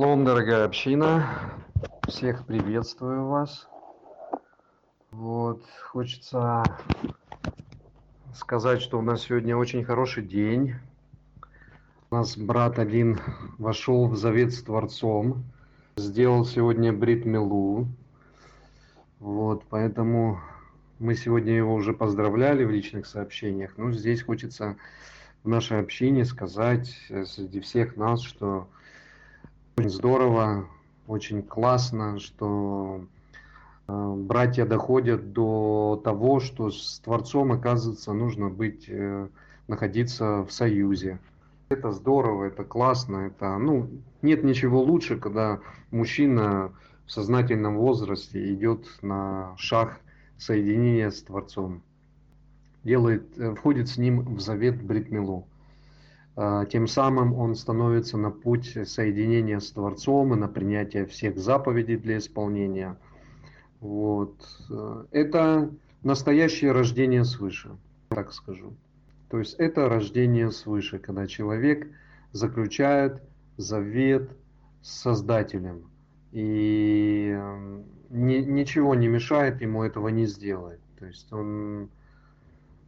Шалом, дорогая община. Всех приветствую вас. Вот, хочется сказать, что у нас сегодня очень хороший день. У нас брат один вошел в завет с Творцом, сделал сегодня брит милу. Вот, поэтому мы сегодня его уже поздравляли в личных сообщениях. Ну, здесь хочется в нашей общине сказать среди всех нас, что очень здорово, очень классно, что э, братья доходят до того, что с Творцом, оказывается, нужно быть, э, находиться в союзе. Это здорово, это классно, это, ну, нет ничего лучше, когда мужчина в сознательном возрасте идет на шаг соединения с Творцом, делает, э, входит с ним в завет Бритмилу. А, тем самым он становится на путь соединения с Творцом и на принятие всех заповедей для исполнения. Вот. Это настоящее рождение свыше, так скажу. То есть это рождение свыше, когда человек заключает завет с Создателем. И ни, ничего не мешает ему этого не сделать. То есть он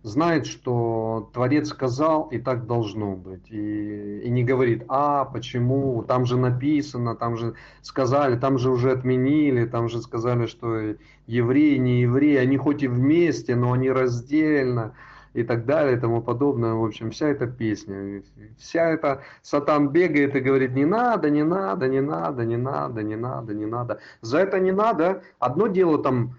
знает, что Творец сказал, и так должно быть. И, и не говорит, а, почему, там же написано, там же сказали, там же уже отменили, там же сказали, что евреи, не евреи, они хоть и вместе, но они раздельно и так далее и тому подобное. В общем, вся эта песня, вся эта сатан бегает и говорит, не надо, не надо, не надо, не надо, не надо, не надо. За это не надо. Одно дело там,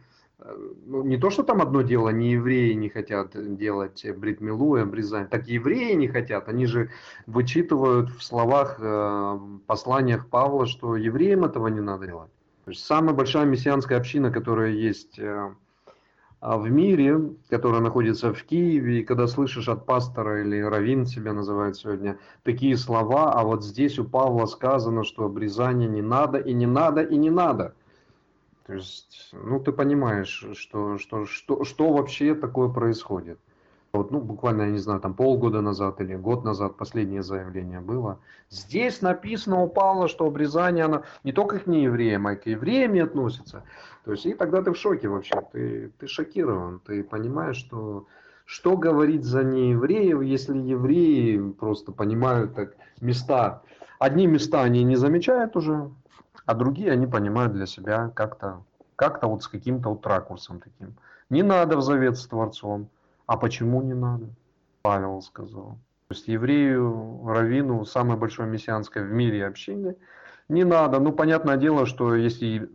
ну, не то, что там одно дело, не евреи не хотят делать бритмилу и обрезание, так евреи не хотят, они же вычитывают в словах, э, посланиях Павла, что евреям этого не надо делать. То есть самая большая мессианская община, которая есть э, а в мире, который находится в Киеве, и когда слышишь от пастора или раввин себя называют сегодня, такие слова, а вот здесь у Павла сказано, что обрезание не надо, и не надо, и не надо. То есть, ну ты понимаешь, что, что, что, что вообще такое происходит. Вот, ну, буквально, я не знаю, там полгода назад или год назад последнее заявление было. Здесь написано у Павла, что обрезание, оно не только к неевреям, а и к евреям не относится. То есть, и тогда ты в шоке вообще, ты, ты шокирован, ты понимаешь, что что говорить за неевреев, если евреи просто понимают так места. Одни места они не замечают уже, а другие они понимают для себя как-то как-то вот с каким-то вот ракурсом таким. Не надо в завет с Творцом. А почему не надо? Павел сказал. То есть еврею, раввину, самой большой мессианской в мире общины, не надо. Ну, понятное дело, что если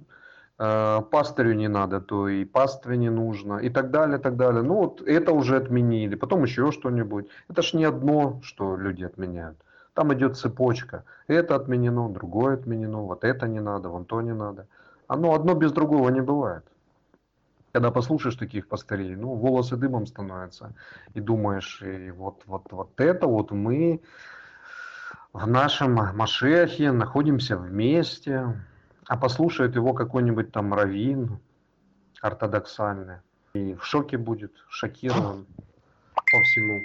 э, пастырю не надо, то и пастве не нужно, и так далее, так далее. Ну, вот это уже отменили, потом еще что-нибудь. Это ж не одно, что люди отменяют. Там идет цепочка. Это отменено, другое отменено, вот это не надо, вон то не надо. Оно одно без другого не бывает когда послушаешь таких пастырей, ну, волосы дымом становятся, и думаешь, и вот, вот, вот это вот мы в нашем Машехе находимся вместе, а послушает его какой-нибудь там раввин ортодоксальный, и в шоке будет, шокирован по всему.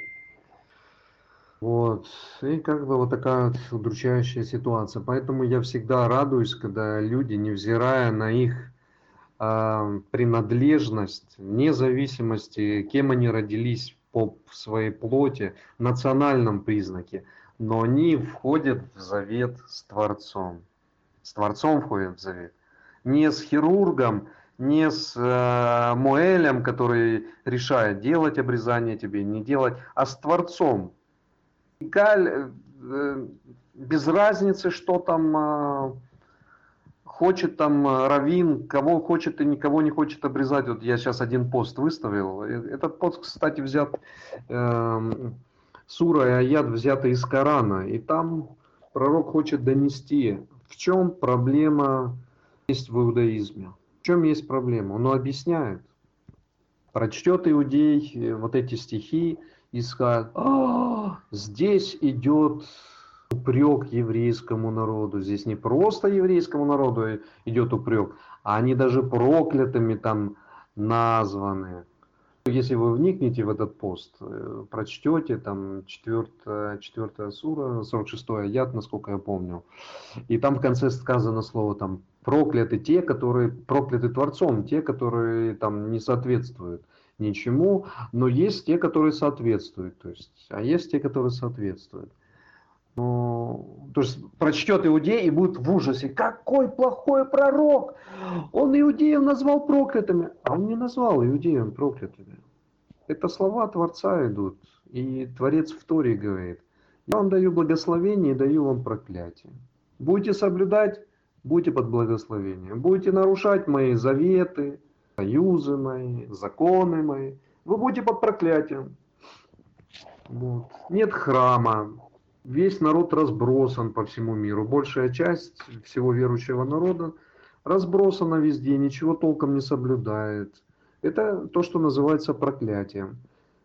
Вот. И как бы вот такая удручающая ситуация. Поэтому я всегда радуюсь, когда люди, невзирая на их а, принадлежность, вне зависимости, кем они родились по своей плоти, национальном признаке, но они входят в завет с Творцом. С Творцом входят в завет. Не с хирургом, не с э, Моэлем, который решает, делать обрезание тебе, не делать, а с Творцом. Галь, э, без разницы, что там э, хочет там э, Равин, кого хочет и никого не хочет обрезать. Вот я сейчас один пост выставил. Этот пост, кстати, взят э, Сура и Аят взяты из Корана. И там пророк хочет донести, в чем проблема есть в иудаизме. В чем есть проблема? Он объясняет. Прочтет иудей вот эти стихи и скажет, а, здесь идет упрек еврейскому народу. Здесь не просто еврейскому народу идет упрек, а они даже проклятыми там названы. Если вы вникнете в этот пост, э, прочтете, там 4, 4 сура, 46 аят, насколько я помню, и там в конце сказано слово там прокляты те, которые прокляты Творцом, те, которые там не соответствуют ничему, но есть те, которые соответствуют, то есть, а есть те, которые соответствуют. Ну, то есть прочтет иудей и будет в ужасе. Какой плохой пророк! Он иудеев назвал проклятыми. А он не назвал иудеев проклятыми. Это слова Творца идут. И Творец в Торе говорит. Я вам даю благословение и даю вам проклятие. Будете соблюдать, будете под благословением. Будете нарушать мои заветы, союзы мои, законы мои. Вы будете под проклятием. Вот. Нет храма, Весь народ разбросан по всему миру. Большая часть всего верующего народа разбросана везде, ничего толком не соблюдает. Это то, что называется проклятием.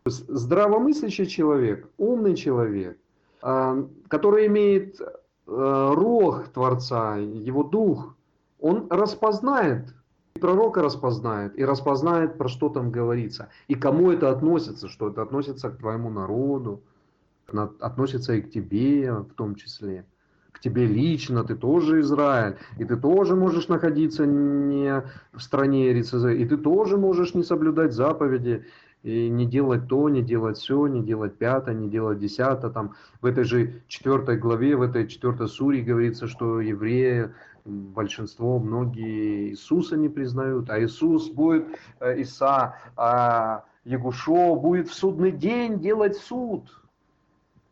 Здравомыслящий человек, умный человек, а, который имеет а, рог Творца, его дух, он распознает, пророка распознает, и распознает, про что там говорится, и кому это относится, что это относится к твоему народу, относится и к тебе в том числе. К тебе лично, ты тоже Израиль, и ты тоже можешь находиться не в стране РЦЗ, и ты тоже можешь не соблюдать заповеди, и не делать то, не делать все, не делать пятое, не делать десятое. Там в этой же четвертой главе, в этой четвертой суре говорится, что евреи, большинство, многие Иисуса не признают, а Иисус будет, э, Иса, а Ягушо будет в судный день делать суд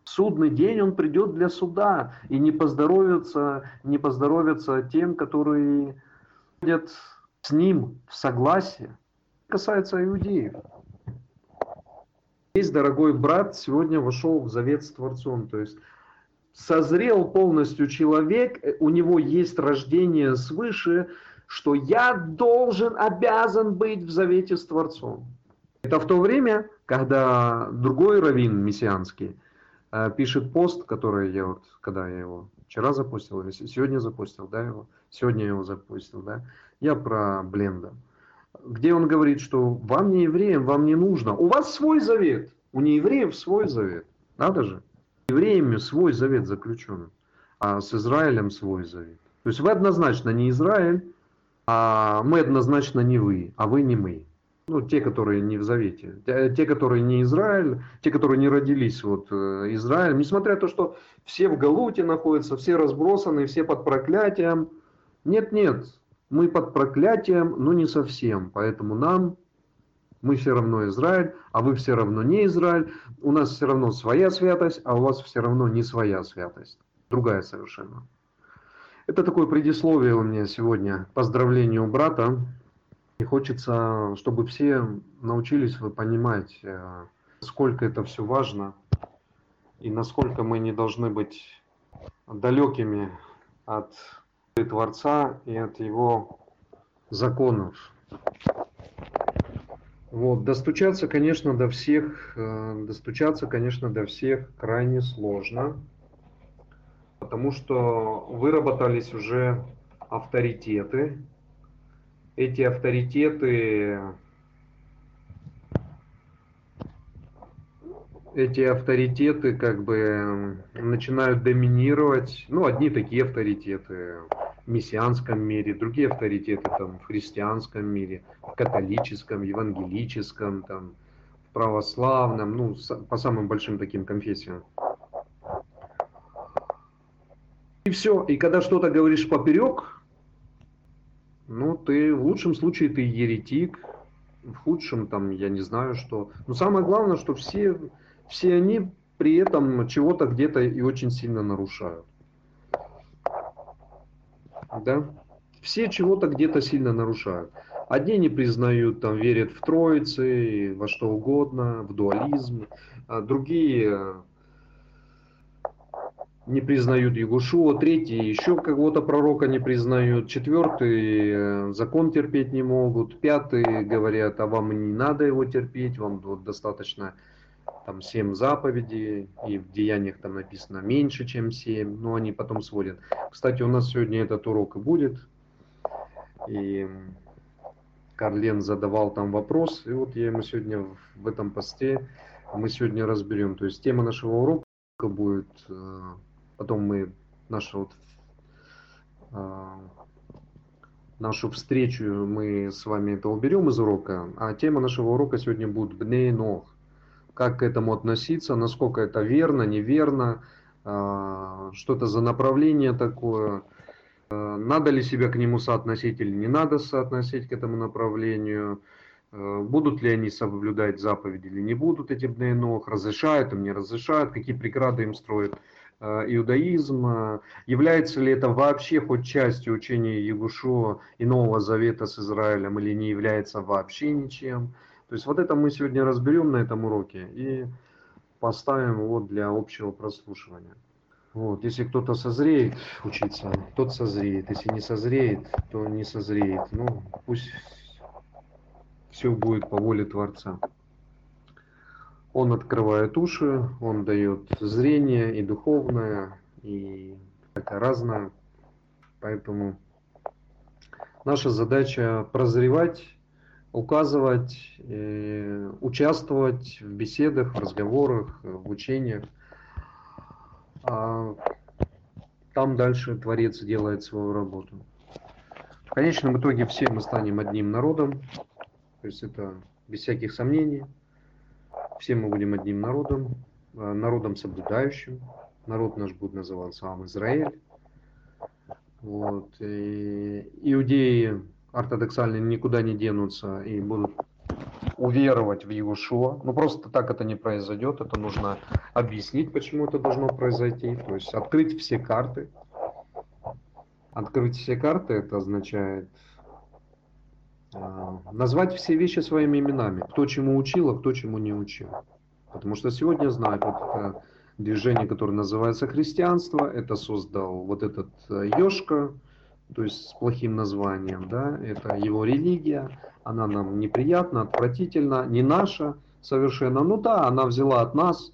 судный день он придет для суда и не поздоровится, не поздоровится тем, которые ходят с ним в согласии. Касается иудеев. Здесь, дорогой брат, сегодня вошел в завет с Творцом, то есть созрел полностью человек, э, у него есть рождение свыше, что я должен, обязан быть в завете с Творцом. Это в то время, когда другой раввин мессианский – Э, пишет пост, который я вот, когда я его вчера запустил, или сегодня запустил, да, его, сегодня я его запустил, да, я про Бленда, где он говорит, что вам не евреям, вам не нужно, у вас свой завет, у неевреев свой завет, надо же, евреями свой завет заключен, а с Израилем свой завет. То есть вы однозначно не Израиль, а мы однозначно не вы, а вы не мы ну, те, которые не в Завете, те, которые не Израиль, те, которые не родились вот э, Израилем, несмотря на то, что все в Галуте находятся, все разбросаны, все под проклятием. Нет, нет, мы под проклятием, но не совсем. Поэтому нам, мы все равно Израиль, а вы все равно не Израиль. У нас все равно своя святость, а у вас все равно не своя святость. Другая совершенно. Это такое предисловие у меня сегодня. Поздравлению брата. И хочется, чтобы все научились вы понимать, э, сколько это все важно и насколько мы не должны быть далекими от Творца и от Его законов. Вот, достучаться, конечно, до всех, э, достучаться, конечно, до всех крайне сложно, потому что выработались уже авторитеты, эти авторитеты эти авторитеты как бы начинают доминировать, ну, одни такие авторитеты мессианском мире, другие авторитеты там в христианском мире, в католическом, евангелическом, там, в православном, ну, по самым большим таким конфессиям. И все. И когда что-то говоришь поперек, ну, ты в лучшем случае ты еретик, в худшем там, я не знаю что. Но самое главное, что все, все они при этом чего-то где-то и очень сильно нарушают. Да? Все чего-то где-то сильно нарушают. Одни не признают, там, верят в троицы, во что угодно, в дуализм. А другие не признают Ягушуа, третий еще кого-то пророка не признают, четвертый э, закон терпеть не могут, пятый говорят, а вам не надо его терпеть, вам достаточно там семь заповедей, и в деяниях там написано меньше, чем семь, но они потом сводят. Кстати, у нас сегодня этот урок и будет, и Карлен задавал там вопрос, и вот я ему сегодня в этом посте, мы сегодня разберем. То есть тема нашего урока будет, э, потом мы нашу вот э, нашу встречу мы с вами это уберем из урока, а тема нашего урока сегодня будет Бней Нох. Как к этому относиться, насколько это верно, неверно, э, что это за направление такое, надо ли себя к нему соотносить или не надо соотносить к этому направлению, будут ли они соблюдать заповеди или не будут эти Бней Нох, разрешают им, не разрешают, какие преграды им строят иудаизм, является ли это вообще хоть частью учения Егушо и Нового Завета с Израилем или не является вообще ничем. То есть вот это мы сегодня разберем на этом уроке и поставим его для общего прослушивания. Вот, если кто-то созреет учиться, тот созреет. Если не созреет, то не созреет. Ну, пусть все будет по воле Творца. Он открывает уши, он дает зрение и духовное, и это разное. Поэтому наша задача прозревать, указывать, э, участвовать в беседах, в разговорах, в учениях. А там дальше Творец делает свою работу. В конечном итоге все мы станем одним народом, то есть это без всяких сомнений – все мы будем одним народом, э, народом соблюдающим. Народ наш будет называться сам Израиль. Вот. И иудеи ортодоксальные никуда не денутся и будут уверовать в Иешуа. Ну просто так это не произойдет, это нужно объяснить, почему это должно произойти. То есть открыть все карты. Открыть все карты это означает а, назвать все вещи своими именами. Кто чему учил, а кто чему не учил. Потому что сегодня знают, вот это движение, которое называется христианство, это создал вот этот Ёшка, э, то есть с плохим названием, да, это его религия, она нам неприятна, отвратительна, не наша совершенно, ну да, она взяла от нас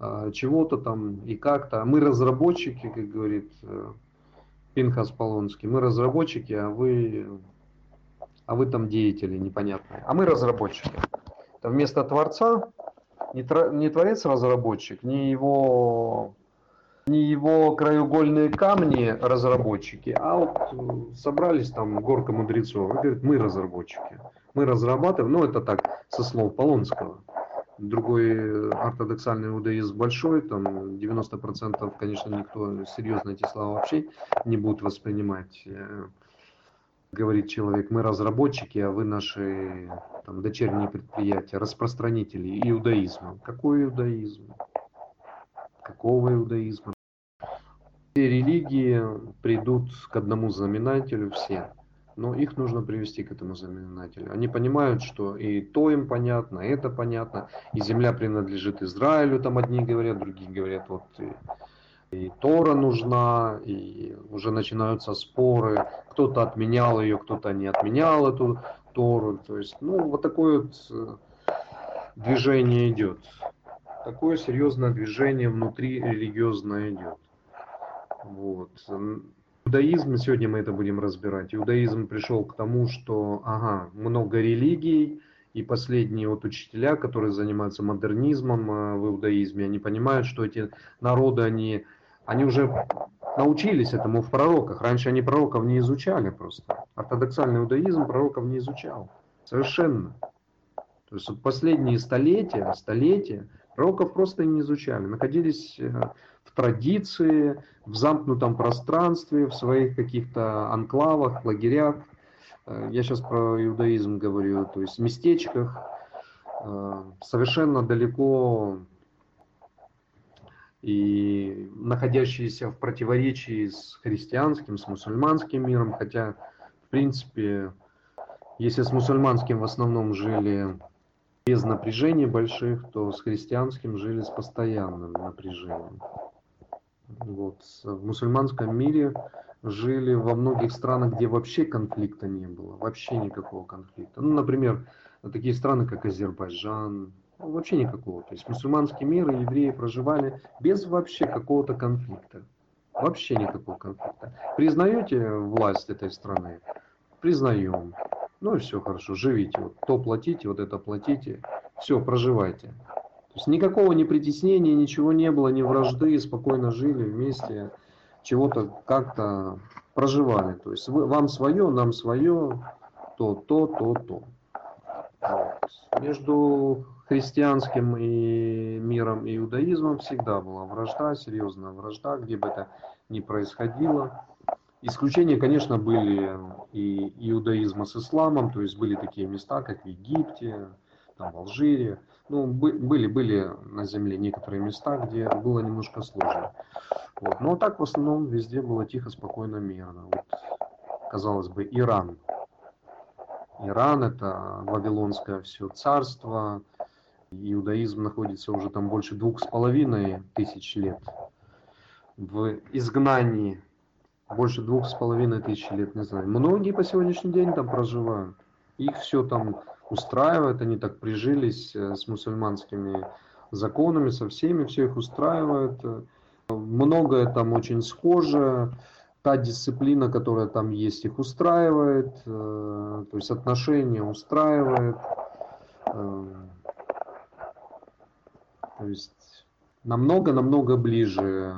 э, чего-то там и как-то, мы разработчики, как говорит э, Пинхас Полонский, мы разработчики, а вы а вы там деятели непонятные. А мы разработчики. Это вместо Творца не, тр, не Творец-разработчик, не его, не его краеугольные камни разработчики, а вот э, собрались там горка мудрецов и говорят, мы разработчики. Мы разрабатываем, ну это так, со слов Полонского. Другой э, ортодоксальный иудаизм большой, там 90% конечно никто серьезно эти слова вообще не будет воспринимать э, говорит человек, мы разработчики, а вы наши там, дочерние предприятия, распространители иудаизма. Какой иудаизм? Какого иудаизма? Все религии придут к одному знаменателю, все. Но их нужно привести к этому знаменателю. Они понимают, что и то им понятно, и это понятно, и земля принадлежит Израилю, там одни говорят, другие говорят, вот и Тора нужна, и уже начинаются споры, кто-то отменял ее, кто-то не отменял эту Тору, то есть, ну, вот такое вот э, движение идет, такое серьезное движение внутри религиозное идет. Вот. Иудаизм, сегодня мы это будем разбирать, иудаизм пришел к тому, что, ага, много религий, и последние вот учителя, которые занимаются модернизмом э, в иудаизме, они понимают, что эти народы, они они уже научились этому в пророках. Раньше они пророков не изучали просто. Ортодоксальный иудаизм пророков не изучал. Совершенно. То есть последние столетия, столетия пророков просто не изучали. Находились э, традиции, в замкнутом пространстве, в своих каких-то анклавах, лагерях. Э, я сейчас про иудаизм говорю, то есть местечках, э, совершенно далеко и находящиеся в противоречии с христианским, с мусульманским миром, хотя, в принципе, если с мусульманским в основном жили без напряжений больших, то с христианским жили с постоянным напряжением. Вот. В мусульманском мире жили во многих странах, где вообще конфликта не было, вообще никакого конфликта. Ну, например, такие страны, как Азербайджан, ну, вообще никакого. То есть мусульманский мир и евреи проживали без вообще какого-то конфликта. Вообще никакого конфликта. Признаете власть этой страны? Признаем. Ну и все хорошо, живите. Вот то платите, вот это платите. Все, проживайте. То есть никакого ни притеснения, ничего не было, ни вражды, спокойно жили вместе, чего-то как-то проживали. То есть вы, вам свое, нам свое, то, то, то, то. Вот. Между христианским и миром иудаизмом всегда была вражда, серьезная вражда, где бы это ни происходило. Исключения, конечно, были и иудаизма с исламом, то есть были такие места, как в Египте, там, в Алжире. Ну, были, были на земле некоторые места, где было немножко сложно. Вот. Но так в основном везде было тихо, спокойно, мирно. Вот, казалось бы, Иран. Иран это Вавилонское все царство. Иудаизм находится уже там больше двух с половиной тысяч лет в изгнании больше двух с половиной тысяч лет, не знаю. Многие по сегодняшний день там проживают. Их все там устраивает, они так прижились э, с мусульманскими законами, со всеми, все их устраивает. Многое там очень схоже. Та дисциплина, которая там есть, их устраивает. Э, то есть отношения устраивает. Э, то есть намного-намного ближе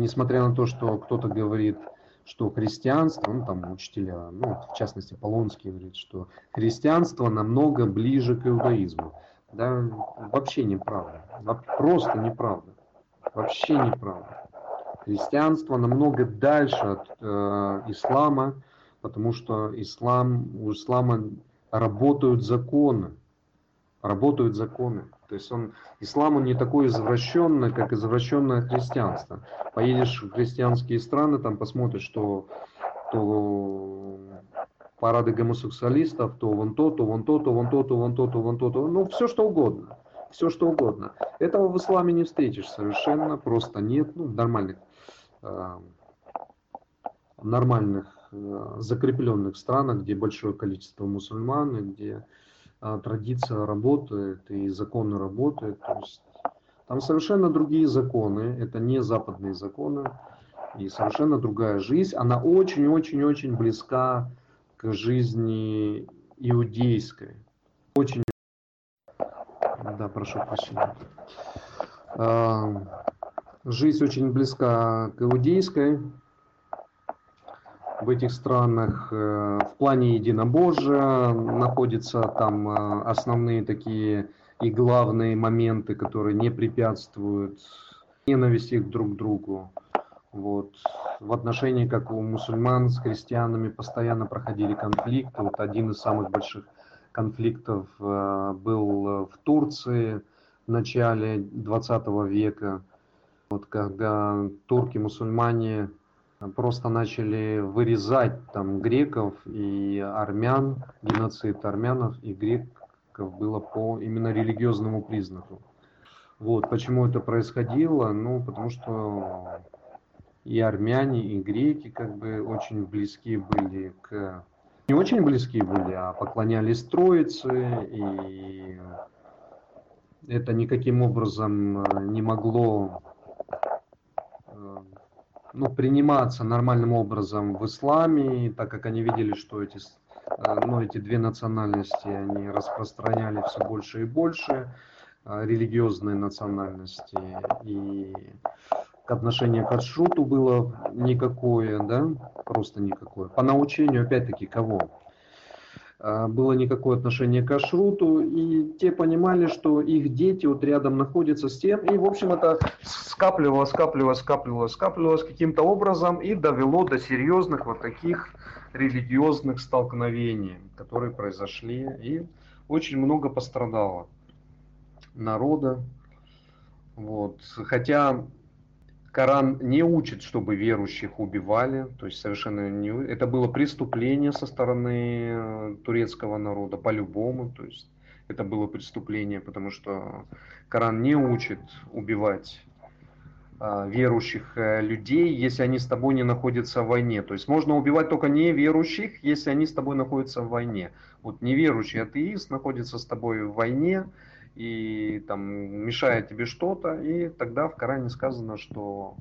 Несмотря на то, что кто-то говорит, что христианство, ну там учителя, ну в частности Полонский говорит, что христианство намного ближе к иудаизму. Да, вообще неправда. Просто неправда. Вообще неправда. Христианство намного дальше от э, ислама, потому что ислам, у ислама работают законы. Работают законы. То есть он, ислам он не такой извращенный, как извращенное христианство. Поедешь в христианские страны, там посмотришь, что то парады гомосексуалистов, то вон то, то вон то, то вон то, то вон то, то вон то, то, ну все что угодно, все что угодно. Этого в исламе не встретишь совершенно, просто нет, ну нормальных, э, нормальных э, закрепленных странах, где большое количество мусульман, и где традиция работает и законы работают. То есть там совершенно другие законы, это не западные законы, и совершенно другая жизнь. Она очень-очень-очень близка к жизни иудейской. Очень. Да, прошу прощения. А, жизнь очень близка к иудейской, в этих странах э, в плане единобожия находятся там э, основные такие и главные моменты, которые не препятствуют ненависти друг к другу. Вот. В отношении, как у мусульман с христианами постоянно проходили конфликты. Вот один из самых больших конфликтов э, был в Турции в начале 20 века, вот, когда турки-мусульмане просто начали вырезать там греков и армян, геноцид армянов и греков было по именно религиозному признаку. Вот, почему это происходило? Ну, потому что и армяне, и греки как бы очень близки были к... Не очень близки были, а поклонялись Троице, и это никаким образом не могло ну, приниматься нормальным образом в исламе, так как они видели, что эти, э, ну, эти две национальности, они распространяли все больше и больше, э, религиозные национальности, и к отношению к отшуту было никакое, да, просто никакое. По научению, опять-таки, кого? А, было никакое отношение к кашруту, и те понимали, что их дети вот рядом находятся с тем, и, в общем, это скапливалось, скапливалось, скапливалось, скапливалось каким-то образом и довело до серьезных вот таких религиозных столкновений, которые произошли, и очень много пострадало народа. Вот. Хотя Коран не учит, чтобы верующих убивали, то есть совершенно не... Это было преступление со стороны э, турецкого народа, по-любому, то есть это было преступление, потому что Коран не учит убивать а, верующих э, людей, если они с тобой не находятся в войне. То есть можно убивать только неверующих, если они с тобой находятся в войне. Вот неверующий атеист находится с тобой в войне, и там мешает тебе что-то, и тогда в Коране сказано, что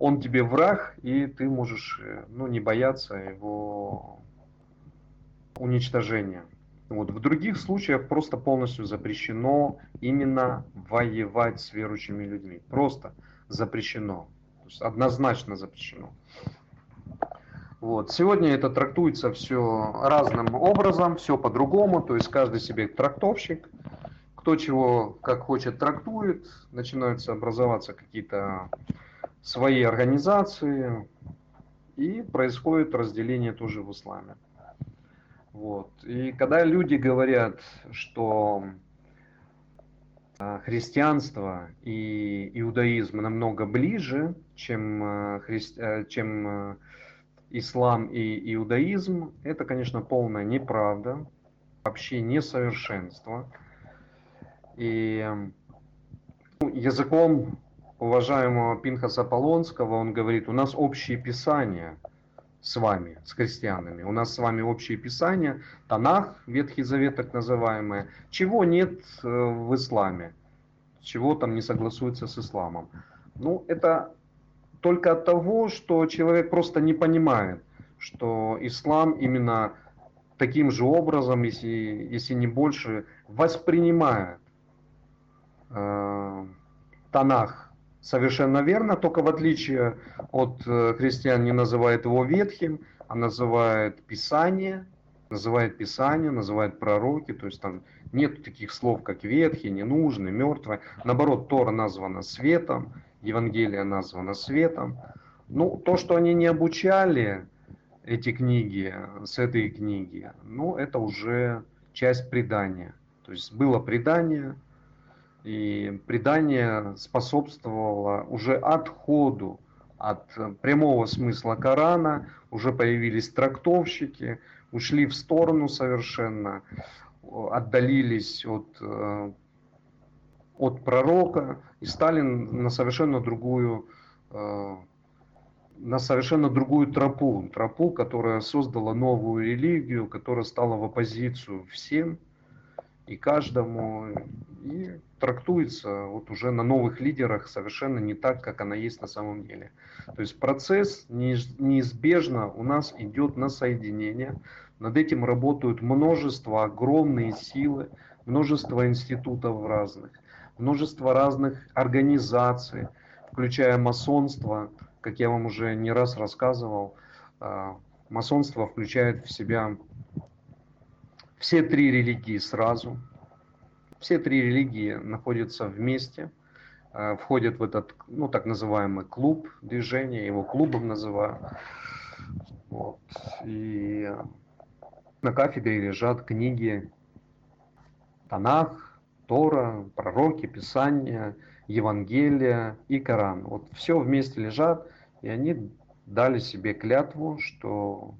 он тебе враг, и ты можешь ну, не бояться его уничтожения. Вот. В других случаях просто полностью запрещено именно воевать с верующими людьми. Просто запрещено. То есть однозначно запрещено. Вот. Сегодня это трактуется все разным образом, все по-другому, то есть каждый себе трактовщик, кто чего как хочет трактует, начинаются образоваться какие-то свои организации, и происходит разделение тоже в исламе. Вот. И когда люди говорят, что а, христианство и иудаизм намного ближе, чем, а, хри... А, чем ислам и иудаизм, это, конечно, полная неправда, вообще несовершенство. И языком уважаемого Пинхаса Полонского он говорит, у нас общие писания с вами, с христианами. У нас с вами общие писания, Танах, Ветхий Завет так называемый, чего нет э, в исламе, чего там не согласуется с исламом. Ну, это только от того, что человек просто не понимает, что ислам именно таким же образом, если, если не больше, воспринимает э, Танах совершенно верно, только в отличие от э, христиан не называет его ветхим, а называет Писание, называет Писание, называет пророки, то есть там нет таких слов, как ветхий, ненужный, мертвый. Наоборот, Тора названа светом, Евангелие названо светом. Ну, то, что они не обучали эти книги с этой книги, ну, это уже часть предания. То есть было предание, и предание способствовало уже отходу от прямого смысла Корана, уже появились трактовщики, ушли в сторону совершенно, отдалились от э, от пророка и стали на совершенно другую э, на совершенно другую тропу, тропу, которая создала новую религию, которая стала в оппозицию всем и каждому, и трактуется вот уже на новых лидерах совершенно не так, как она есть на самом деле. То есть процесс неизбежно у нас идет на соединение, над этим работают множество, огромные силы, множество институтов разных множество разных организаций, включая масонство, как я вам уже не раз рассказывал, а, масонство включает в себя все три религии сразу. Все три религии находятся вместе, а, входят в этот, ну, так называемый клуб движения, его клубом называю. Вот. И на кафедре лежат книги Танах, Тора, пророки, Писания, Евангелие и Коран. Вот все вместе лежат, и они дали себе клятву, что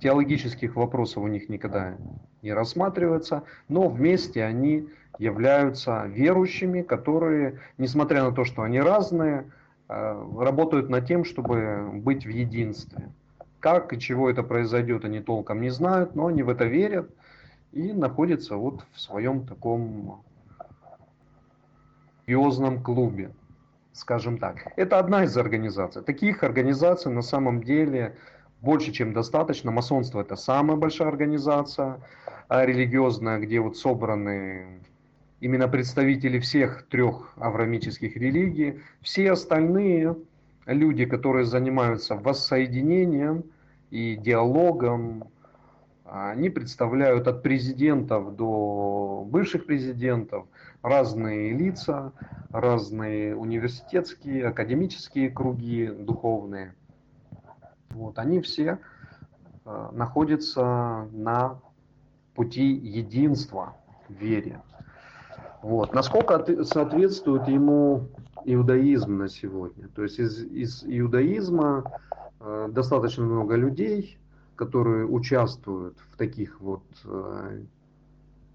теологических вопросов у них никогда не рассматривается, но вместе они являются верующими, которые, несмотря на то, что они разные, э, работают над тем, чтобы быть в единстве. Как и чего это произойдет, они толком не знают, но они в это верят и находятся вот в своем таком религиозном клубе, скажем так. Это одна из организаций. Таких организаций на самом деле больше, чем достаточно. Масонство это самая большая организация а религиозная, где вот собраны именно представители всех трех аврамических религий. Все остальные люди, которые занимаются воссоединением и диалогом, они представляют от президентов до бывших президентов, разные лица, разные университетские, академические круги духовные. Вот, они все э, находятся на пути единства в вере. Вот. Насколько соответствует ему иудаизм на сегодня? То есть из, из иудаизма э, достаточно много людей, которые участвуют в таких вот э,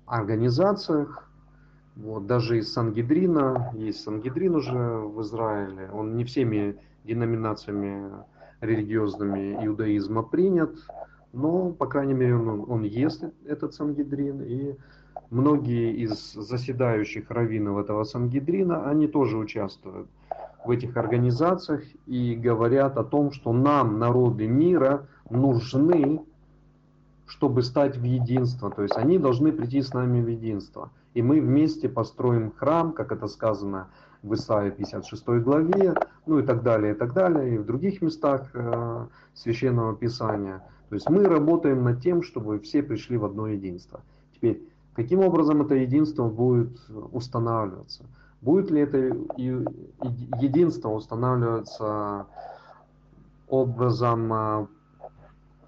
организациях, вот, даже из Сангидрина, есть Сангидрин уже в Израиле, он не всеми деноминациями религиозными иудаизма принят, но, по крайней мере, он, он есть, этот Сангидрин, и многие из заседающих раввинов этого Сангидрина, они тоже участвуют в этих организациях и говорят о том, что нам, народы мира, нужны чтобы стать в единство. То есть они должны прийти с нами в единство. И мы вместе построим храм, как это сказано в Исаии 56 главе, ну и так далее, и так далее, и в других местах э, Священного Писания. То есть мы работаем над тем, чтобы все пришли в одно единство. Теперь, каким образом это единство будет устанавливаться? Будет ли это единство устанавливаться образом э,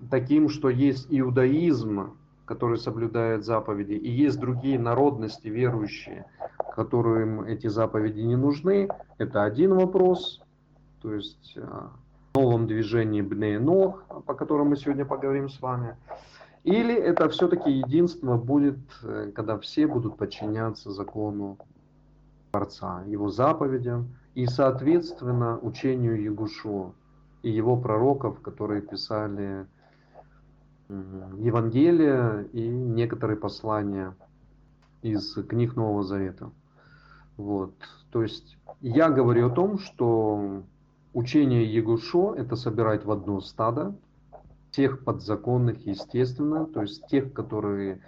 таким, что есть иудаизм, который соблюдает заповеди, и есть другие народности верующие, которым эти заповеди не нужны, это один вопрос. То есть э, в новом движении Бней Ног, по которому мы сегодня поговорим с вами. Или это все-таки единство будет, э, когда все будут подчиняться закону Творца, его заповедям и, соответственно, учению Ягушо и его пророков, которые писали Евангелия и некоторые послания из книг Нового Завета. Вот. То есть я говорю о том, что учение Егушо – это собирать в одно стадо, тех подзаконных, естественно, то есть тех, которые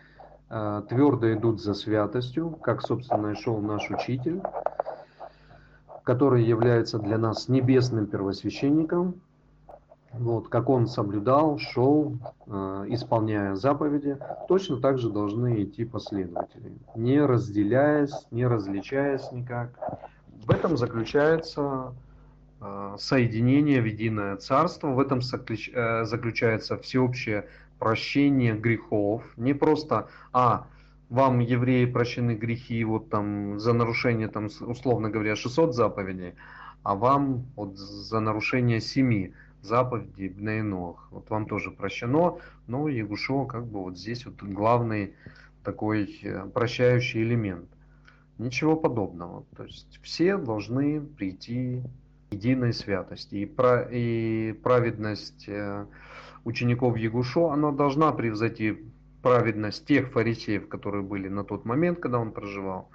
э, твердо идут за святостью, как, собственно, и шел наш учитель, который является для нас небесным первосвященником, вот, как он соблюдал, шел, э, исполняя заповеди, точно так же должны идти последователи, не разделяясь, не различаясь никак. В этом заключается э, соединение в единое царство, в этом э, заключается всеобщее прощение грехов, не просто, а, вам, евреи, прощены грехи вот там за нарушение, там, условно говоря, 600 заповедей, а вам вот за нарушение 7 заповеди Бнейнох. Вот вам тоже прощено, но Ягушо как бы вот здесь вот главный такой э, прощающий элемент. Ничего подобного. То есть все должны прийти единой святости. И, про, и праведность э, учеников Ягушо, она должна превзойти праведность тех фарисеев, которые были на тот момент, когда он проживал.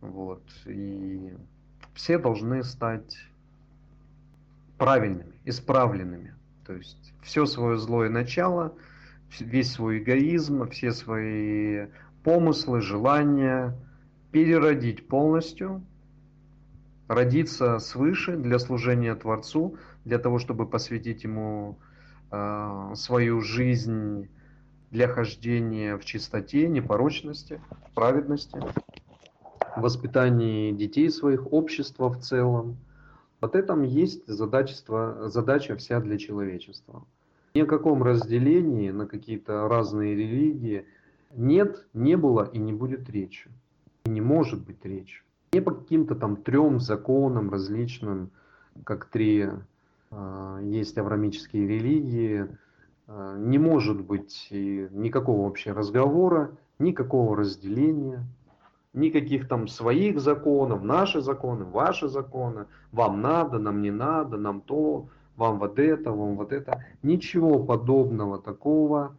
Вот. И все должны стать правильными, исправленными. То есть все свое злое начало, весь свой эгоизм, все свои помыслы, желания переродить полностью, родиться свыше для служения Творцу, для того, чтобы посвятить Ему э, свою жизнь для хождения в чистоте, непорочности, праведности, воспитании детей своих, общества в целом – вот этом есть задачество, задача вся для человечества. Ни о каком разделении на какие-то разные религии нет, не было и не будет речи. И не может быть речи. Не по каким-то там трем законам различным, как три э, есть аврамические религии, э, не может быть никакого вообще разговора, никакого разделения никаких там своих законов, наши законы, ваши законы, вам надо, нам не надо, нам то, вам вот это, вам вот это. Ничего подобного такого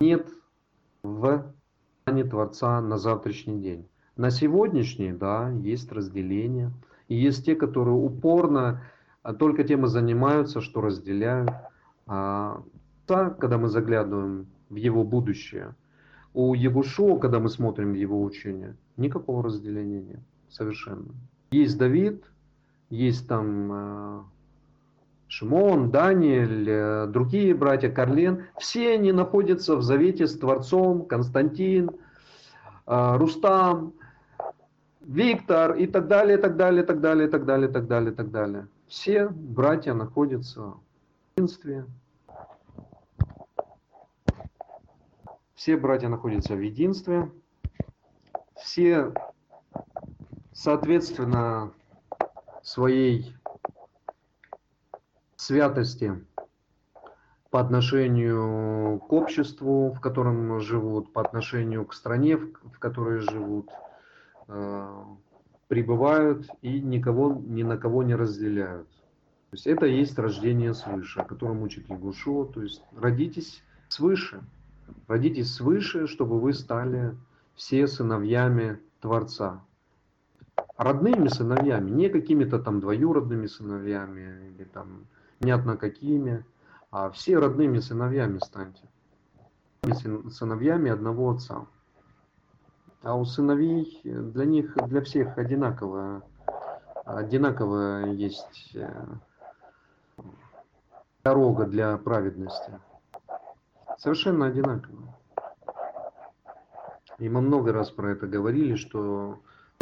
нет в плане Творца на завтрашний день. На сегодняшний, да, есть разделение. И есть те, которые упорно а, только тем и занимаются, что разделяют. А когда мы заглядываем в его будущее, у Егушо, когда мы смотрим его учение, никакого разделения нет. Совершенно. Есть Давид, есть там э, Шимон, Даниэль, э, другие братья, Карлен. Все они находятся в завете с Творцом, Константин, э, Рустам, Виктор и так далее, так далее, так далее, так далее, так далее, так далее. Все братья находятся в единстве, Все братья находятся в единстве. Все, соответственно, своей святости по отношению к обществу, в котором живут, по отношению к стране, в которой живут, э, пребывают и никого, ни на кого не разделяют. То есть это есть рождение свыше, о котором учит Ягушо. То есть родитесь свыше. Родитесь свыше, чтобы вы стали все сыновьями Творца. Родными сыновьями, не какими-то там двоюродными сыновьями или там понятно какими, а все родными сыновьями станьте. сыновьями одного отца. А у сыновей для них, для всех одинаково, одинаково есть э, дорога для праведности. Совершенно одинаково. И мы много раз про это говорили, что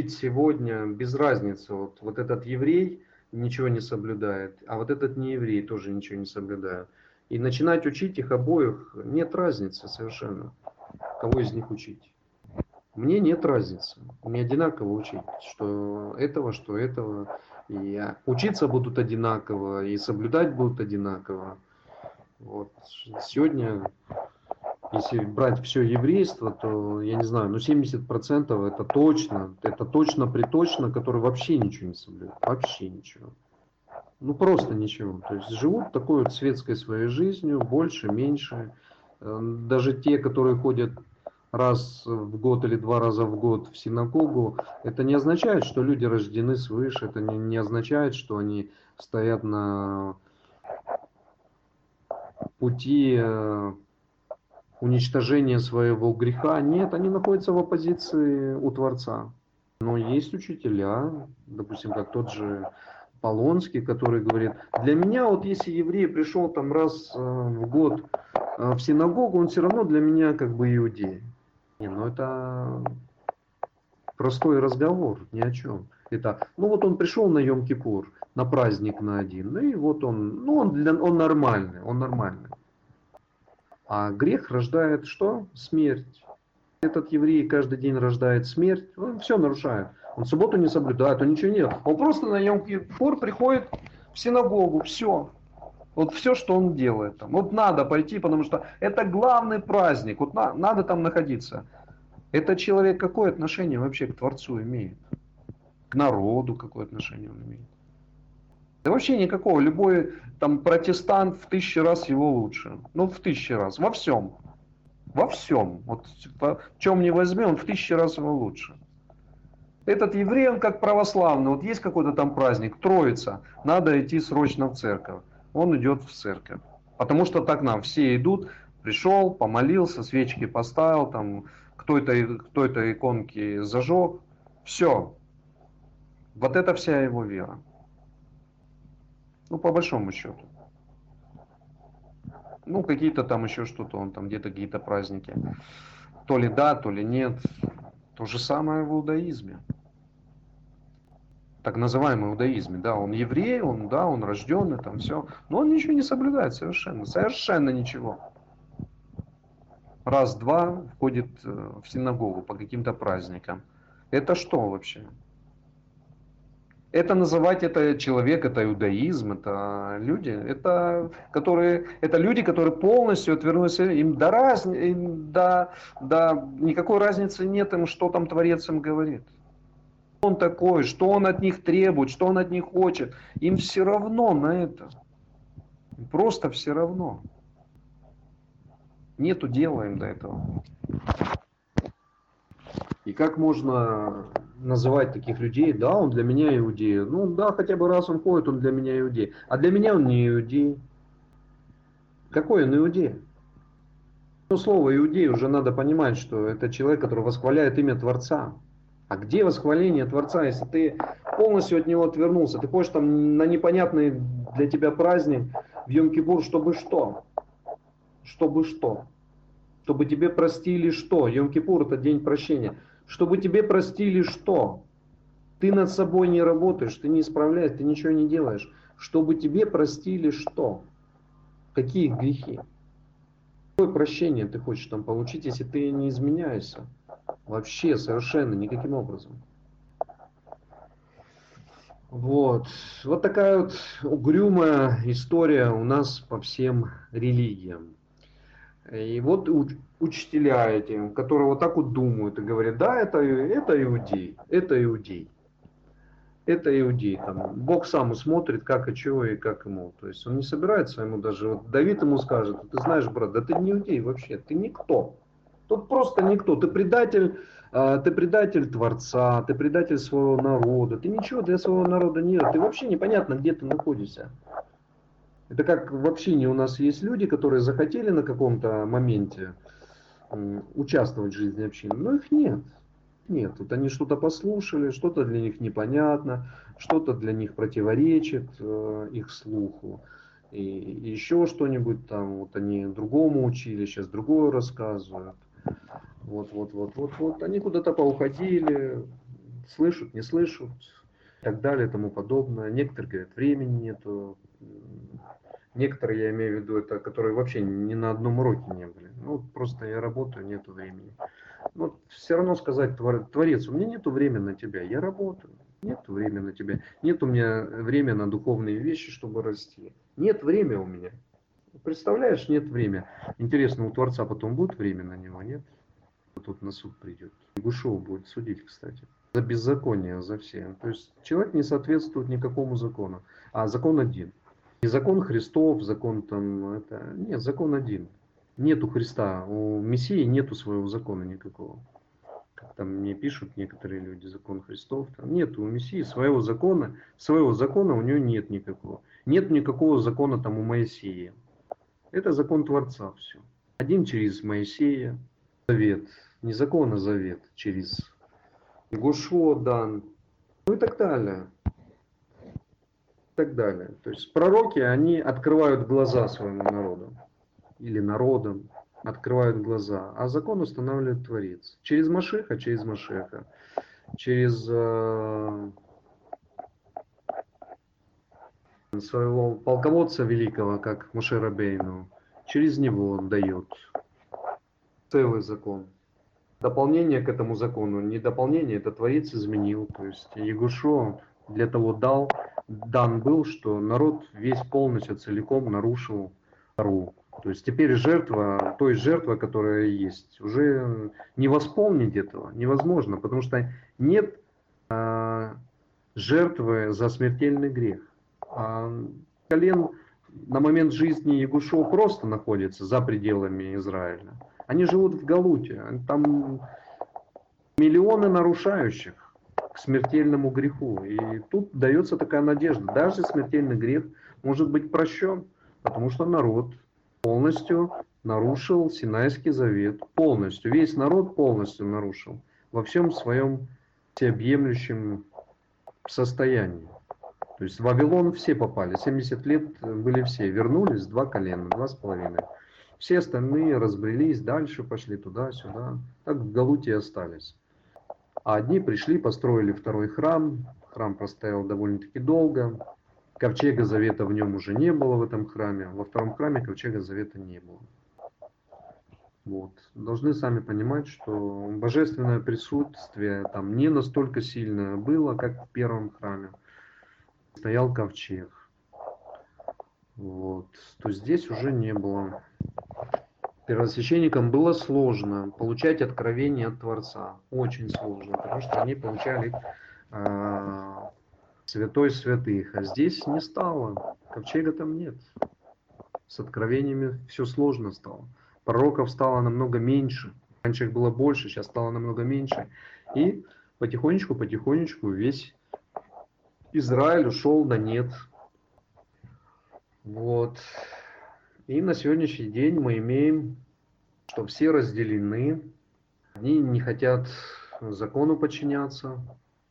сегодня без разницы, вот, вот этот еврей ничего не соблюдает, а вот этот не еврей тоже ничего не соблюдает. И начинать учить их обоих нет разницы совершенно, кого из них учить. Мне нет разницы. Мне одинаково учить, что этого, что этого. И учиться будут одинаково, и соблюдать будут одинаково. Вот. Сегодня если брать все еврейство, то, я не знаю, ну 70% это точно, это точно приточно, которые вообще ничего не соблюдают, вообще ничего. Ну просто ничего. То есть живут такой вот светской своей жизнью, больше, меньше. Э, даже те, которые ходят раз в год или два раза в год в синагогу, это не означает, что люди рождены свыше, это не, не означает, что они стоят на пути э, уничтожения своего греха. Нет, они находятся в оппозиции у Творца. Но есть учителя, допустим, как тот же Полонский, который говорит, для меня вот если еврей пришел там раз э, в год э, в синагогу, он все равно для меня как бы иудей. Не, ну это простой разговор, ни о чем. Это, ну вот он пришел на Йом-Кипур, на праздник на один, ну и вот он, ну он, для, он нормальный, он нормальный. А грех рождает что? Смерть. Этот еврей каждый день рождает смерть, он все нарушает. Он субботу не соблюдает, он ничего не делает. Он просто на йом кипур приходит в синагогу, все. Вот все, что он делает там. Вот надо пойти, потому что это главный праздник. Вот на, надо там находиться. Этот человек какое отношение вообще к Творцу имеет? К народу какое отношение он имеет? Да вообще никакого. Любой там протестант в тысячи раз его лучше. Ну, в тысячи раз. Во всем. Во всем. Вот в чем не возьми, он в тысячи раз его лучше. Этот еврей, он как православный. Вот есть какой-то там праздник, Троица. Надо идти срочно в церковь. Он идет в церковь. Потому что так нам все идут. Пришел, помолился, свечки поставил, там кто-то кто иконки зажег. Все. Вот это вся его вера. Ну, по большому счету. Ну, какие-то там еще что-то, он там где-то какие-то праздники. То ли да, то ли нет. То же самое в иудаизме. Так называемый иудаизме, да, он еврей, он, да, он рожденный, там все. Но он ничего не соблюдает совершенно, совершенно ничего. Раз-два входит э, в синагогу по каким-то праздникам. Это что вообще? Это называть это человек, это иудаизм, это люди, это, которые, это люди, которые полностью отвернулись, им до, раз, им до, до никакой разницы нет им, что там Творец им говорит. Он такой, что он от них требует, что он от них хочет. Им все равно на это. Просто все равно. Нету дела им до этого. И как можно называть таких людей, да, он для меня иудей. Ну да, хотя бы раз он ходит, он для меня иудей. А для меня он не иудей. Какой он иудей? Ну, слово иудей уже надо понимать, что это человек, который восхваляет имя Творца. А где восхваление Творца, если ты полностью от него отвернулся? Ты ходишь там на непонятный для тебя праздник в Йом-Кипур, чтобы что? Чтобы что? Чтобы тебе простили что? Йом-Кипур это день прощения чтобы тебе простили что? Ты над собой не работаешь, ты не исправляешь, ты ничего не делаешь. Чтобы тебе простили что? Какие грехи? Какое прощение ты хочешь там получить, если ты не изменяешься? Вообще, совершенно, никаким образом. Вот. Вот такая вот угрюмая история у нас по всем религиям. И вот учителя эти, которые вот так вот думают и говорят, да, это, это иудей, это иудей. Это иудей. Там, Бог сам смотрит, как и чего и как ему. То есть он не собирается ему даже, вот Давид ему скажет, ты знаешь, брат, да ты не иудей вообще, ты никто. Тут просто никто. Ты предатель, а, ты предатель Творца, ты предатель своего народа, ты ничего для своего народа не ты вообще непонятно, где ты находишься. Это как в общине у нас есть люди, которые захотели на каком-то моменте участвовать в жизни общины, но их нет. Нет, вот они что-то послушали, что-то для них непонятно, что-то для них противоречит э, их слуху. И еще что-нибудь там, вот они другому учили, сейчас другое рассказывают. Вот, вот, вот, вот, вот. Они куда-то поуходили, слышат, не слышат, и так далее, и тому подобное. Некоторые говорят, времени нету. Некоторые, я имею в виду, это которые вообще ни на одном уроке не были. Ну, просто я работаю, нету времени. Но все равно сказать, Творец, у меня нету времени на тебя, я работаю. Нет времени на тебя. Нет у меня времени на духовные вещи, чтобы расти. Нет времени у меня. Представляешь, нет времени. Интересно, у Творца потом будет время на него, нет? Тут на суд придет. Гушев будет судить, кстати. За беззаконие, за все. То есть человек не соответствует никакому закону. А закон один. И закон Христов, закон там, это... Нет, закон один. Нету Христа. У Мессии нету своего закона никакого как там мне пишут некоторые люди, закон Христов, там нет у Мессии своего закона, своего закона у него нет никакого. Нет никакого закона там у Моисея. Это закон Творца все. Один через Моисея, завет, не закон, а завет через Гушо дан, ну и так далее. Так далее. То есть пророки, они открывают глаза своему народу или народам, открывают глаза, а закон устанавливает Творец. Через Машеха, через Машеха, через э, своего полководца великого, как Мушерабейну, через него он дает целый закон. Дополнение к этому закону, не дополнение, это Творец изменил. То есть Ягушо для того дал, дан был, что народ весь полностью целиком нарушил Ру. То есть теперь жертва, той жертва, которая есть, уже не восполнить этого невозможно, потому что нет э, жертвы за смертельный грех. А колен на момент жизни Ягушева просто находится за пределами Израиля. Они живут в Галуте, там миллионы нарушающих смертельному греху. И тут дается такая надежда, даже смертельный грех может быть прощен, потому что народ полностью нарушил Синайский завет. Полностью. Весь народ полностью нарушил. Во всем своем всеобъемлющем состоянии. То есть в Вавилон все попали. 70 лет были все. Вернулись два колена, два с половиной. Все остальные разбрелись, дальше пошли туда-сюда. Так в Галуте остались. А одни пришли, построили второй храм. Храм простоял довольно-таки долго. Ковчега Завета в нем уже не было в этом храме. Во втором храме Ковчега Завета не было. Вот. Должны сами понимать, что божественное присутствие там не настолько сильное было, как в первом храме. Стоял ковчег. Вот. То здесь уже не было. Первосвященникам было сложно получать откровение от Творца. Очень сложно, потому что они получали э, святой святых, а здесь не стало, ковчега там нет. С откровениями все сложно стало. Пророков стало намного меньше. Раньше их было больше, сейчас стало намного меньше. И потихонечку, потихонечку весь Израиль ушел на нет. Вот. И на сегодняшний день мы имеем, что все разделены. Они не хотят закону подчиняться,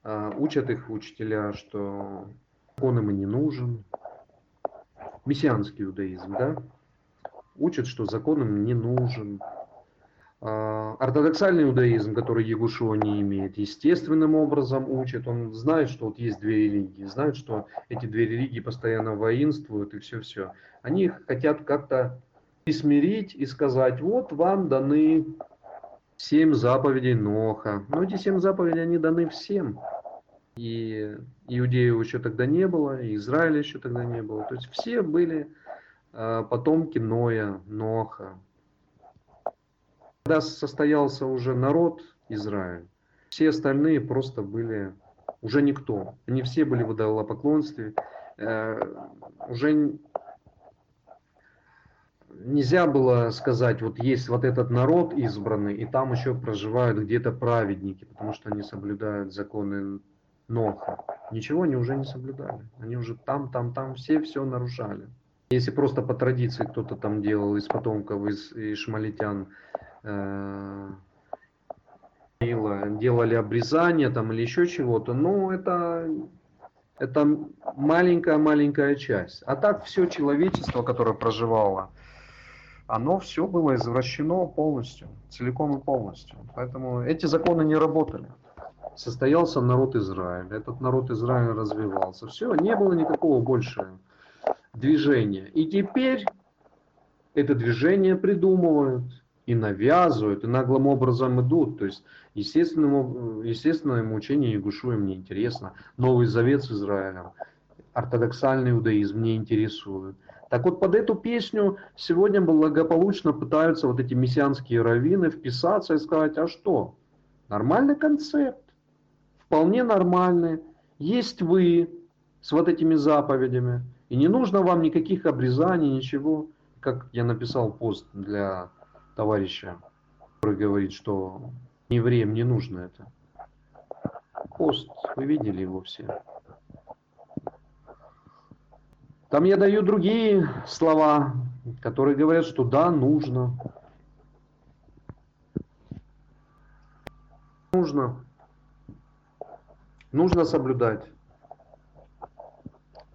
а, учат их учителя, что закон им и не нужен. Мессианский иудаизм, да? Учат, что закон им не нужен. А, ортодоксальный иудаизм, который Ягушева не имеет, естественным образом учит. Он знает, что вот есть две религии, знает, что эти две религии постоянно воинствуют и все-все. Они хотят как-то смирить и сказать, вот вам даны семь заповедей Ноха. Но эти семь заповедей, они даны всем. И Иудею еще тогда не было, и Израиля еще тогда не было. То есть все были э, потомки Ноя, Ноха. Когда состоялся уже народ Израиль, все остальные просто были уже никто. Они все были в идолопоклонстве. Э, уже нельзя было сказать, вот есть вот этот народ избранный, и там еще проживают где-то праведники, потому что они соблюдают законы Ноха. Ничего они уже не соблюдали. Они уже там, там, там все все нарушали. Если просто по традиции кто-то там делал из потомков, из, из шмалитян, э, делали обрезание там или еще чего-то, но это, это маленькая-маленькая часть. А так все человечество, которое проживало, оно все было извращено полностью, целиком и полностью. Поэтому эти законы не работали. Состоялся народ Израиля, этот народ Израиля развивался. Все, не было никакого больше движения. И теперь это движение придумывают, и навязывают, и наглым образом идут. То есть естественному, естественное учение Ягушуя мне интересно, Новый Завет с Израилем, ортодоксальный иудаизм мне интересует. Так вот, под эту песню сегодня благополучно пытаются вот эти мессианские раввины вписаться и сказать, а что? Нормальный концепт, вполне нормальный. Есть вы с вот этими заповедями, и не нужно вам никаких обрезаний, ничего. Как я написал пост для товарища, который говорит, что евреям не нужно это. Пост, вы видели его все. Там я даю другие слова, которые говорят, что да, нужно. Нужно. Нужно соблюдать.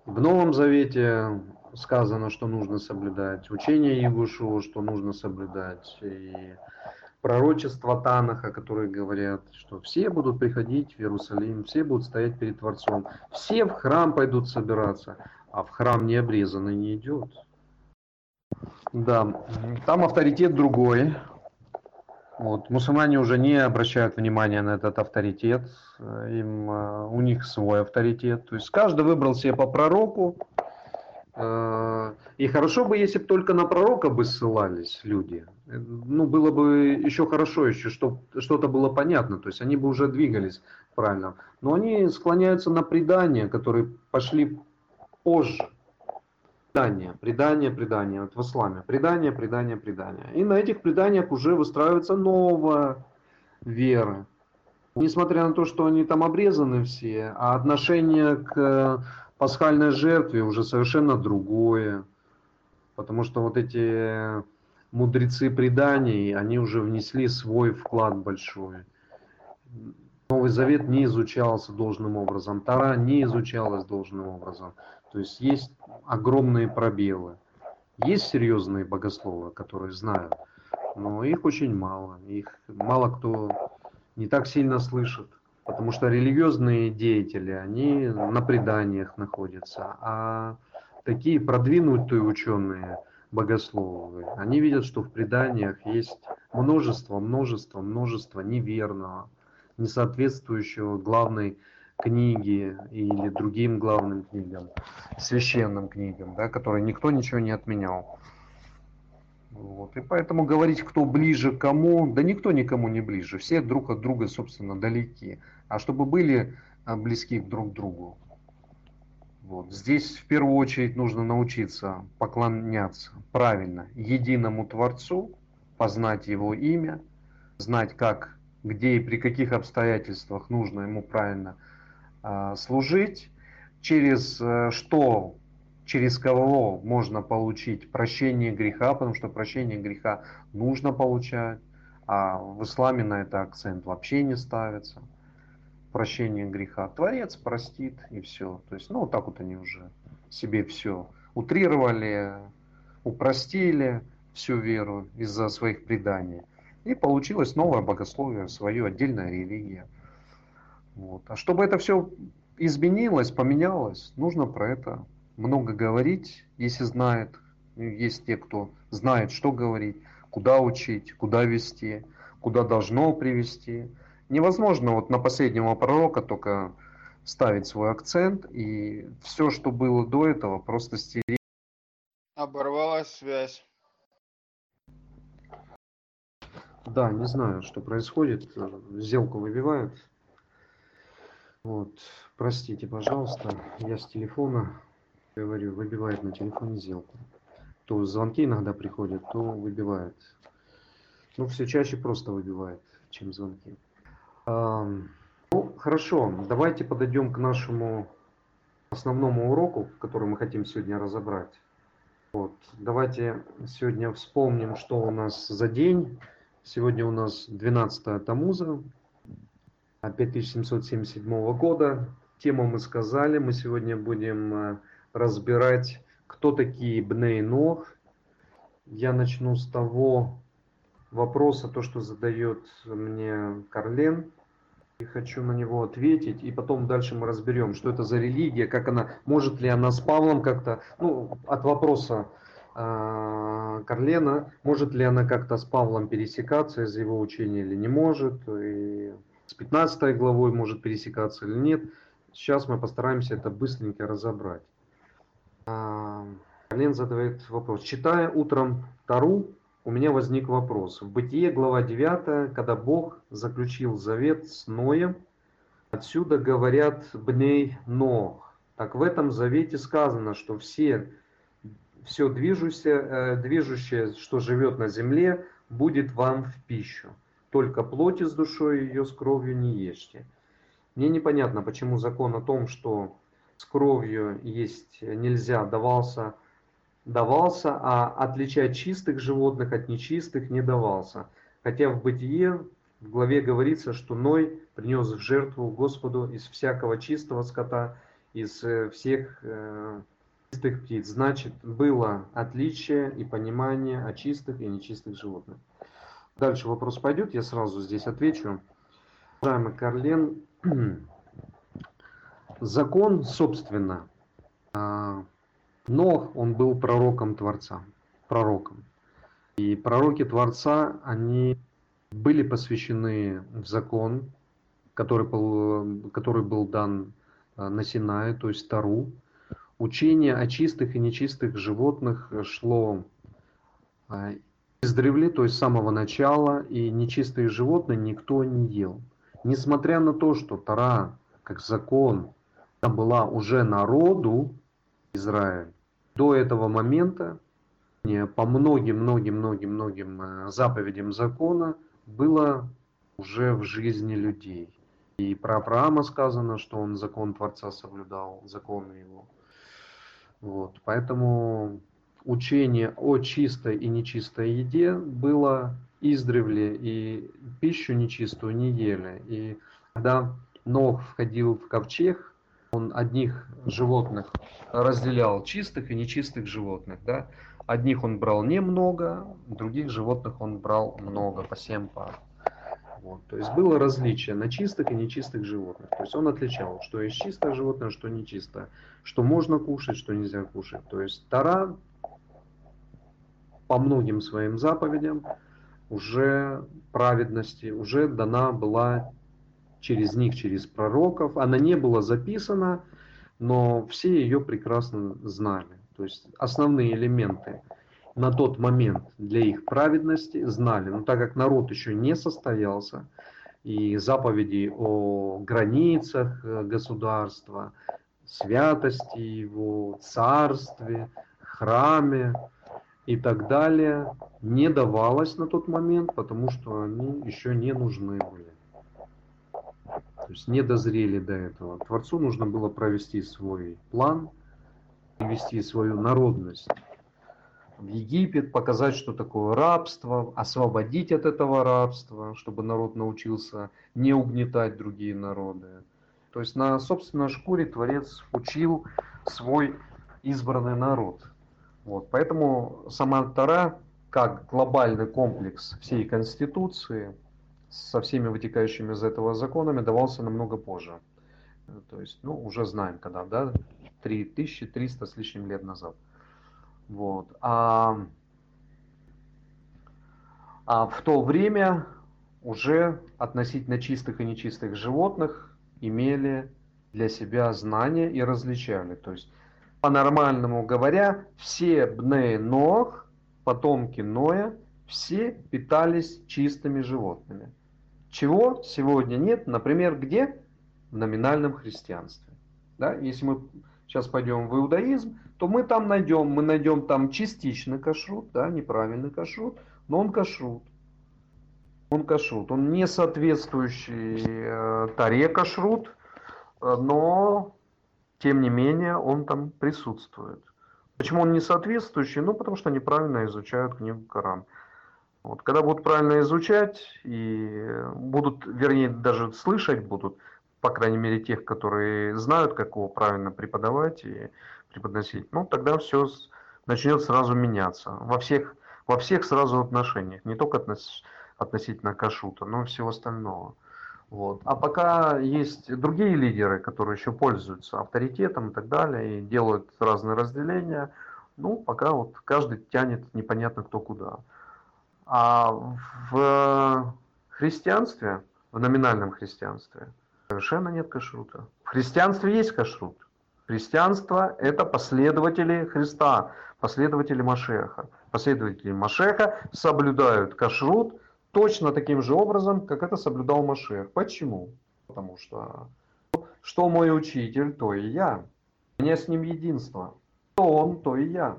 В Новом Завете сказано, что нужно соблюдать, учение Ягушу, что нужно соблюдать, и пророчества Танаха, которые говорят, что все будут приходить в Иерусалим, все будут стоять перед Творцом, все в храм пойдут собираться, а в храм не обрезанный не идет. Да, там авторитет другой. Вот. Мусульмане уже не обращают внимания на этот авторитет, им, э, у них свой авторитет. То есть каждый выбрал себе по пророку, и хорошо бы, если бы только на пророка бы ссылались люди. Ну, было бы еще хорошо, еще чтобы что-то было понятно. То есть они бы уже двигались правильно. Но они склоняются на предания, которые пошли позже. Предание, предание, предание. Вот в исламе. Предание, предание, предание. И на этих преданиях уже выстраивается новая вера. Несмотря на то, что они там обрезаны все, а отношение к пасхальной жертве уже совершенно другое. Потому что вот эти мудрецы преданий, они уже внесли свой вклад большой. Новый Завет не изучался должным образом, Тара не изучалась должным образом. То есть есть огромные пробелы. Есть серьезные богословы, которые знают, но их очень мало. Их мало кто не так сильно слышит. Потому что религиозные деятели, они на преданиях находятся, а такие продвинутые ученые, богословы, они видят, что в преданиях есть множество, множество, множество неверного, несоответствующего главной книге или другим главным книгам, священным книгам, да, которые никто ничего не отменял. Вот. И поэтому говорить, кто ближе к кому, да никто никому не ближе. Все друг от друга, собственно, далеки. А чтобы были а, близки друг к другу. Вот. Здесь в первую очередь нужно научиться поклоняться правильно единому Творцу, познать Его имя, знать, как, где и при каких обстоятельствах нужно Ему правильно э, служить, через э, что через кого можно получить прощение греха, потому что прощение греха нужно получать, а в исламе на это акцент вообще не ставится. Прощение греха. Творец простит и все. То есть, ну, вот так вот они уже себе все утрировали, упростили всю веру из-за своих преданий. И получилось новое богословие, свое отдельная религия. Вот. А чтобы это все изменилось, поменялось, нужно про это много говорить, если знает. Есть те, кто знает, что говорить, куда учить, куда вести, куда должно привести. Невозможно вот на последнего пророка только ставить свой акцент, и все, что было до этого, просто стереть. Оборвалась связь. Да, не знаю, что происходит. Сделку выбивают. Вот, простите, пожалуйста, я с телефона говорю, выбивает на телефоне сделку. То звонки иногда приходят, то выбивает. Ну, все чаще просто выбивает, чем звонки. А, ну, хорошо, давайте подойдем к нашему основному уроку, который мы хотим сегодня разобрать. Вот. Давайте сегодня вспомним, что у нас за день Сегодня у нас 12 Тамуза 5777 года. Тему мы сказали, мы сегодня будем э, разбирать, кто такие Бней. Я начну с того вопроса, то, что задает мне Карлен, и хочу на него ответить, и потом дальше мы разберем, что это за религия, как она, может ли она с Павлом как-то, ну, от вопроса э, Карлена, может ли она как-то с Павлом пересекаться из его учения или не может, и с 15 главой может пересекаться или нет. Сейчас мы постараемся это быстренько разобрать. Карлен задает вопрос. Читая утром Тару, у меня возник вопрос. В Бытие, глава 9, когда Бог заключил завет с Ноем, отсюда говорят «бней Нох». Так в этом завете сказано, что все, все движущее, э, движущее, что живет на земле, будет вам в пищу. Только плоти с душой ее с кровью не ешьте. Мне непонятно, почему закон о том, что с кровью есть нельзя, давался давался, а отличать чистых животных от нечистых не давался. Хотя в Бытие в главе говорится, что Ной принес в жертву Господу из всякого чистого скота, из э, всех э, чистых птиц. Значит, было отличие и понимание о чистых и нечистых животных. Дальше вопрос пойдет, я сразу здесь отвечу. Уважаемый Карлен, закон, собственно, а, Нох, он был пророком Творца, пророком. И пророки Творца, они были посвящены в закон, который был, который был дан э, на Синае, то есть Тару. Учение о чистых и нечистых животных шло э, издревле, то есть с самого начала, и нечистые животные никто не ел. Несмотря на то, что Тара, как закон, была уже народу, Израиль. До этого момента по многим-многим-многим-многим э, заповедям закона было уже в жизни людей. И про Авраама сказано, что он закон Творца соблюдал, законы его. Вот. Поэтому учение о чистой и нечистой еде было издревле, и пищу нечистую не ели. И когда Нох входил в ковчег, он одних животных разделял чистых и нечистых животных. Да? Одних он брал немного, других животных он брал много, по 7 пар. Вот. То есть было различие на чистых и нечистых животных. То есть он отличал, что есть чистое животное, что нечистое. Что можно кушать, что нельзя кушать. То есть Тара по многим своим заповедям уже праведности, уже дана была через них, через пророков. Она не была записана, но все ее прекрасно знали. То есть основные элементы на тот момент для их праведности знали. Но так как народ еще не состоялся, и заповеди о границах э, государства, святости его, царстве, храме и так далее не давалось на тот момент, потому что они еще не нужны были. То есть не дозрели до этого. Творцу нужно было провести свой план, ввести свою народность в Египет, показать, что такое рабство, освободить от этого рабства, чтобы народ научился не угнетать другие народы. То есть на собственной шкуре Творец учил свой избранный народ. Вот. Поэтому сама Тара, как глобальный комплекс всей Конституции, со всеми вытекающими из этого законами давался намного позже. То есть, ну, уже знаем, когда, да, 3300 с лишним лет назад. Вот. А, а в то время уже относительно чистых и нечистых животных имели для себя знания и различали. То есть, по-нормальному говоря, все бне Нох, потомки Ноя, все питались чистыми животными. Чего сегодня нет, например, где? В номинальном христианстве. Да? Если мы сейчас пойдем в иудаизм, то мы там найдем, мы найдем там частичный кашрут, да, неправильный кашрут, но он кашрут. Он кашрут, он не соответствующий э, таре кашрут, э, но тем не менее он там присутствует. Почему он не соответствующий? Ну, потому что неправильно изучают книгу Коран. Вот, когда будут правильно изучать и будут, вернее, даже слышать будут, по крайней мере, тех, которые знают, как его правильно преподавать и преподносить, ну, тогда все начнет сразу меняться во всех, во всех сразу отношениях, не только относ, относительно кашута, но и всего остального. Вот. А пока есть другие лидеры, которые еще пользуются авторитетом и так далее, и делают разные разделения, ну, пока вот каждый тянет непонятно кто куда. А в христианстве, в номинальном христианстве, совершенно нет кашрута. В христианстве есть кашрут. Христианство – это последователи Христа, последователи Машеха. Последователи Машеха соблюдают кашрут точно таким же образом, как это соблюдал Машех. Почему? Потому что что мой учитель, то и я. У меня с ним единство. Что он, то и я.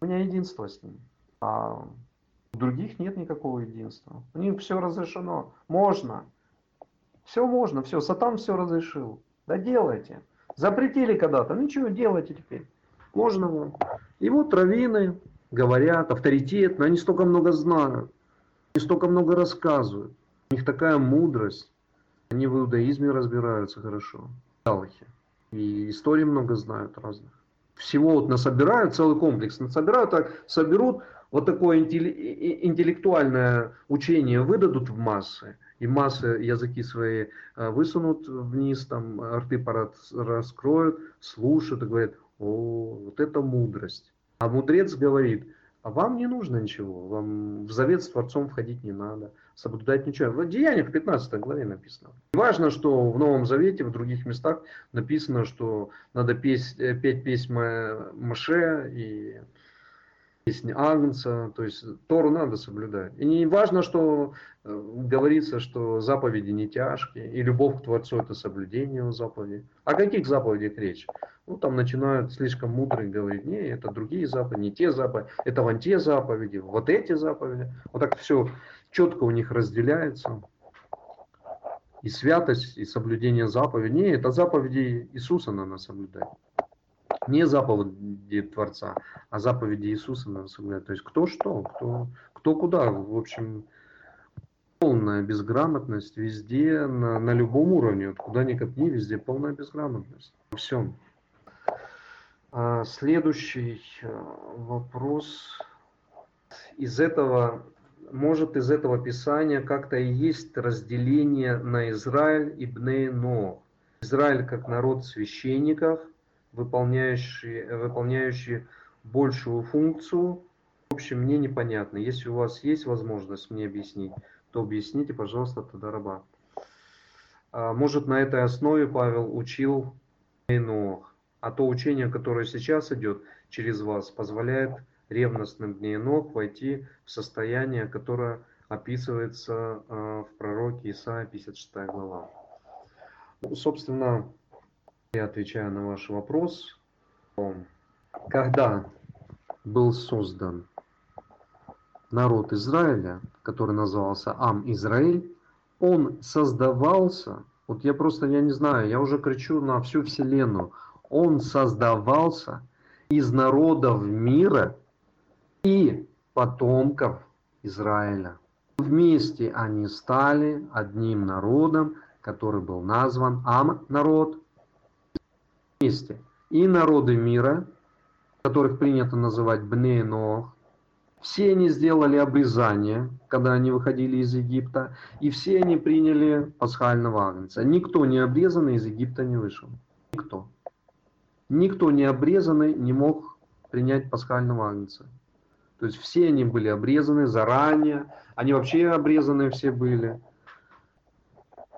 У меня единство с ним. А у других нет никакого единства. У них все разрешено. Можно. Все можно, все. Сатан все разрешил. Да делайте. Запретили когда-то. Ничего, делайте теперь. Можно вам. И вот раввины говорят авторитетно, они столько много знают. Они столько много рассказывают. У них такая мудрость. Они в иудаизме разбираются хорошо. Аллахе. И истории много знают разных. Всего вот насобирают целый комплекс. Насобирают так, соберут вот такое интеллектуальное учение, выдадут в массы. И массы языки свои э, высунут вниз, там рты раскроют, слушают и говорят, о, вот это мудрость. А мудрец говорит, а вам не нужно ничего, вам в завет с Творцом входить не надо, соблюдать ничего. В Деяниях в 15 главе написано. Важно, что в Новом Завете, в других местах написано, что надо петь, э, петь песнь Маше и песни Агнца, то есть Тору надо соблюдать. И не важно, что э, говорится, что заповеди не тяжкие, и любовь к Творцу это соблюдение его заповедей. О каких заповедях речь? Ну, там начинают слишком мудрые говорить, не, это другие заповеди, не те заповеди, это вон те заповеди, вот эти заповеди. Вот так все четко у них разделяется. И святость, и соблюдение заповедей. Не, это заповеди Иисуса надо соблюдать. Не заповеди Творца, а заповеди Иисуса надо соблюдать. То есть кто что, кто, кто куда. В общем, полная безграмотность везде, на, на любом уровне. Куда ни копни, везде полная безграмотность. Во всем. А, следующий э, вопрос. Из этого, может из этого писания как-то и есть разделение на Израиль и Бней Израиль как народ священников, выполняющий, выполняющий большую функцию. В общем, мне непонятно. Если у вас есть возможность мне объяснить, то объясните, пожалуйста, тогда раба. А, может, на этой основе Павел учил Нох. А то учение, которое сейчас идет через вас, позволяет ревностным дней ног войти в состояние, которое описывается э, в пророке Исаия 56 глава. Ну, собственно, я отвечаю на ваш вопрос. Когда был создан народ Израиля, который назывался Ам Израиль, он создавался, вот я просто, я не знаю, я уже кричу на всю вселенную, он создавался из народов мира и потомков Израиля. Вместе они стали одним народом, который был назван Ам-народ. Вместе и народы мира, которых принято называть Бнеенох, все они сделали обрезание, когда они выходили из Египта, и все они приняли пасхального агнца. Никто не обрезанный из Египта не вышел. Никто никто не обрезанный не мог принять пасхального агнца. То есть все они были обрезаны заранее, они вообще обрезаны все были.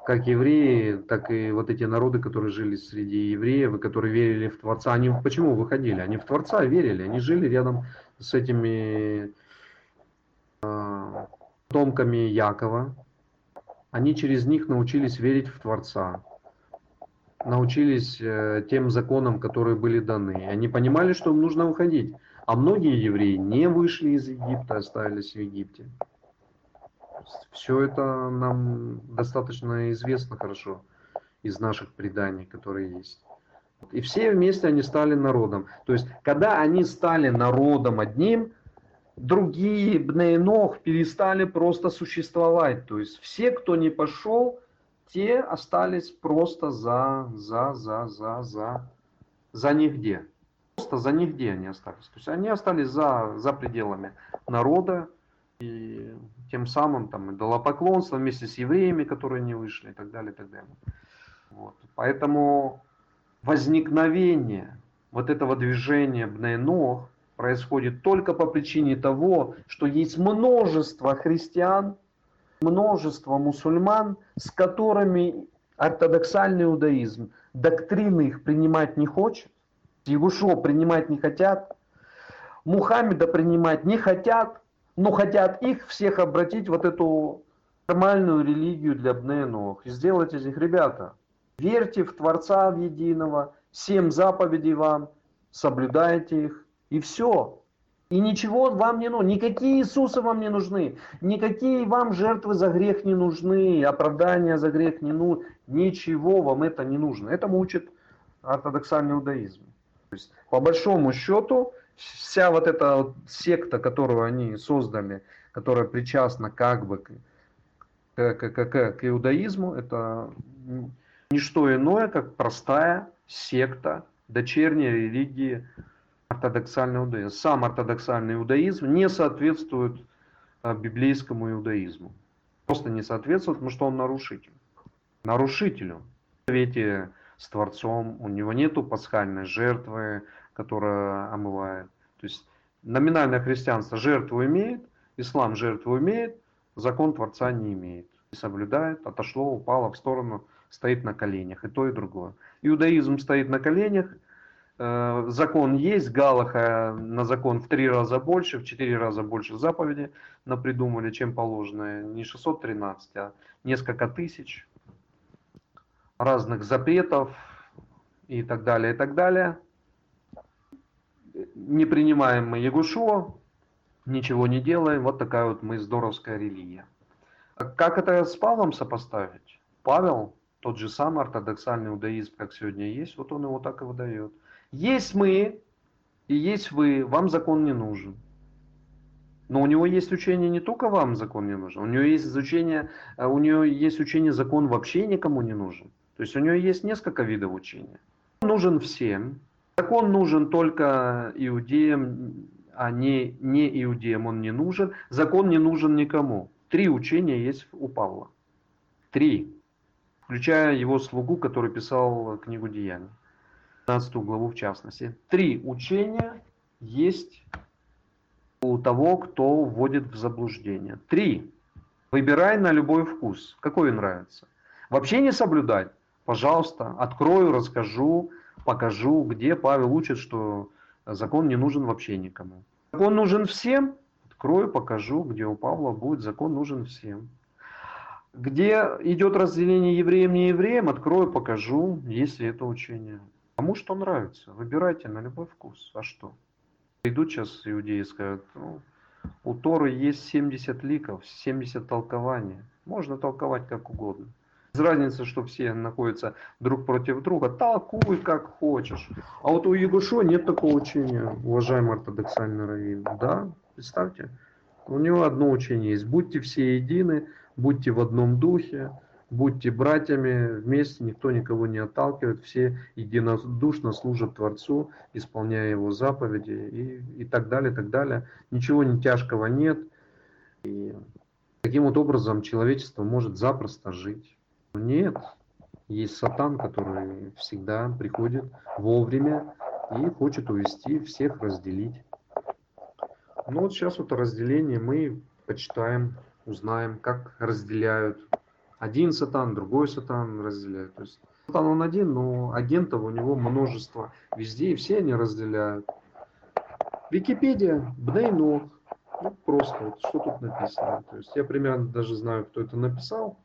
Как евреи, так и вот эти народы, которые жили среди евреев, которые верили в Творца. Они почему выходили? Они в Творца верили, они жили рядом с этими э, потомками Якова. Они через них научились верить в Творца научились э, тем законам, которые были даны. Они понимали, что им нужно уходить. А многие евреи не вышли из Египта, остались в Египте. Все это нам достаточно известно хорошо из наших преданий, которые есть. И все вместе они стали народом. То есть, когда они стали народом одним, другие Бнейнох перестали просто существовать. То есть все, кто не пошел, те остались просто за, за, за, за, за, за нигде. Просто за нигде они остались. То есть они остались за, за пределами народа, тем самым там идолопоклонство вместе с евреями, которые не вышли и так далее, и так далее. Вот. Поэтому возникновение вот этого движения Бнейнох происходит только по причине того, что есть множество христиан, множество мусульман, с которыми ортодоксальный иудаизм, доктрины их принимать не хочет, Егушо принимать не хотят, Мухаммеда принимать не хотят, но хотят их всех обратить вот эту нормальную религию для Бненох и сделать из них, ребята, верьте в Творца в Единого, семь заповедей вам, соблюдайте их, и все. И ничего вам не нужно, никакие Иисусы вам не нужны, никакие вам жертвы за грех не нужны, оправдания за грех не нужны, ничего вам это не нужно. Это учит ортодоксальный иудаизм. То есть, по большому счету, вся вот эта вот секта, которую они создали, которая причастна как бы к, к, к, к, к иудаизму, это не что иное, как простая секта, дочерняя религии ортодоксальный иудаизм. Сам ортодоксальный иудаизм не соответствует а, библейскому иудаизму. Просто не соответствует, потому что он нарушитель. Нарушителю. В с Творцом у него нету пасхальной жертвы, которая омывает. То есть номинальное христианство жертву имеет, ислам жертву имеет, закон Творца не имеет. Не соблюдает, отошло, упало в сторону, стоит на коленях. И то, и другое. Иудаизм стоит на коленях, Э, закон есть, Галаха на закон в три раза больше, в четыре раза больше заповеди напридумали, чем положено. Не 613, а несколько тысяч разных запретов и так далее, и так далее. Не принимаем мы Ягушо, ничего не делаем, вот такая вот мы здоровская религия. Как это с Павлом сопоставить? Павел, тот же самый ортодоксальный иудаизм, как сегодня есть, вот он его так и выдает. Есть мы и есть вы, вам закон не нужен. Но у него есть учение не только вам закон не нужен, у него есть учение, э, у него есть учение закон вообще никому не нужен. То есть у него есть несколько видов учения. Он нужен всем. Закон нужен только иудеям, а не, не иудеям он не нужен. Закон не нужен никому. Три учения есть у Павла. Три. Включая его слугу, который писал книгу Деяний. 15 главу в частности. Три учения есть у того, кто вводит в заблуждение. Три. Выбирай на любой вкус. Какой нравится. Вообще не соблюдать. Пожалуйста, открою, расскажу, покажу, где Павел учит, что закон не нужен вообще никому. Закон нужен всем. Открою, покажу, где у Павла будет закон нужен всем. Где идет разделение евреям не евреям, открою, покажу, есть ли это учение. Кому что нравится, выбирайте на любой вкус. А что? Идут сейчас иудеи и скажут, ну, у Торы есть 70 ликов, 70 толкований. Можно толковать как угодно. Без разницы, что все находятся друг против друга, толкуй как хочешь. А вот у Егушо нет такого учения, уважаемый ортодоксальный раввин. Да, представьте, у него одно учение есть. Будьте все едины, будьте в одном духе, Будьте братьями, вместе никто никого не отталкивает, все единодушно служат Творцу, исполняя Его заповеди и, и так далее, так далее. Ничего не тяжкого нет. И таким вот образом человечество может запросто жить. Нет, есть сатан, который всегда приходит вовремя и хочет увести, всех разделить. Ну вот сейчас вот разделение мы почитаем, узнаем, как разделяют один сатан, другой сатан разделяет. То есть сатан он один, но агентов у него множество везде, и все они разделяют. Википедия, Бнейнот, ну, просто вот что тут написано. То есть я примерно даже знаю, кто это написал.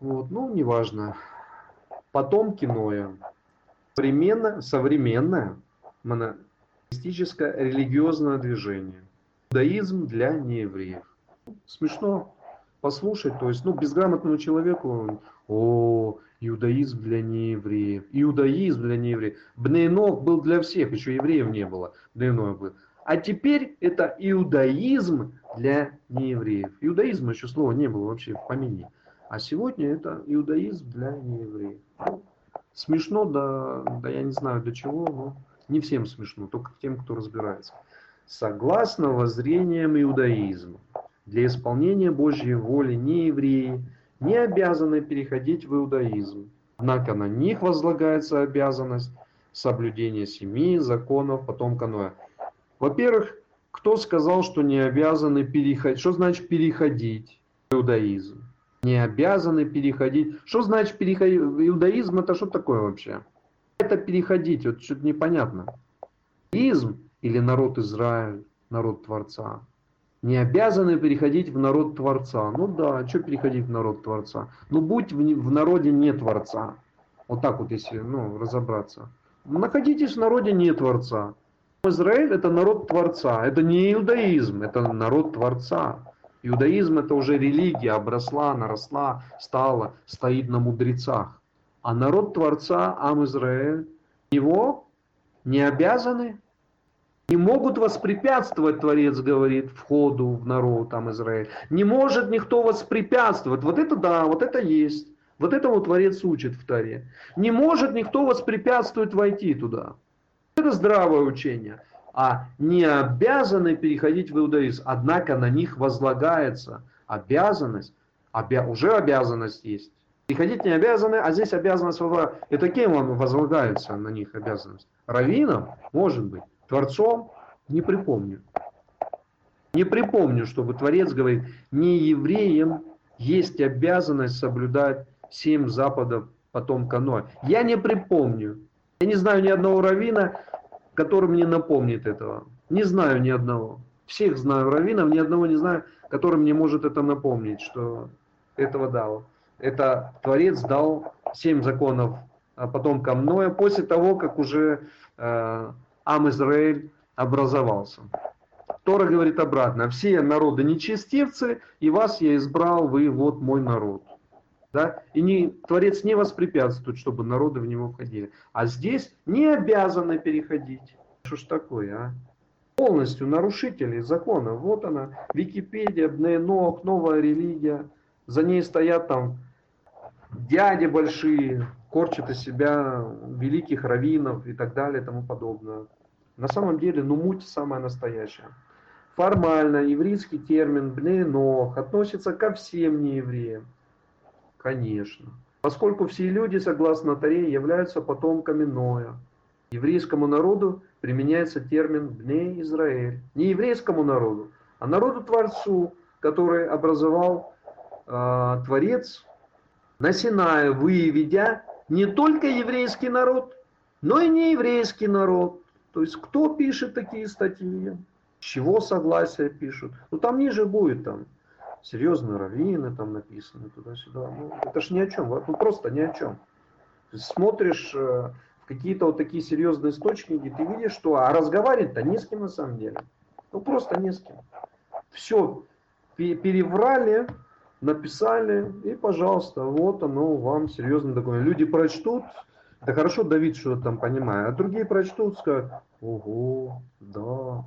Вот, ну, неважно. Потомки Ноя. Современное, современное монотеистическое религиозное движение. Иудаизм для неевреев. Смешно, послушать, то есть, ну, безграмотному человеку, о, иудаизм для неевреев, иудаизм для неевреев. Бнейнох был для всех, еще евреев не было, Бнейнох был. А теперь это иудаизм для неевреев. Иудаизм еще слова не было вообще в помине. А сегодня это иудаизм для неевреев. Ну, смешно, да, да я не знаю до чего, но не всем смешно, только тем, кто разбирается. Согласно воззрениям иудаизма, для исполнения Божьей воли неевреи не обязаны переходить в иудаизм. Однако на них возлагается обязанность соблюдения семи законов потомка Ноя. Во-первых, кто сказал, что не обязаны переходить? Что значит переходить в иудаизм? Не обязаны переходить. Что значит переходить? Иудаизм это что такое вообще? Это переходить, вот что-то непонятно. Иудаизм или народ Израиль, народ Творца, не обязаны переходить в народ Творца. Ну да, что переходить в народ Творца? Ну будь в, в народе не Творца. Вот так вот, если ну, разобраться. Находитесь в народе не Творца. Израиль это народ Творца. Это не иудаизм, это народ Творца. Иудаизм это уже религия, обросла, наросла, стала, стоит на мудрецах. А народ Творца, Ам Израиль, его не обязаны не могут воспрепятствовать, Творец говорит, входу в народ там Израиль. Не может никто воспрепятствовать. Вот это да, вот это есть. Вот этому Творец учит в Таре. Не может никто воспрепятствовать войти туда. Это здравое учение. А не обязаны переходить в иудаизм. Однако на них возлагается обязанность. Обя... Уже обязанность есть. Переходить не обязаны, а здесь обязанность возлагается. Это кем вам возлагается на них обязанность? Раввином? Может быть. Творцом? Не припомню. Не припомню, чтобы Творец говорит, не евреям есть обязанность соблюдать семь западов потомка Ноя. Я не припомню. Я не знаю ни одного равина, который мне напомнит этого. Не знаю ни одного. Всех знаю раввинов, ни одного не знаю, который мне может это напомнить, что этого дал. Это Творец дал семь законов потомкам Ноя после того, как уже э, Ам Израиль образовался. Тора говорит обратно, все народы нечестивцы, и вас я избрал, вы вот мой народ. Да? И не, Творец не воспрепятствует, чтобы народы в него входили. А здесь не обязаны переходить. Что ж такое, а? Полностью нарушители закона. Вот она, Википедия, Бнеенок, новая религия. За ней стоят там дяди большие, корчат из себя великих раввинов и так далее и тому подобное. На самом деле, ну муть самая настоящая. Формально еврейский термин «бнеенох» относится ко всем неевреям. Конечно. Поскольку все люди, согласно Таре, являются потомками Ноя. Еврейскому народу применяется термин «бне Израиль». Не еврейскому народу, а народу-творцу, который образовал э, Творец на Синае, выведя не только еврейский народ, но и нееврейский народ. То есть кто пишет такие статьи, чего согласия пишут. Ну там ниже будет там серьезные раввины там написаны туда-сюда. Ну, это ж ни о чем, ну просто ни о чем. Смотришь э, какие-то вот такие серьезные источники, ты видишь, что а разговаривать-то не с кем на самом деле. Ну просто не с кем. Все переврали, написали, и, пожалуйста, вот оно вам серьезный документ. Люди прочтут, да хорошо Давид что-то там понимает, а другие прочтут, скажут, ого, да.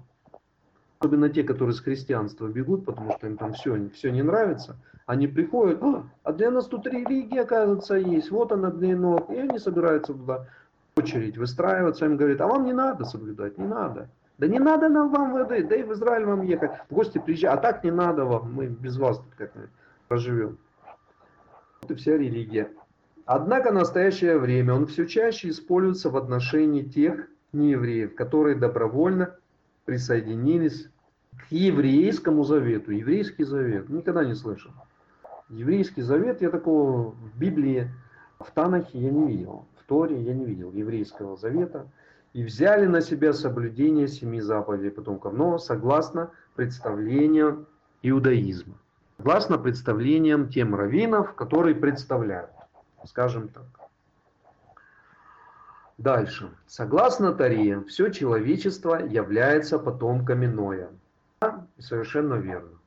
Особенно те, которые с христианства бегут, потому что им там все, все не нравится. Они приходят, а, а для нас тут религия, оказывается, есть, вот она для ног, и они собираются туда очередь выстраиваться, им говорят, а вам не надо соблюдать, не надо. Да не надо нам вам в ВД, да и в Израиль вам ехать, в гости приезжать, а так не надо вам, мы без вас как-нибудь проживем. Вот и вся религия. Однако в настоящее время он все чаще используется в отношении тех неевреев, которые добровольно присоединились к еврейскому завету. Еврейский завет. Никогда не слышал. Еврейский завет, я такого в Библии, в Танахе я не видел. В Торе я не видел еврейского завета. И взяли на себя соблюдение семи заповедей потомков, но согласно представлениям иудаизма. Согласно представлениям тем раввинов, которые представляют скажем так. Дальше. Согласно Таре, все человечество является потомками Ноя. Совершенно верно.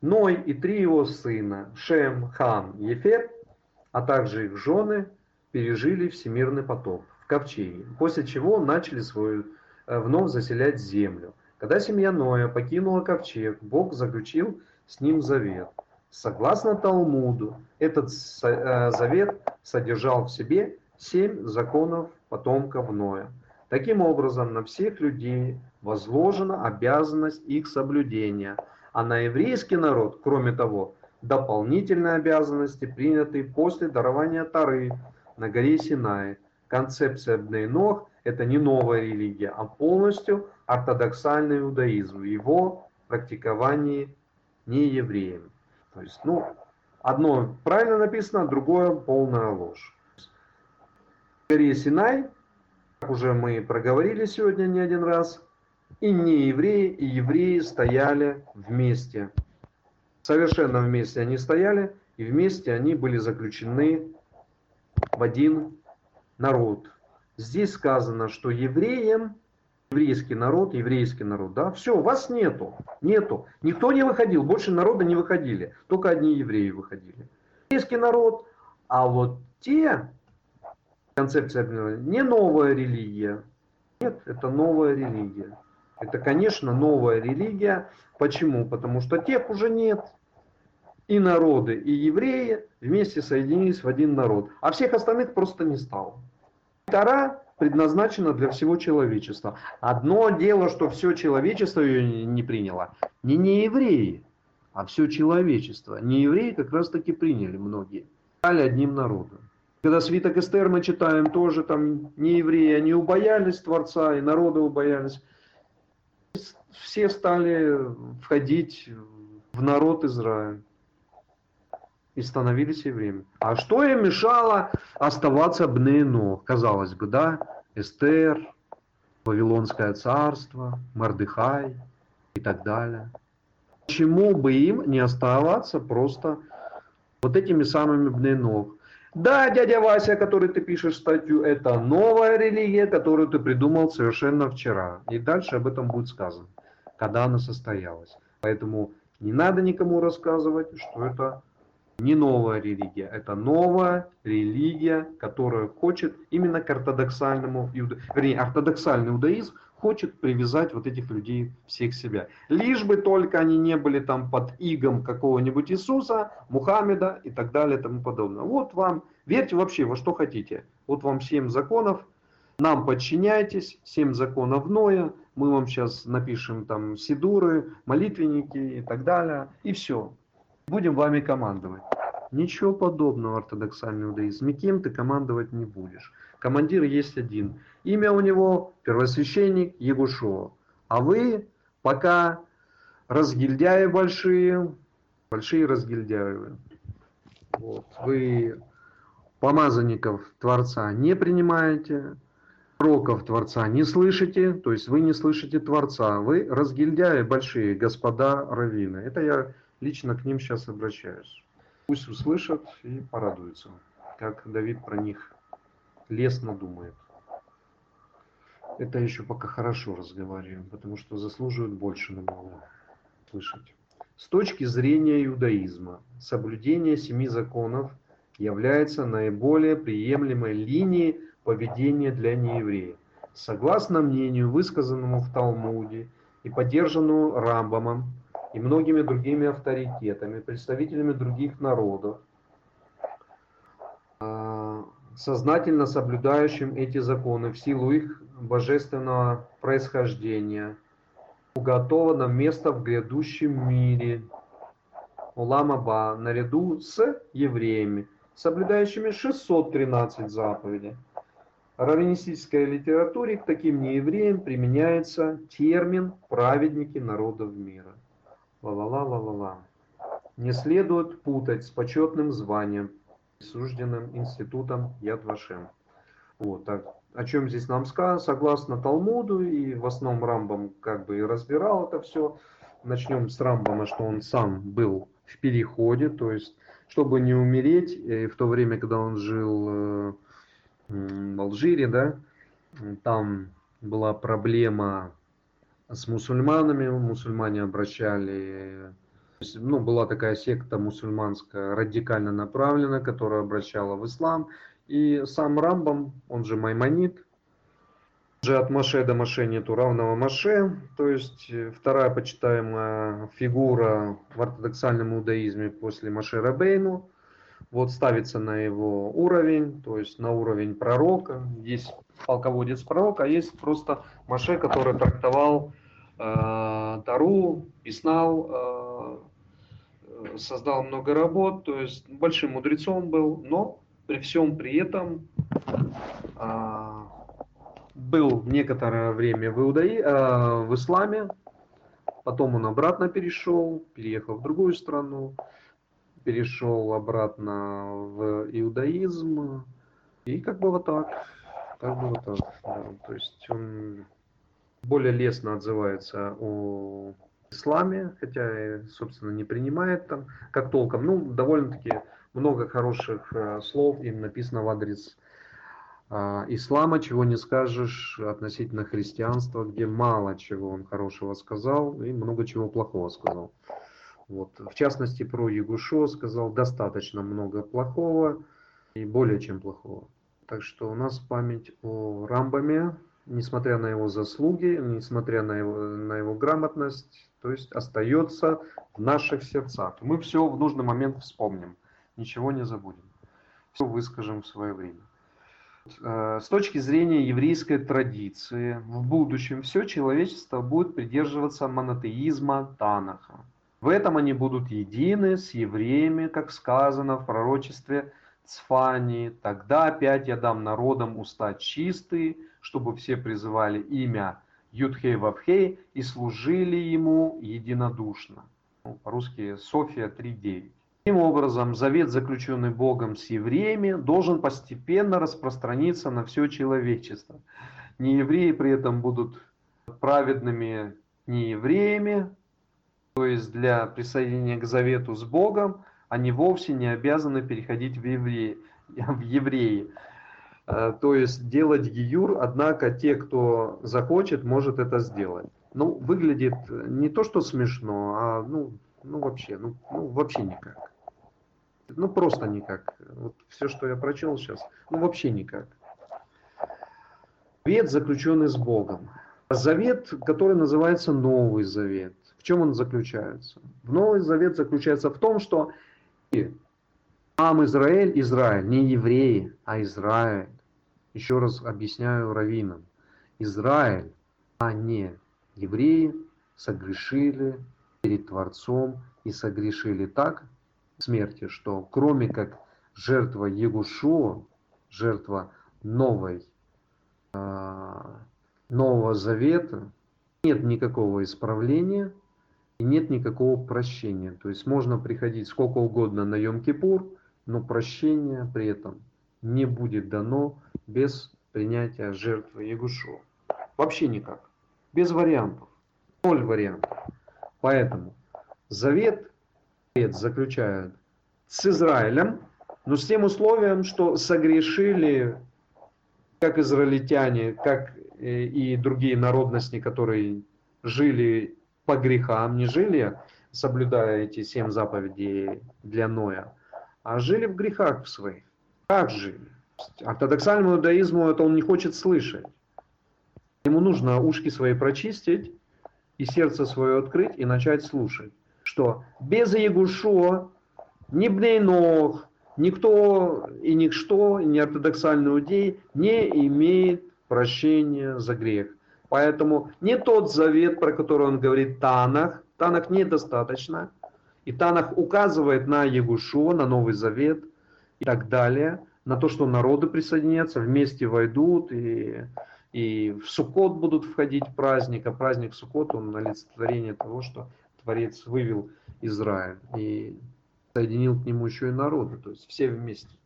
Ной и три его сына, Шем, Хам Ефет, а также их жены, пережили всемирный потоп в ковчеге, после чего начали свою э, вновь заселять землю. Когда семья Ноя покинула ковчег, Бог заключил с ним завет. Согласно Талмуду, этот э, завет содержал в себе семь законов потомков Ноя. Таким образом, на всех людей возложена обязанность их соблюдения, а на еврейский народ, кроме того, дополнительные обязанности, принятые после дарования Тары на горе Синай. Концепция Бнейнох – это не новая религия, а полностью ортодоксальный иудаизм в его практиковании не евреями. То есть, ну, одно правильно написано, другое полная ложь. Горе Синай, уже мы проговорили сегодня не один раз, и не евреи, и евреи стояли вместе. Совершенно вместе они стояли, и вместе они были заключены в один народ. Здесь сказано, что евреям, еврейский народ, еврейский народ, да, все, вас нету, нету. Никто не выходил, больше народа не выходили, только одни евреи выходили. Еврейский народ, а вот те, концепция не новая религия, нет, это новая религия. Это, конечно, новая религия. Почему? Потому что тех уже нет. И народы, и евреи вместе соединились в один народ. А всех остальных просто не стало. Тара предназначена для всего человечества. Одно дело, что все человечество ее не приняло. Не не евреи, а все человечество. Не евреи как раз таки приняли многие. Стали одним народом. Когда свиток Эстер мы читаем, тоже там не евреи, они убоялись Творца, и народы убоялись все стали входить в народ Израиля и становились евреями. А что им мешало оставаться Бнейно? Казалось бы, да? Эстер, Вавилонское царство, Мардыхай и так далее. Почему бы им не оставаться просто вот этими самыми Бнейнов? Да, дядя Вася, который ты пишешь статью, это новая религия, которую ты придумал совершенно вчера. И дальше об этом будет сказано когда она состоялась. Поэтому не надо никому рассказывать, что это не новая религия. Это новая религия, которая хочет именно к ортодоксальному, вернее, ортодоксальный иудаизм хочет привязать вот этих людей всех себя. Лишь бы только они не были там под игом какого-нибудь Иисуса, Мухаммеда и так далее и тому подобное. Вот вам, верьте вообще во что хотите. Вот вам семь законов, нам подчиняйтесь, семь законов Ноя, мы вам сейчас напишем там сидуры, молитвенники и так далее, и все. Будем вами командовать. Ничего подобного ортодоксальный иудаизм. Никем ты командовать не будешь. Командир есть один. Имя у него первосвященник Егушова. А вы пока разгильдяи большие, большие разгильдяи. Вот. Вы помазанников Творца не принимаете, пророков Творца не слышите, то есть вы не слышите Творца, вы разгильдяи большие, господа раввины. Это я лично к ним сейчас обращаюсь. Пусть услышат и порадуются, как Давид про них лестно думает. Это еще пока хорошо разговариваем, потому что заслуживают больше намного слышать. С точки зрения иудаизма, соблюдение семи законов является наиболее приемлемой линией поведение для неевреев. Согласно мнению, высказанному в Талмуде и поддержанному Рамбамом и многими другими авторитетами, представителями других народов, а, сознательно соблюдающим эти законы в силу их божественного происхождения, уготовано место в грядущем мире, Уламаба, наряду с евреями, соблюдающими 613 заповедей раввинистической литературе к таким неевреям применяется термин «праведники народов мира». Ла-ла-ла-ла-ла-ла. Не следует путать с почетным званием, присужденным институтом Яд Вашем. Вот, так, о чем здесь нам сказано, согласно Талмуду, и в основном Рамбам как бы и разбирал это все. Начнем с Рамбама, что он сам был в переходе, то есть, чтобы не умереть, э, в то время, когда он жил э, в Алжире, да, там была проблема с мусульманами, мусульмане обращали, ну, была такая секта мусульманская, радикально направленная, которая обращала в ислам, и сам Рамбам, он же Маймонит, же от Маше до Маше нету равного Маше, то есть э, вторая почитаемая фигура в ортодоксальном иудаизме после Маше Рабейну, вот ставится на его уровень, то есть на уровень пророка. Есть полководец пророка, а есть просто Маше, который трактовал Тару, Писнал, э, создал много работ, то есть большим мудрецом был, но при всем при этом э, был некоторое время в, Иудаи, э, в исламе, потом он обратно перешел, переехал в другую страну, перешел обратно в иудаизм, и как бы вот так, как бы вот так, да. то есть он более лестно отзывается о исламе, хотя, собственно, не принимает там, как толком, ну, довольно-таки много хороших э, слов им написано в адрес а, ислама, чего не скажешь относительно христианства, где мало чего он хорошего сказал и много чего плохого сказал. Вот. В частности, про Ягушо сказал достаточно много плохого и более чем плохого. Так что у нас память о Рамбаме, несмотря на его заслуги, несмотря на его, на его грамотность, то есть остается в наших сердцах. Мы все в нужный момент вспомним, ничего не забудем. Все выскажем в свое время. Э, с точки зрения еврейской традиции, в будущем все человечество будет придерживаться монотеизма Танаха. В этом они будут едины с евреями, как сказано в пророчестве Цфани. Тогда опять я дам народам уста чистые, чтобы все призывали имя Юдхей Вавхей и служили ему единодушно. Ну, по-русски София 3.9. Таким образом, завет, заключенный Богом с евреями, должен постепенно распространиться на все человечество. Не евреи при этом будут праведными не евреями, то есть для присоединения к завету с Богом они вовсе не обязаны переходить в евреи. В евреи. Э, то есть делать гиюр, однако те, кто захочет, может это сделать. Ну, выглядит не то, что смешно, а ну, ну вообще, ну, ну вообще никак. Ну, просто никак. Вот все, что я прочел сейчас, ну, вообще никак. Завет, заключенный с Богом. Завет, который называется Новый Завет. В чем он заключается? В Новый Завет заключается в том, что сам Израиль, Израиль, не евреи, а Израиль. Еще раз объясняю раввинам. Израиль, а не евреи, согрешили перед Творцом и согрешили так, смерти, что кроме как жертва Егушуа, жертва новой, а, Нового Завета, нет никакого исправления и нет никакого прощения. То есть можно приходить сколько угодно на Йом-Кипур, но прощения при этом не будет дано без принятия жертвы Ягушо. Вообще никак. Без вариантов. Ноль вариантов. Поэтому завет заключают с Израилем, но с тем условием, что согрешили как израильтяне, как э, и другие народности, которые жили по грехам, не жили, соблюдая эти семь заповедей для Ноя, а жили в грехах своих. Как жили? Ортодоксальному иудаизму это он не хочет слышать. Ему нужно ушки свои прочистить и сердце свое открыть и начать слушать что без Ягушо ни Бнейнох, никто и ничто, ни ортодоксальный иудей не имеет прощения за грех. Поэтому не тот завет, про который он говорит Танах, Танах недостаточно. И Танах указывает на Ягушо, на Новый Завет и так далее, на то, что народы присоединятся, вместе войдут и, и в Суккот будут входить праздник, а праздник Суккот, он олицетворение того, что Творец вывел Израиль и соединил к нему еще и народы, то есть все вместе.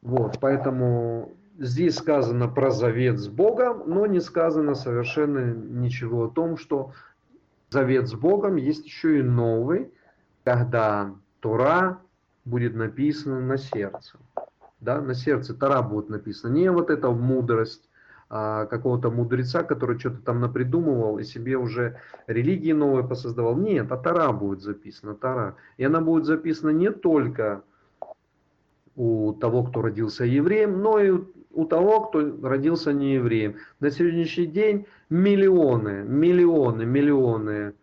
Вот, поэтому здесь сказано про завет с Богом, но не сказано совершенно ничего о том, что завет с Богом есть еще и новый, когда Тора будет написана на сердце. Да, на сердце Тора будет написана. Не вот эта мудрость, а, какого-то мудреца, который что-то там напридумывал и себе уже религии новые посоздавал. Нет, а Тара будет записана, Тара. И она будет записана не только у того, кто родился евреем, но и, у того, кто родился не евреем. На сегодняшний день миллионы, миллионы, миллионы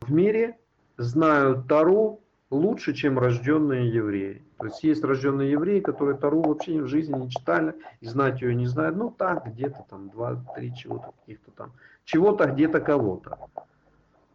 в мире знают Тару лучше, чем рожденные евреи. То есть есть рожденные евреи, которые Тару вообще в жизни не читали и знать ее не знают. Ну так, где-то там два-три чего-то каких-то там. Чего-то где-то кого-то.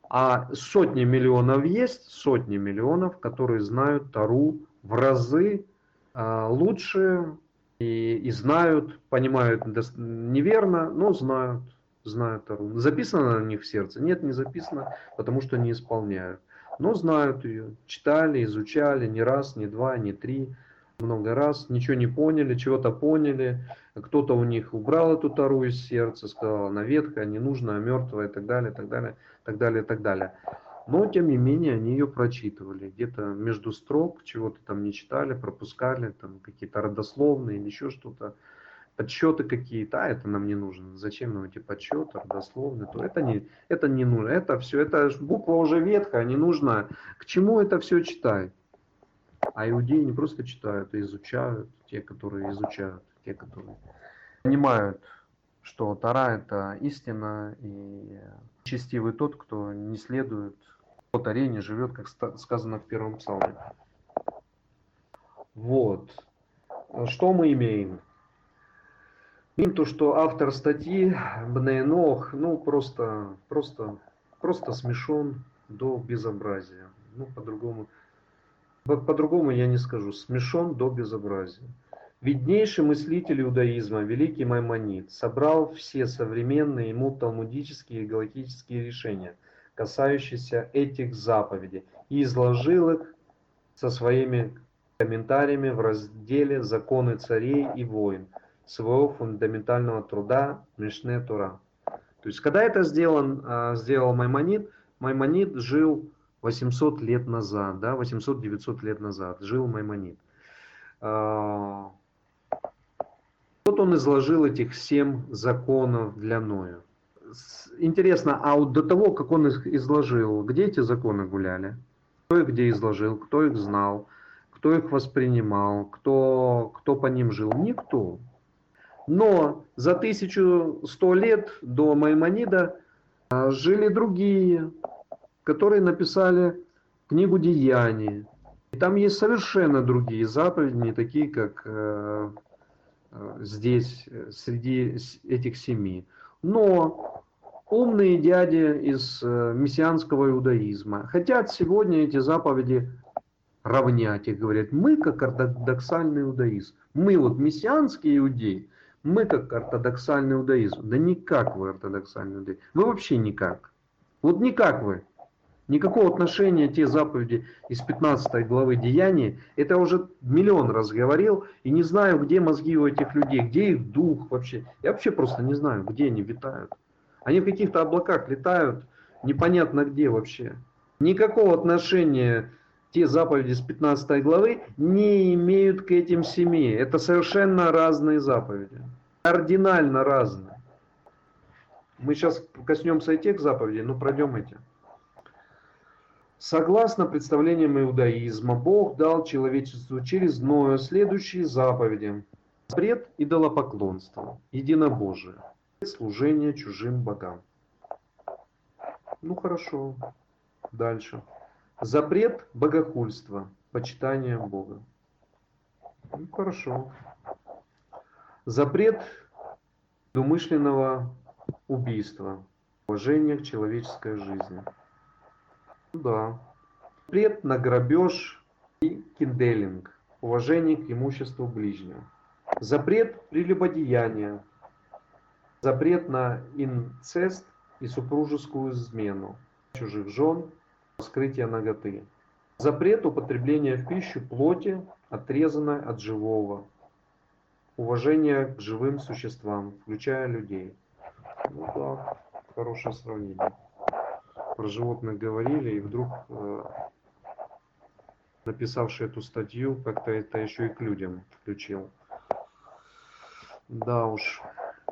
А сотни миллионов есть, сотни миллионов, которые знают Тару в разы э, лучше и, и знают, понимают неверно, но знают, знают Тару. Записано на них в сердце? Нет, не записано, потому что не исполняют. Но знают ее, читали, изучали не раз, не два, не три, много раз, ничего не поняли, чего-то поняли. Кто-то у них убрал эту Тару из сердца, сказал, она ветхая, не нужна, мертвая и так далее, и так далее, так далее, и так далее. Но, тем не менее, они ее прочитывали. Где-то между строк, чего-то там не читали, пропускали, там какие-то родословные или еще что-то. Подсчеты какие-то, а это нам не нужно. Зачем нам эти подсчеты, родословные? То это не, это не нужно. Это все, это буква уже ветхая, не нужна. К чему это все читать? А иудеи не просто читают, а изучают, те, которые изучают, те, которые понимают, что Тара это истина, и честивый тот, кто не следует по Таре, не живет, как сказано в первом псалме. Вот. Что мы имеем? Имеем то, что автор статьи Бнейнох, ну, просто, просто, просто смешон до безобразия. Ну, по-другому, по-другому я не скажу. Смешон до безобразия. Виднейший мыслитель иудаизма, великий Маймонид, собрал все современные ему талмудические и галактические решения, касающиеся этих заповедей, и изложил их со своими комментариями в разделе «Законы царей и войн» своего фундаментального труда Мишне Тура. То есть, когда это сделан, а, сделал Маймонид, Маймонид жил 800 лет назад, да, 800-900 лет назад жил Маймонид. А, вот он изложил этих семь законов для Ноя. Интересно, а вот до того, как он их изложил, где эти законы гуляли? Кто их где изложил, кто их знал, кто их воспринимал, кто, кто по ним жил? Никто. Но за 1100 лет до Маймонида а, жили другие, которые написали книгу Деяний. И там есть совершенно другие заповеди, не такие, как э, Э, здесь, э, среди этих семи. Но умные дяди из э, мессианского иудаизма хотят сегодня эти заповеди равнять и говорят, мы как ортодоксальный иудаизм, мы вот мессианские иудеи, мы как ортодоксальный иудаизм. Да никак вы ортодоксальный иудаизм. Вы вообще никак. Вот никак вы. Никакого отношения те заповеди из 15 главы Деяний, это уже миллион раз говорил, и не знаю, где мозги у этих людей, где их дух вообще. Я вообще просто не знаю, где они витают. Они в каких-то облаках летают, непонятно где вообще. Никакого отношения те заповеди с 15 главы не имеют к этим семи. Это совершенно разные заповеди. Кардинально разные. Мы сейчас коснемся и тех заповедей, но пройдем эти. Согласно представлениям иудаизма, Бог дал человечеству через Ноя следующие заповеди. Запрет идолопоклонства, единобожие, служение чужим богам. Ну хорошо, дальше. Запрет богохульства, почитание Бога. Ну хорошо. Запрет умышленного убийства, уважение к человеческой жизни. Да. Запрет на грабеж и кинделинг. Уважение к имуществу ближнего. Запрет прелюбодеяния. Запрет на инцест и супружескую измену. Чужих жен. Скрытие ноготы. Запрет употребления в пищу плоти, отрезанной от живого. Уважение к живым существам, включая людей. Ну да, хорошее сравнение про животных говорили, и вдруг э, написавший эту статью как-то это еще и к людям включил. Да уж.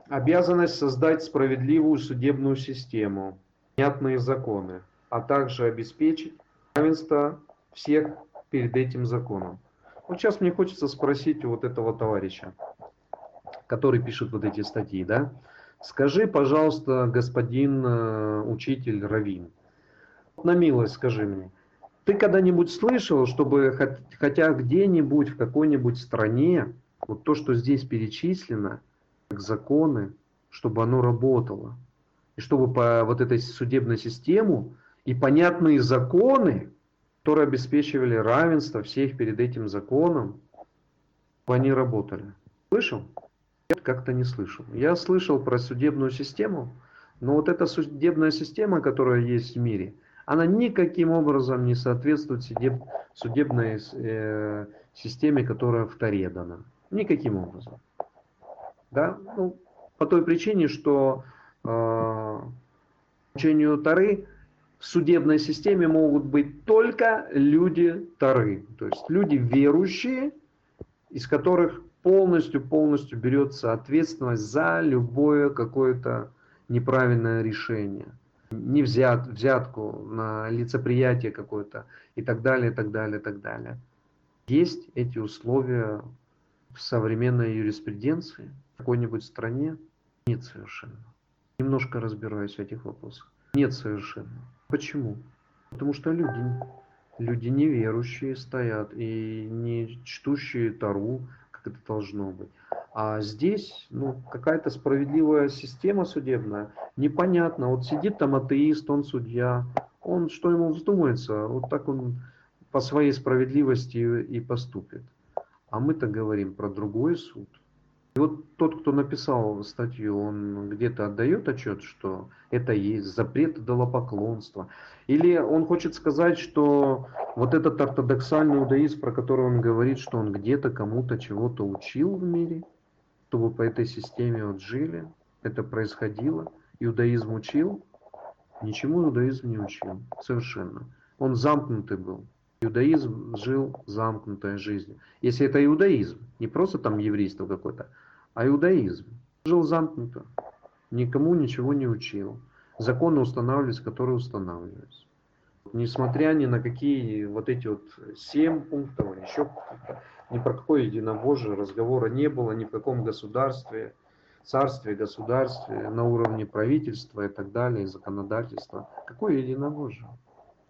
Обязанность создать справедливую судебную систему, понятные законы, а также обеспечить равенство всех перед этим законом. Вот сейчас мне хочется спросить у вот этого товарища. который пишет вот эти статьи, да, скажи, пожалуйста, господин э, учитель Равин, на милость скажи мне, ты когда-нибудь слышал, чтобы хотя где-нибудь в какой-нибудь стране вот то, что здесь перечислено, законы, чтобы оно работало, и чтобы по вот этой судебной систему и понятные законы, которые обеспечивали равенство всех перед этим законом, они работали. Слышал? Я как-то не слышал. Я слышал про судебную систему, но вот эта судебная система, которая есть в мире, она никаким образом не соответствует судеб, судебной э, системе, которая в Таре дана. Никаким образом. Да? Ну, по той причине, что э, учению Тары в судебной системе могут быть только люди Тары. То есть люди верующие, из которых полностью-полностью берется ответственность за любое какое-то неправильное решение не взят, взятку на лицеприятие какое-то и так далее, и так далее, и так далее. Есть эти условия в современной юриспруденции в какой-нибудь стране? Нет совершенно. Немножко разбираюсь в этих вопросах. Нет совершенно. Почему? Потому что люди, люди неверующие стоят и не чтущие Тару, как это должно быть. А здесь, ну, какая-то справедливая система судебная, непонятно. Вот сидит там атеист, он судья, он, что ему вздумается, вот так он по своей справедливости и поступит. А мы-то говорим про другой суд. И вот тот, кто написал статью, он где-то отдает отчет, что это есть запрет идолопоклонства. Или он хочет сказать, что вот этот ортодоксальный иудаизм, про который он говорит, что он где-то кому-то чего-то учил в мире – чтобы по этой системе вот жили, это происходило. Иудаизм учил, ничему иудаизм не учил, совершенно. Он замкнутый был. Иудаизм жил замкнутой жизнью. Если это иудаизм, не просто там еврейство какое-то, а иудаизм. Жил замкнуто, никому ничего не учил. Законы устанавливались, которые устанавливались. Несмотря ни на какие вот эти вот семь пунктов, еще ни про какое единобожие разговора не было ни в каком государстве, царстве, государстве, на уровне правительства и так далее, законодательства. Какое единобожие?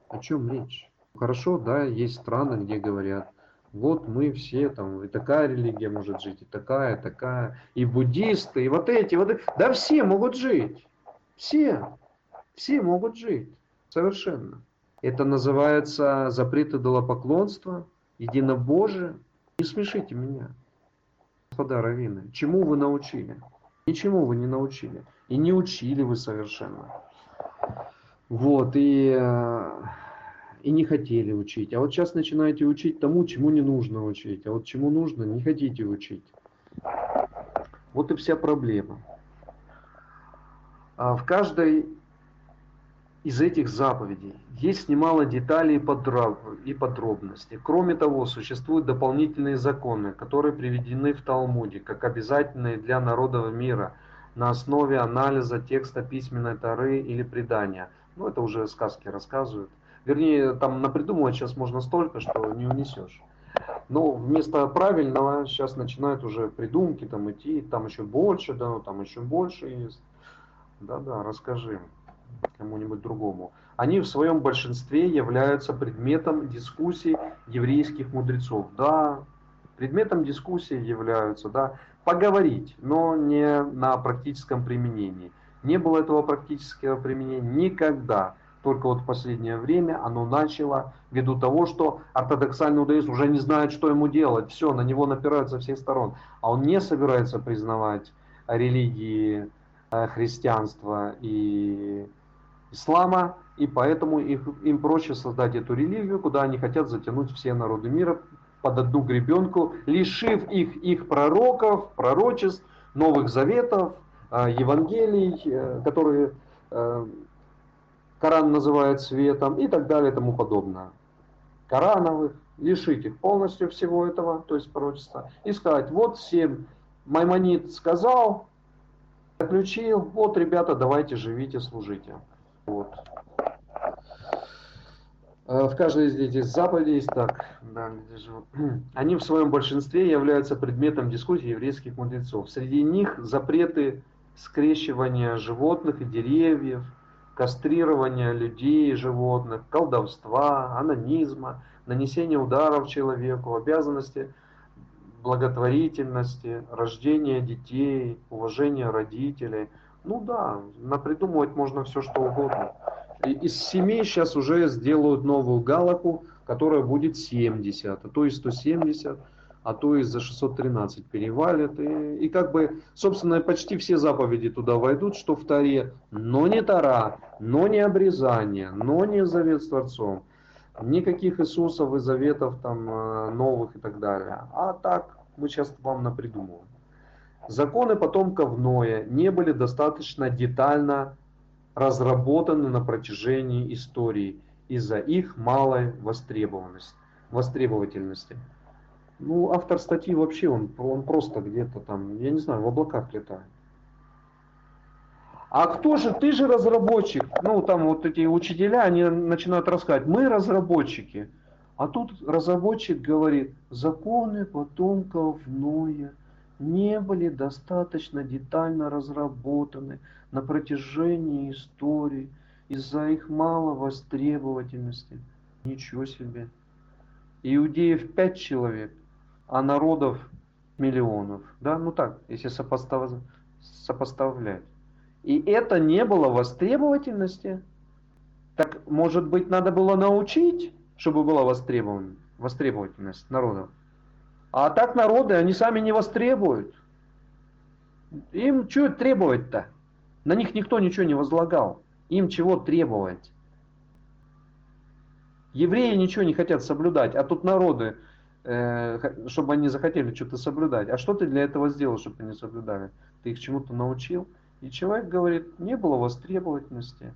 О чем речь? Хорошо, да, есть страны, где говорят, вот мы все там, и такая религия может жить, и такая, такая, и буддисты, и вот эти, вот эти. Да все могут жить. Все. Все могут жить. Совершенно. Это называется запрет идолопоклонства, единобожие. Не смешите меня, господа раввины. Чему вы научили? Ничему вы не научили. И не учили вы совершенно. Вот, и, э, и не хотели учить. А вот сейчас начинаете учить тому, чему не нужно учить. А вот чему нужно, не хотите учить. Вот и вся проблема. А в каждой из этих заповедей есть немало деталей и подробностей. Кроме того, существуют дополнительные законы, которые приведены в Талмуде как обязательные для народов мира на основе анализа текста письменной Тары или предания. Ну, это уже сказки рассказывают. Вернее, там напридумывать сейчас можно столько, что не унесешь. Но вместо правильного сейчас начинают уже придумки там идти, там еще больше, да, ну там еще больше есть. Да-да, расскажи кому-нибудь другому, они в своем большинстве являются предметом дискуссий еврейских мудрецов. Да, предметом дискуссии являются, да, поговорить, но не на практическом применении. Не было этого практического применения никогда. Только вот в последнее время оно начало, ввиду того, что ортодоксальный иудаизм уже не знает, что ему делать. Все, на него напирают со всех сторон. А он не собирается признавать религии э, христианства и ислама, и поэтому их, им проще создать эту религию, куда они хотят затянуть все народы мира под одну гребенку, лишив их их пророков, пророчеств, новых заветов, э, Евангелий, э, которые Коран называет светом и так далее и тому подобное. Корановых, лишить их полностью всего этого, то есть пророчества, и сказать, вот семь, Маймонид сказал, заключил, вот, ребята, давайте живите, служите. Вот. Э, В каждой из этих заповедей, так, да, они в своем большинстве являются предметом дискуссии еврейских мудрецов. Среди них запреты скрещивания животных и деревьев, кастрирования людей и животных, колдовства, анонизма, нанесения ударов человеку, обязанности благотворительности, рождения детей, уважения родителей. Ну да, напридумывать можно все что угодно. И из семей сейчас уже сделают новую галаку, которая будет 70, а то и 170, а то и за 613 перевалит. И, и как бы, собственно, почти все заповеди туда войдут, что в Таре, но не Тара, но не обрезание, но не завет с Творцом. Никаких Иисусов и заветов там э, новых и так далее. А так мы сейчас вам напридумываем. Законы потомков Ноя не были достаточно детально разработаны на протяжении истории из-за их малой востребованности, востребовательности. Ну, автор статьи вообще, он, он просто где-то там, я не знаю, в облаках летает. А кто же, ты же разработчик. Ну, там вот эти учителя, они начинают рассказывать, мы разработчики. А тут разработчик говорит, законы потомков Ноя не были достаточно детально разработаны на протяжении истории из-за их малой востребовательности. Ничего себе. Иудеев пять человек, а народов миллионов. Да, ну так, если сопостав... сопоставлять. И это не было востребовательности. Так, может быть, надо было научить, чтобы была востребован... востребовательность народов. А так народы, они сами не востребуют. Им что требовать-то? На них никто ничего не возлагал. Им чего требовать? Евреи ничего не хотят соблюдать, а тут народы, чтобы они захотели что-то соблюдать. А что ты для этого сделал, чтобы они соблюдали? Ты их чему-то научил? И человек говорит, не было востребовательности.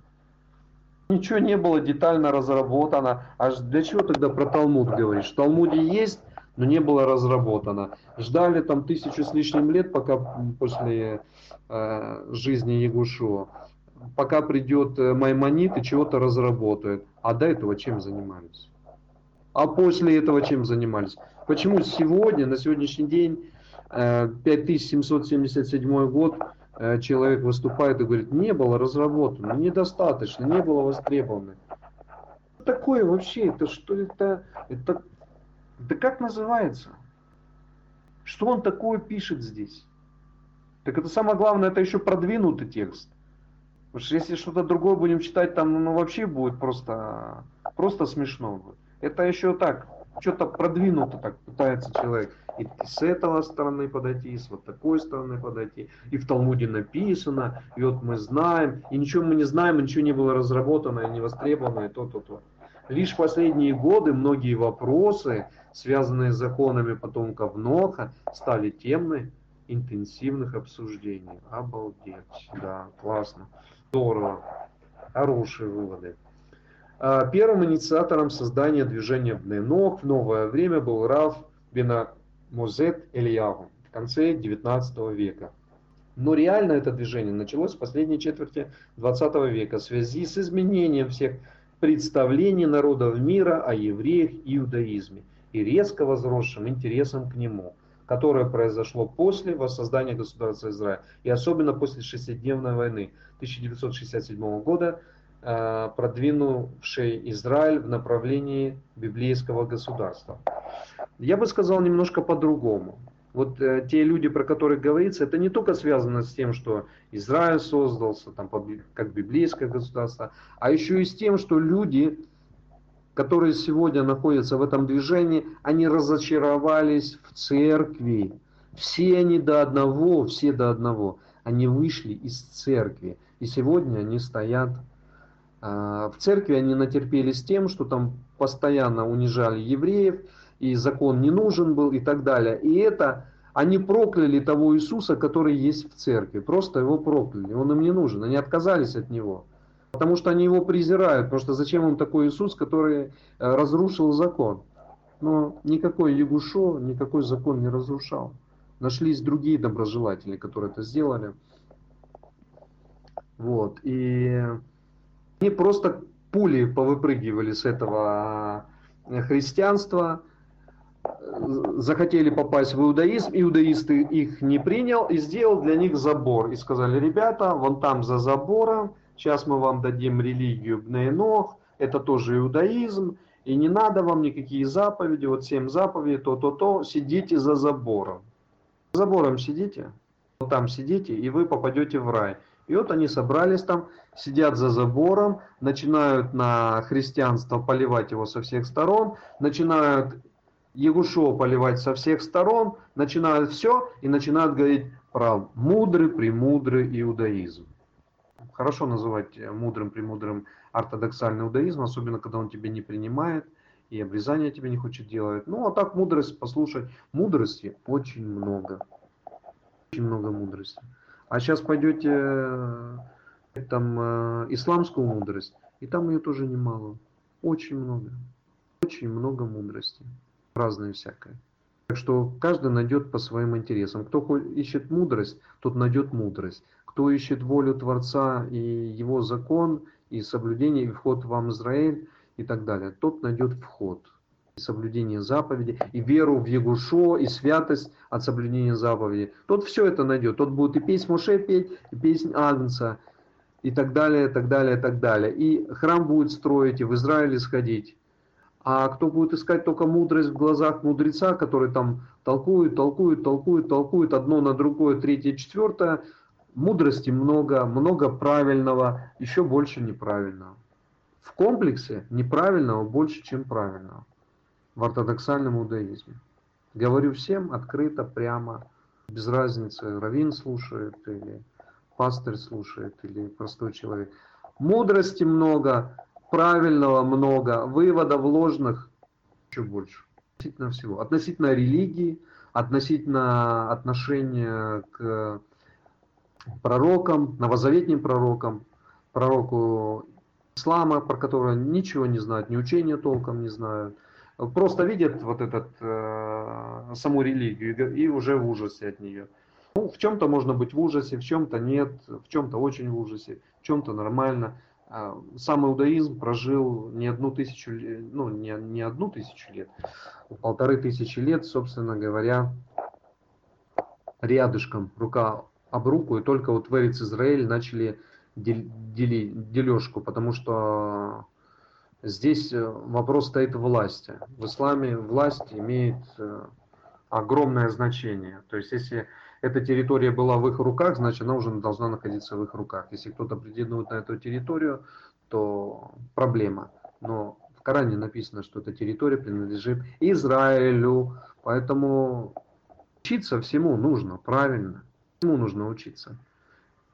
Ничего не было детально разработано. А для чего тогда про Талмуд говоришь? В Талмуде есть, но не было разработано. Ждали там тысячу с лишним лет, пока после э, жизни Ягушева, пока придет Маймонит и чего-то разработает. А до этого чем занимались? А после этого чем занимались? Почему сегодня, на сегодняшний день, э, 5777 год, человек выступает и говорит, не было разработано, недостаточно, не было востребовано. Такое вообще? Это что это? Это, да как называется? Что он такое пишет здесь? Так это самое главное, это еще продвинутый текст. Потому что если что-то другое будем читать, там ну, вообще будет просто, просто смешно. Будет. Это еще так, что-то продвинуто так пытается человек и с этого стороны подойти, и с вот такой стороны подойти. И в Талмуде написано, и вот мы знаем, и ничего мы не знаем, и ничего не было разработано, и не востребовано, и то-то, то. Лишь в последние годы многие вопросы, связанные с законами потомков Ноха, стали темой интенсивных обсуждений. Обалдеть, да, классно, здорово, хорошие выводы. Первым инициатором создания движения Бненок в новое время был Раф Бена Музет Ильягу в конце 19 века. Но реально это движение началось в последней четверти 20 века в связи с изменением всех представлений народов мира о евреях и иудаизме и резко возросшим интересом к нему, которое произошло после воссоздания государства Израиль и особенно после шестидневной войны 1967 года, э, продвинувшей Израиль в направлении библейского государства. Я бы сказал немножко по-другому. Вот э, те люди, про которых говорится, это не только связано с тем, что Израиль создался там, как библейское государство, а еще и с тем, что люди, которые сегодня находятся в этом движении, они разочаровались в церкви. Все они до одного, все до одного. Они вышли из церкви. И сегодня они стоят в церкви, они натерпелись тем, что там постоянно унижали евреев, и закон не нужен был и так далее. И это они прокляли того Иисуса, который есть в церкви. Просто его прокляли. Он им не нужен. Они отказались от него. Потому что они его презирают. Потому что зачем им такой Иисус, который э, разрушил закон? Но никакой Ягушо, никакой закон не разрушал. Нашлись другие доброжелатели, которые это сделали. Вот. И они просто пули повыпрыгивали с этого э, христианства, захотели попасть в иудаизм, иудаисты их не принял и сделал для них забор. И сказали, ребята, вон там за забором, сейчас мы вам дадим религию Бнейнох, это тоже иудаизм, и не надо вам никакие заповеди, вот семь заповедей, то-то-то, сидите за забором. За забором сидите, вот там сидите, и вы попадете в рай. И вот они собрались там, сидят за забором, начинают на христианство поливать его со всех сторон, начинают Егушо поливать со всех сторон, начинают все и начинают говорить про мудрый, премудрый иудаизм. Хорошо называть мудрым, премудрым ортодоксальный иудаизм, особенно когда он тебя не принимает и обрезание тебе не хочет делать. Ну, а так мудрость послушать. Мудрости очень много. Очень много мудрости. А сейчас пойдете там э, исламскую мудрость, и там ее тоже немало. Очень много. Очень много мудрости разное всякое. Так что каждый найдет по своим интересам. Кто ищет мудрость, тот найдет мудрость. Кто ищет волю Творца и его закон, и соблюдение, и вход в Израиль, и так далее, тот найдет вход. Соблюдение заповеди, и веру в Егушо, и святость от соблюдения заповеди. Тот все это найдет. Тот будет и песнь Моше петь, и песнь Агнца, и так далее, так далее, так далее. И храм будет строить, и в Израиле сходить. А кто будет искать только мудрость в глазах мудреца, который там толкует, толкует, толкует, толкует одно на другое, третье, четвертое, мудрости много, много правильного, еще больше неправильного. В комплексе неправильного больше, чем правильного в ортодоксальном иудаизме. Говорю всем открыто, прямо, без разницы, раввин слушает или пастырь слушает или простой человек. Мудрости много, правильного много, выводов ложных еще больше. Относительно всего. Относительно религии, относительно отношения к пророкам, новозаветним пророкам, пророку ислама, про которого ничего не знают, ни учения толком не знают. Просто видят вот этот, э, саму религию и уже в ужасе от нее. Ну, в чем-то можно быть в ужасе, в чем-то нет, в чем-то очень в ужасе, в чем-то нормально. А, сам иудаизм прожил не одну тысячу, ну не, не одну тысячу лет, а полторы тысячи лет, собственно говоря, рядышком, рука об руку, и только вот в Израиль начали дели, дележку, потому что здесь э, вопрос стоит власти. В исламе власть имеет э, огромное значение. То есть если эта территория была в их руках, значит она уже должна находиться в их руках. Если кто-то претендует на эту территорию, то проблема. Но в Коране написано, что эта территория принадлежит Израилю. Поэтому учиться всему нужно, правильно. Всему нужно учиться.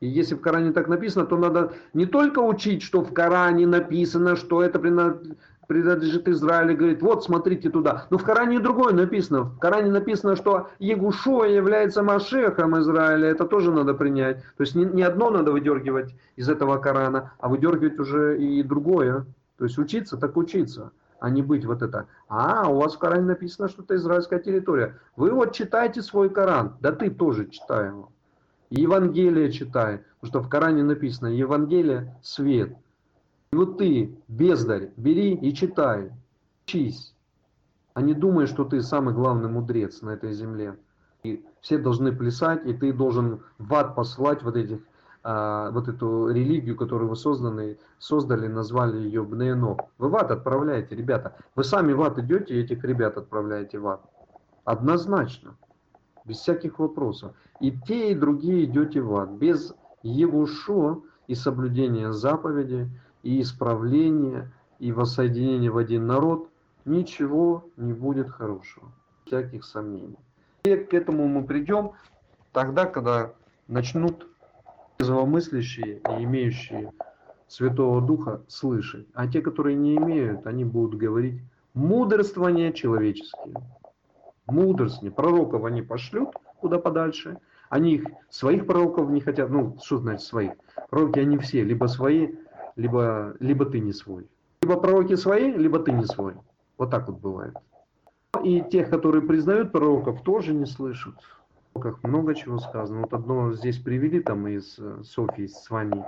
И если в Коране так написано, то надо не только учить, что в Коране написано, что это принадлежит Израилю, говорит, вот смотрите туда. Но в Коране другое написано. В Коране написано, что Егушо является Машехом Израиля. Это тоже надо принять. То есть не, не одно надо выдергивать из этого Корана, а выдергивать уже и другое. То есть учиться, так учиться, а не быть вот это. А, у вас в Коране написано, что это израильская территория. Вы вот читайте свой Коран. Да ты тоже читай его. И Евангелие читай. Потому что в Коране написано, Евангелие – свет. И вот ты, бездарь, бери и читай, учись, а не думай, что ты самый главный мудрец на этой земле. И все должны плясать, и ты должен в ад посылать вот этих а, вот эту религию, которую вы созданы, создали, назвали ее Бнеено. Вы в ад отправляете, ребята. Вы сами в ад идете и этих ребят отправляете в ад. Однозначно. Без всяких вопросов. И те, и другие идете в ад. Без Евушо и соблюдения заповедей, и исправление, и воссоединение в один народ, ничего не будет хорошего. Всяких сомнений. И к этому мы придем тогда, когда начнут здравомыслящие и имеющие Святого Духа слышать. А те, которые не имеют, они будут говорить мудрствования человеческие. Мудрствование. Пророков они пошлют куда подальше. Они их, своих пророков не хотят. Ну, что значит своих? Пророки они все, либо свои, либо, либо ты не свой. Либо пророки свои, либо ты не свой. Вот так вот бывает. И тех, которые признают пророков, тоже не слышат. Как много чего сказано. Вот одно здесь привели там из э, Софии с вами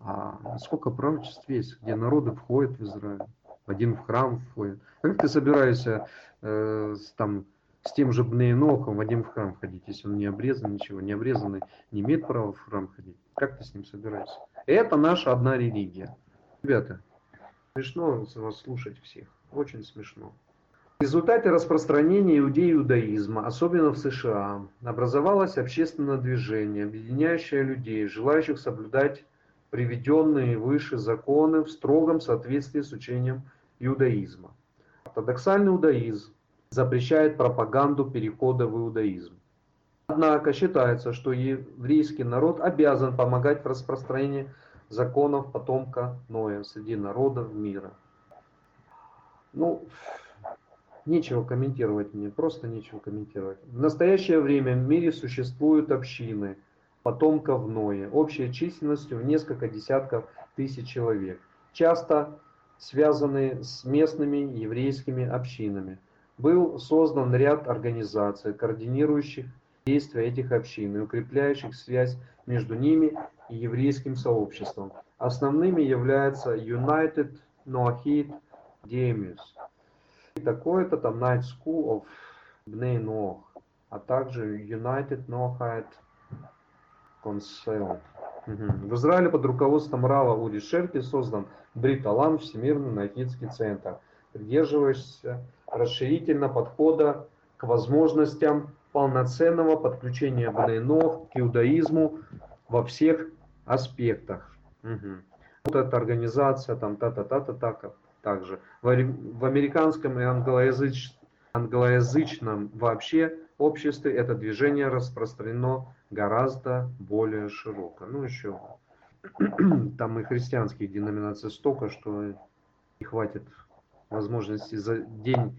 А сколько пророчеств есть, где народы входят в Израиль, один в храм входит. Как ты собираешься э, там, с тем же Бнеенохом в один в храм ходить, если он не обрезан, ничего, не обрезанный, не имеет права в храм ходить? Как ты с ним собираешься? Это наша одна религия. Ребята, смешно вас слушать всех, очень смешно. В результате распространения иудеи-иудаизма, особенно в США, образовалось общественное движение, объединяющее людей, желающих соблюдать приведенные выше законы в строгом соответствии с учением иудаизма. Ортодоксальный иудаизм запрещает пропаганду перехода в иудаизм. Однако считается, что еврейский народ обязан помогать в распространении законов потомка Ноя среди народов мира. Ну, Нечего комментировать мне, просто нечего комментировать. В настоящее время в мире существуют общины потомков Ноя, общей численностью в несколько десятков тысяч человек, часто связанные с местными еврейскими общинами. Был создан ряд организаций, координирующих действия этих общин и укрепляющих связь между ними и еврейским сообществом. Основными являются United Noahid Demius – такое-то там Night School of Bnei Noach, а также United Noahide Council. В Израиле под руководством Рава Ури Шерки создан Брит Алам, Всемирный Нахидский центр, придерживающийся расширительно подхода к возможностям полноценного подключения Бнейнов к иудаизму во всех аспектах. Угу. Вот эта организация, там та-та-та-та-та, также. В, в американском и англоязыч, англоязычном вообще обществе это движение распространено гораздо более широко. Ну еще там и христианских деноминаций столько, что не хватит возможности за день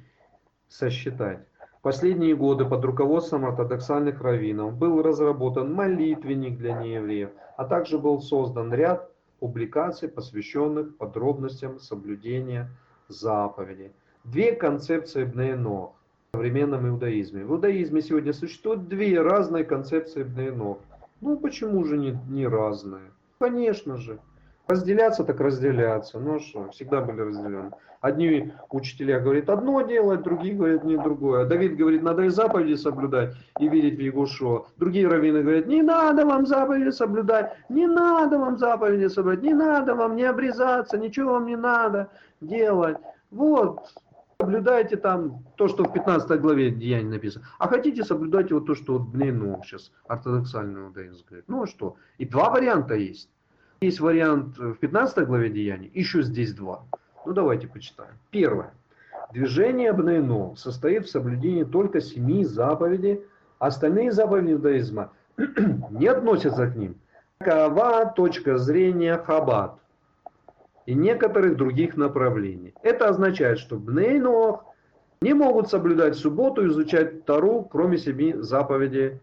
сосчитать. Последние годы под руководством ортодоксальных раввинов был разработан молитвенник для неевреев, а также был создан ряд публикаций, посвященных подробностям соблюдения заповедей. Две концепции Бнеенох в современном иудаизме. В иудаизме сегодня существуют две разные концепции Бнеенох. Ну почему же не, не разные? Конечно же. Разделяться так разделяться. Ну что, всегда были разделены. Одни учителя говорят одно делать, другие говорят не другое. Давид говорит, надо и заповеди соблюдать и верить в Егошо. Другие раввины говорят, не надо вам заповеди соблюдать, не надо вам заповеди соблюдать, не надо вам не обрезаться, ничего вам не надо делать. Вот, соблюдайте там то, что в 15 главе Деяний написано. А хотите, соблюдайте вот то, что вот Бнейну сейчас ортодоксальный иудаизм говорит. Ну а что? И два варианта есть. Есть вариант в 15 главе Деяний, еще здесь два. Ну давайте почитаем. Первое. Движение Бнейно состоит в соблюдении только семи заповедей, остальные заповеди иудаизма не относятся к ним. Такова точка зрения Хаббат и некоторых других направлений. Это означает, что Бнейнох не могут соблюдать субботу, изучать Тару, кроме семи заповедей,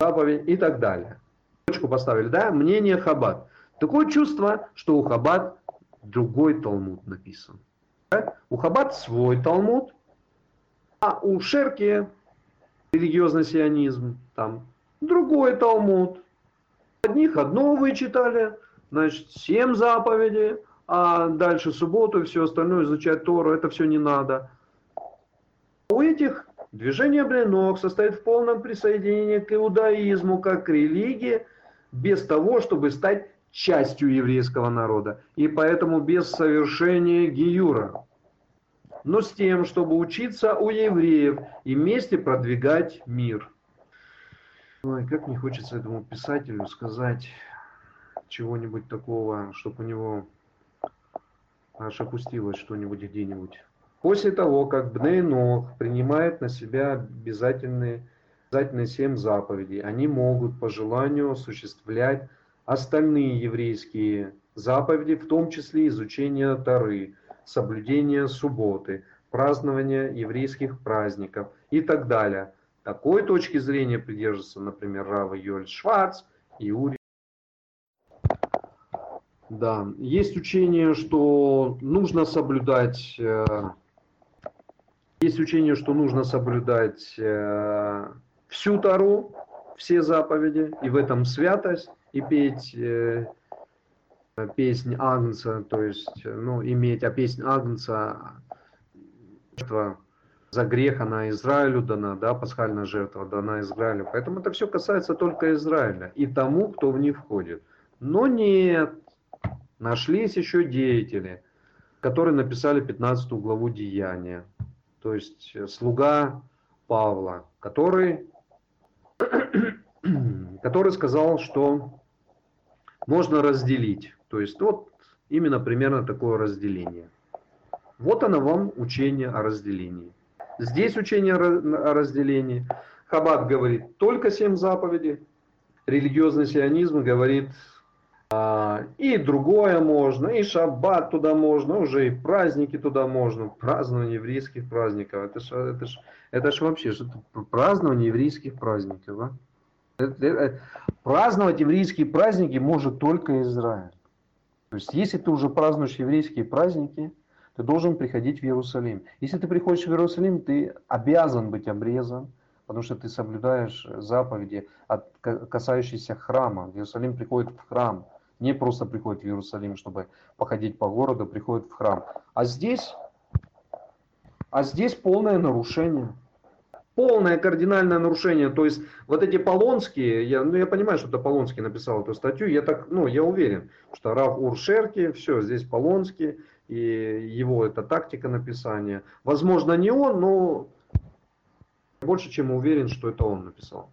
заповедей и так далее. Точку поставили, да? Мнение Хаббат. Такое чувство, что у Хаббат другой Талмуд написан. Да? У Хаббат свой Талмуд, а у Шерки религиозный сионизм, там другой Талмуд. Одних одно вычитали, значит, семь заповедей, а дальше субботу и все остальное изучать Тору, это все не надо. У этих движение Блинок состоит в полном присоединении к иудаизму, как к религии, без того, чтобы стать частью еврейского народа, и поэтому без совершения гиюра, но с тем, чтобы учиться у евреев и вместе продвигать мир. Ой, как не хочется этому писателю сказать чего-нибудь такого, чтобы у него аж опустилось что-нибудь где-нибудь. После того, как Бнейнох принимает на себя обязательные, обязательные семь заповедей, они могут по желанию осуществлять остальные еврейские заповеди, в том числе изучение Тары, соблюдение субботы, празднование еврейских праздников и так далее. Такой точки зрения придерживается, например, Рава Йоль Шварц и Ури. Да, есть учение, что нужно соблюдать, э, есть учение, что нужно соблюдать э, всю Тару, все заповеди, и в этом святость, и петь э, песнь Агнца, то есть, ну, иметь, а песнь Агнца, жертва за грех, она Израилю дана, да, пасхальная жертва дана Израилю. Поэтому это все касается только Израиля и тому, кто в них входит. Но нет, нашлись еще деятели, которые написали 15 главу Деяния. То есть слуга Павла, который, который сказал, что можно разделить. То есть вот именно примерно такое разделение. Вот оно вам учение о разделении. Здесь учение о разделении. Хаббат говорит только семь заповедей. Религиозный сионизм говорит а, и другое можно, и шаббат туда можно, уже и праздники туда можно, празднование еврейских праздников. Это ж, это ж, это ж вообще что празднование еврейских праздников. А? Это, праздновать еврейские праздники может только Израиль. То есть, если ты уже празднуешь еврейские праздники, ты должен приходить в Иерусалим. Если ты приходишь в Иерусалим, ты обязан быть обрезан, потому что ты соблюдаешь заповеди, касающиеся храма. В Иерусалим приходит в храм не просто приходит в Иерусалим, чтобы походить по городу, приходит в храм. А здесь, а здесь полное нарушение. Полное кардинальное нарушение. То есть вот эти Полонские, я, ну я понимаю, что это Полонский написал эту статью, я так, ну я уверен, что Раф Уршерки, все, здесь Полонский, и его это тактика написания. Возможно не он, но больше чем уверен, что это он написал.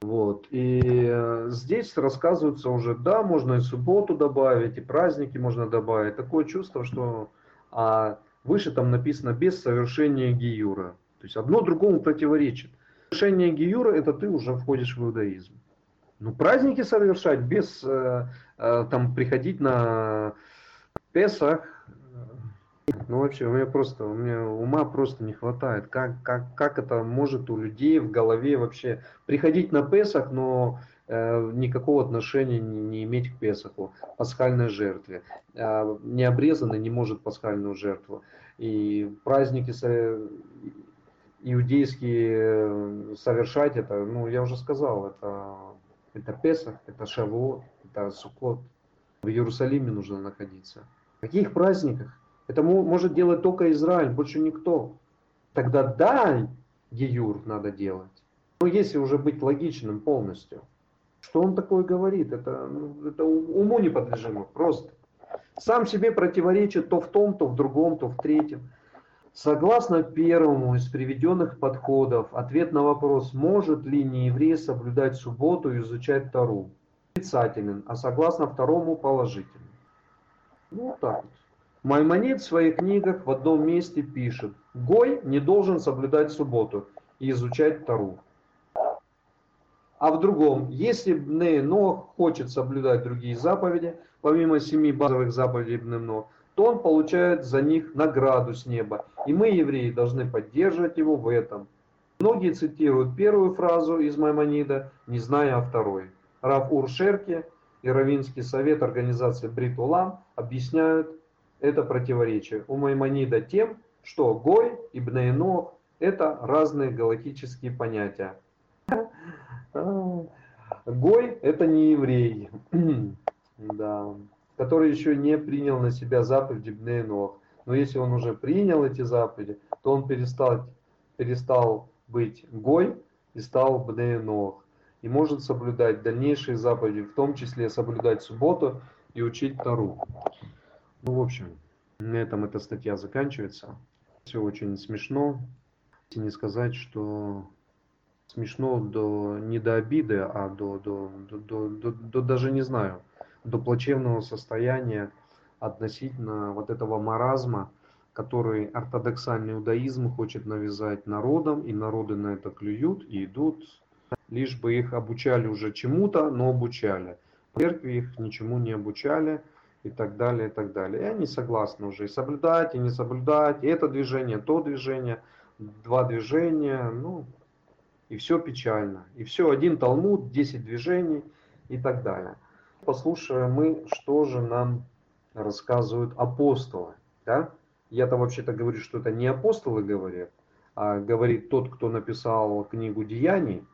Вот. И э, здесь рассказывается уже, да, можно и субботу добавить, и праздники можно добавить. Такое чувство, что а выше там написано без совершения гиюра. То есть одно другому противоречит. Совершение гиюра это ты уже входишь в иудаизм. Ну праздники совершать без э, э, там приходить на Песах, ну вообще, у меня просто, у меня ума просто не хватает. Как, как, как это может у людей в голове вообще приходить на Песах, но э, никакого отношения не, не иметь к Песаху, пасхальной жертве. Э, не обрезанный не может пасхальную жертву. И праздники иудейские э, совершать это, ну я уже сказал, это, это Песах, это Шавуот, это Суккот. В Иерусалиме нужно находиться. В каких праздниках? Это может делать только Израиль, больше никто. Тогда да, Геюр надо делать. Но если уже быть логичным полностью, что он такое говорит, это, ну, это уму неподлежимо, просто. Сам себе противоречит то в том, то в другом, то в третьем. Согласно первому из приведенных подходов, ответ на вопрос, может ли нееврей соблюдать субботу и изучать Тару, отрицателен, а согласно второму положительный. Ну, так вот. Маймонид в своих книгах в одном месте пишет, Гой не должен соблюдать субботу и изучать Тару. А в другом, если Бней хочет соблюдать другие заповеди, помимо семи базовых заповедей Бней то он получает за них награду с неба. И мы, евреи, должны поддерживать его в этом. Многие цитируют первую фразу из Маймонида, не зная о второй. Раф Уршерки и Равинский совет организации Брит Улам объясняют это противоречие у Маймонида тем, что Гой и Бнейнох – это разные галактические понятия. Гой – это не еврей, да, который еще не принял на себя заповеди Бнейнох. Но если он уже принял эти заповеди, то он перестал, перестал быть Гой и стал Бнейнох. И может соблюдать дальнейшие заповеди, в том числе соблюдать субботу и учить Тару. Ну, в общем, на этом эта статья заканчивается. Все очень смешно. Если не сказать, что смешно до, не до обиды, а до, до, до, до, до, до даже не знаю, до плачевного состояния относительно вот этого маразма, который ортодоксальный иудаизм хочет навязать народам, и народы на это клюют и идут, лишь бы их обучали уже чему-то, но обучали. Церкви их ничему не обучали, и так далее, и так далее. И они согласны уже и соблюдать, и не соблюдать, и это движение, то движение, два движения, ну, и все печально. И все, один Талмуд, 10 движений и так далее. Послушаем мы, что же нам рассказывают апостолы. Да? Я-то вообще-то говорю, что это не апостолы говорят, а говорит тот, кто написал книгу Деяний.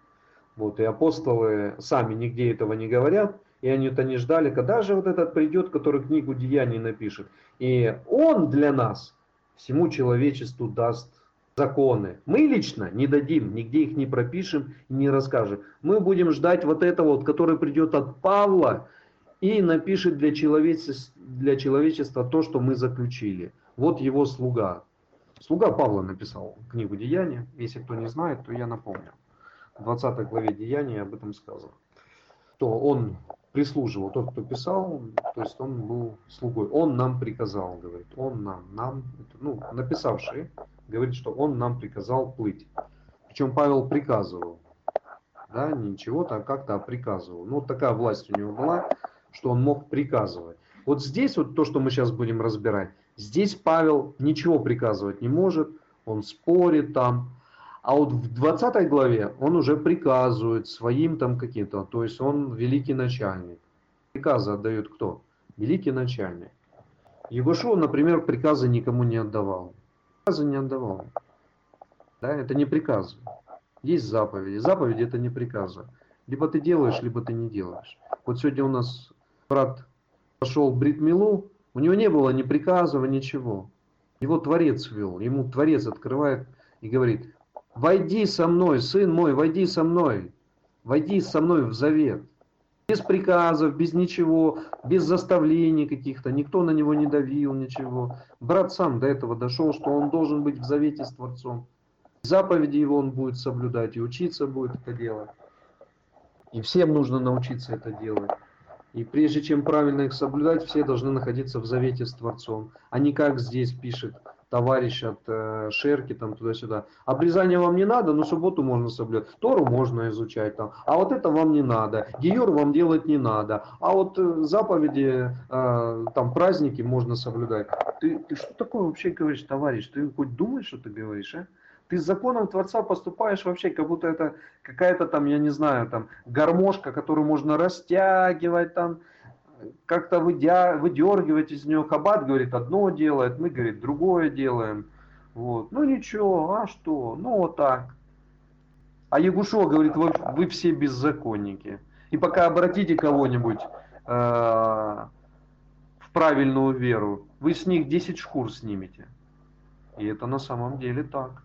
Вот, и апостолы сами нигде этого не говорят, И они это не ждали, когда же вот этот придет, который книгу деяний напишет. И он для нас всему человечеству даст законы. Мы лично не дадим, нигде их не пропишем не расскажем. Мы будем ждать вот этого, вот, который придет от Павла и напишет для человечества, для человечества то, что мы заключили. Вот его слуга. Слуга Павла написал книгу Деяния. Если кто не знает, то я напомню. В 20 главе Деяния об этом сказано. То он прислуживал, тот, кто писал, то есть он был слугой. Он нам приказал, говорит, он нам, нам, ну, написавший, говорит, что он нам приказал плыть. Причем Павел приказывал, да, ничего-то, а как-то приказывал. Ну, вот такая власть у него была, что он мог приказывать. Вот здесь вот то, что мы сейчас будем разбирать, здесь Павел ничего приказывать не может, он спорит там, а вот в 20 главе он уже приказывает своим там каким-то, то есть он великий начальник. Приказы отдает кто? Великий начальник. Егошуа, например, приказы никому не отдавал. Приказы не отдавал. Да, это не приказы. Есть заповеди. Заповеди это не приказы. Либо ты делаешь, либо ты не делаешь. Вот сегодня у нас брат пошел в Бритмилу, у него не было ни приказов, ничего. Его Творец вел, ему Творец открывает и говорит, войди со мной, сын мой, войди со мной, войди со мной в завет. Без приказов, без ничего, без заставлений каких-то, никто на него не давил, ничего. Брат сам до этого дошел, что он должен быть в завете с Творцом. Заповеди его он будет соблюдать и учиться будет это делать. И всем нужно научиться это делать. И прежде чем правильно их соблюдать, все должны находиться в завете с Творцом. А не как здесь пишет товарищ от э, Шерки, там туда-сюда. Обрезание вам не надо, но субботу можно соблюдать. Тору можно изучать там. А вот это вам не надо. Геюр вам делать не надо. А вот э, заповеди, э, там праздники можно соблюдать. Ты, ты что такое вообще говоришь, товарищ? Ты хоть думаешь, что ты говоришь, а? Ты с законом Творца поступаешь вообще, как будто это какая-то там, я не знаю, там гармошка, которую можно растягивать там, как-то выдя, выдергивать из нее. Хаббат говорит, одно делает, мы, говорит, другое делаем. Вот. Ну ничего, а что? Ну вот так. А Ягушо говорит, вы, вы все беззаконники. И пока обратите кого-нибудь э, в правильную веру, вы с них 10 шкур снимете. И это на самом деле так.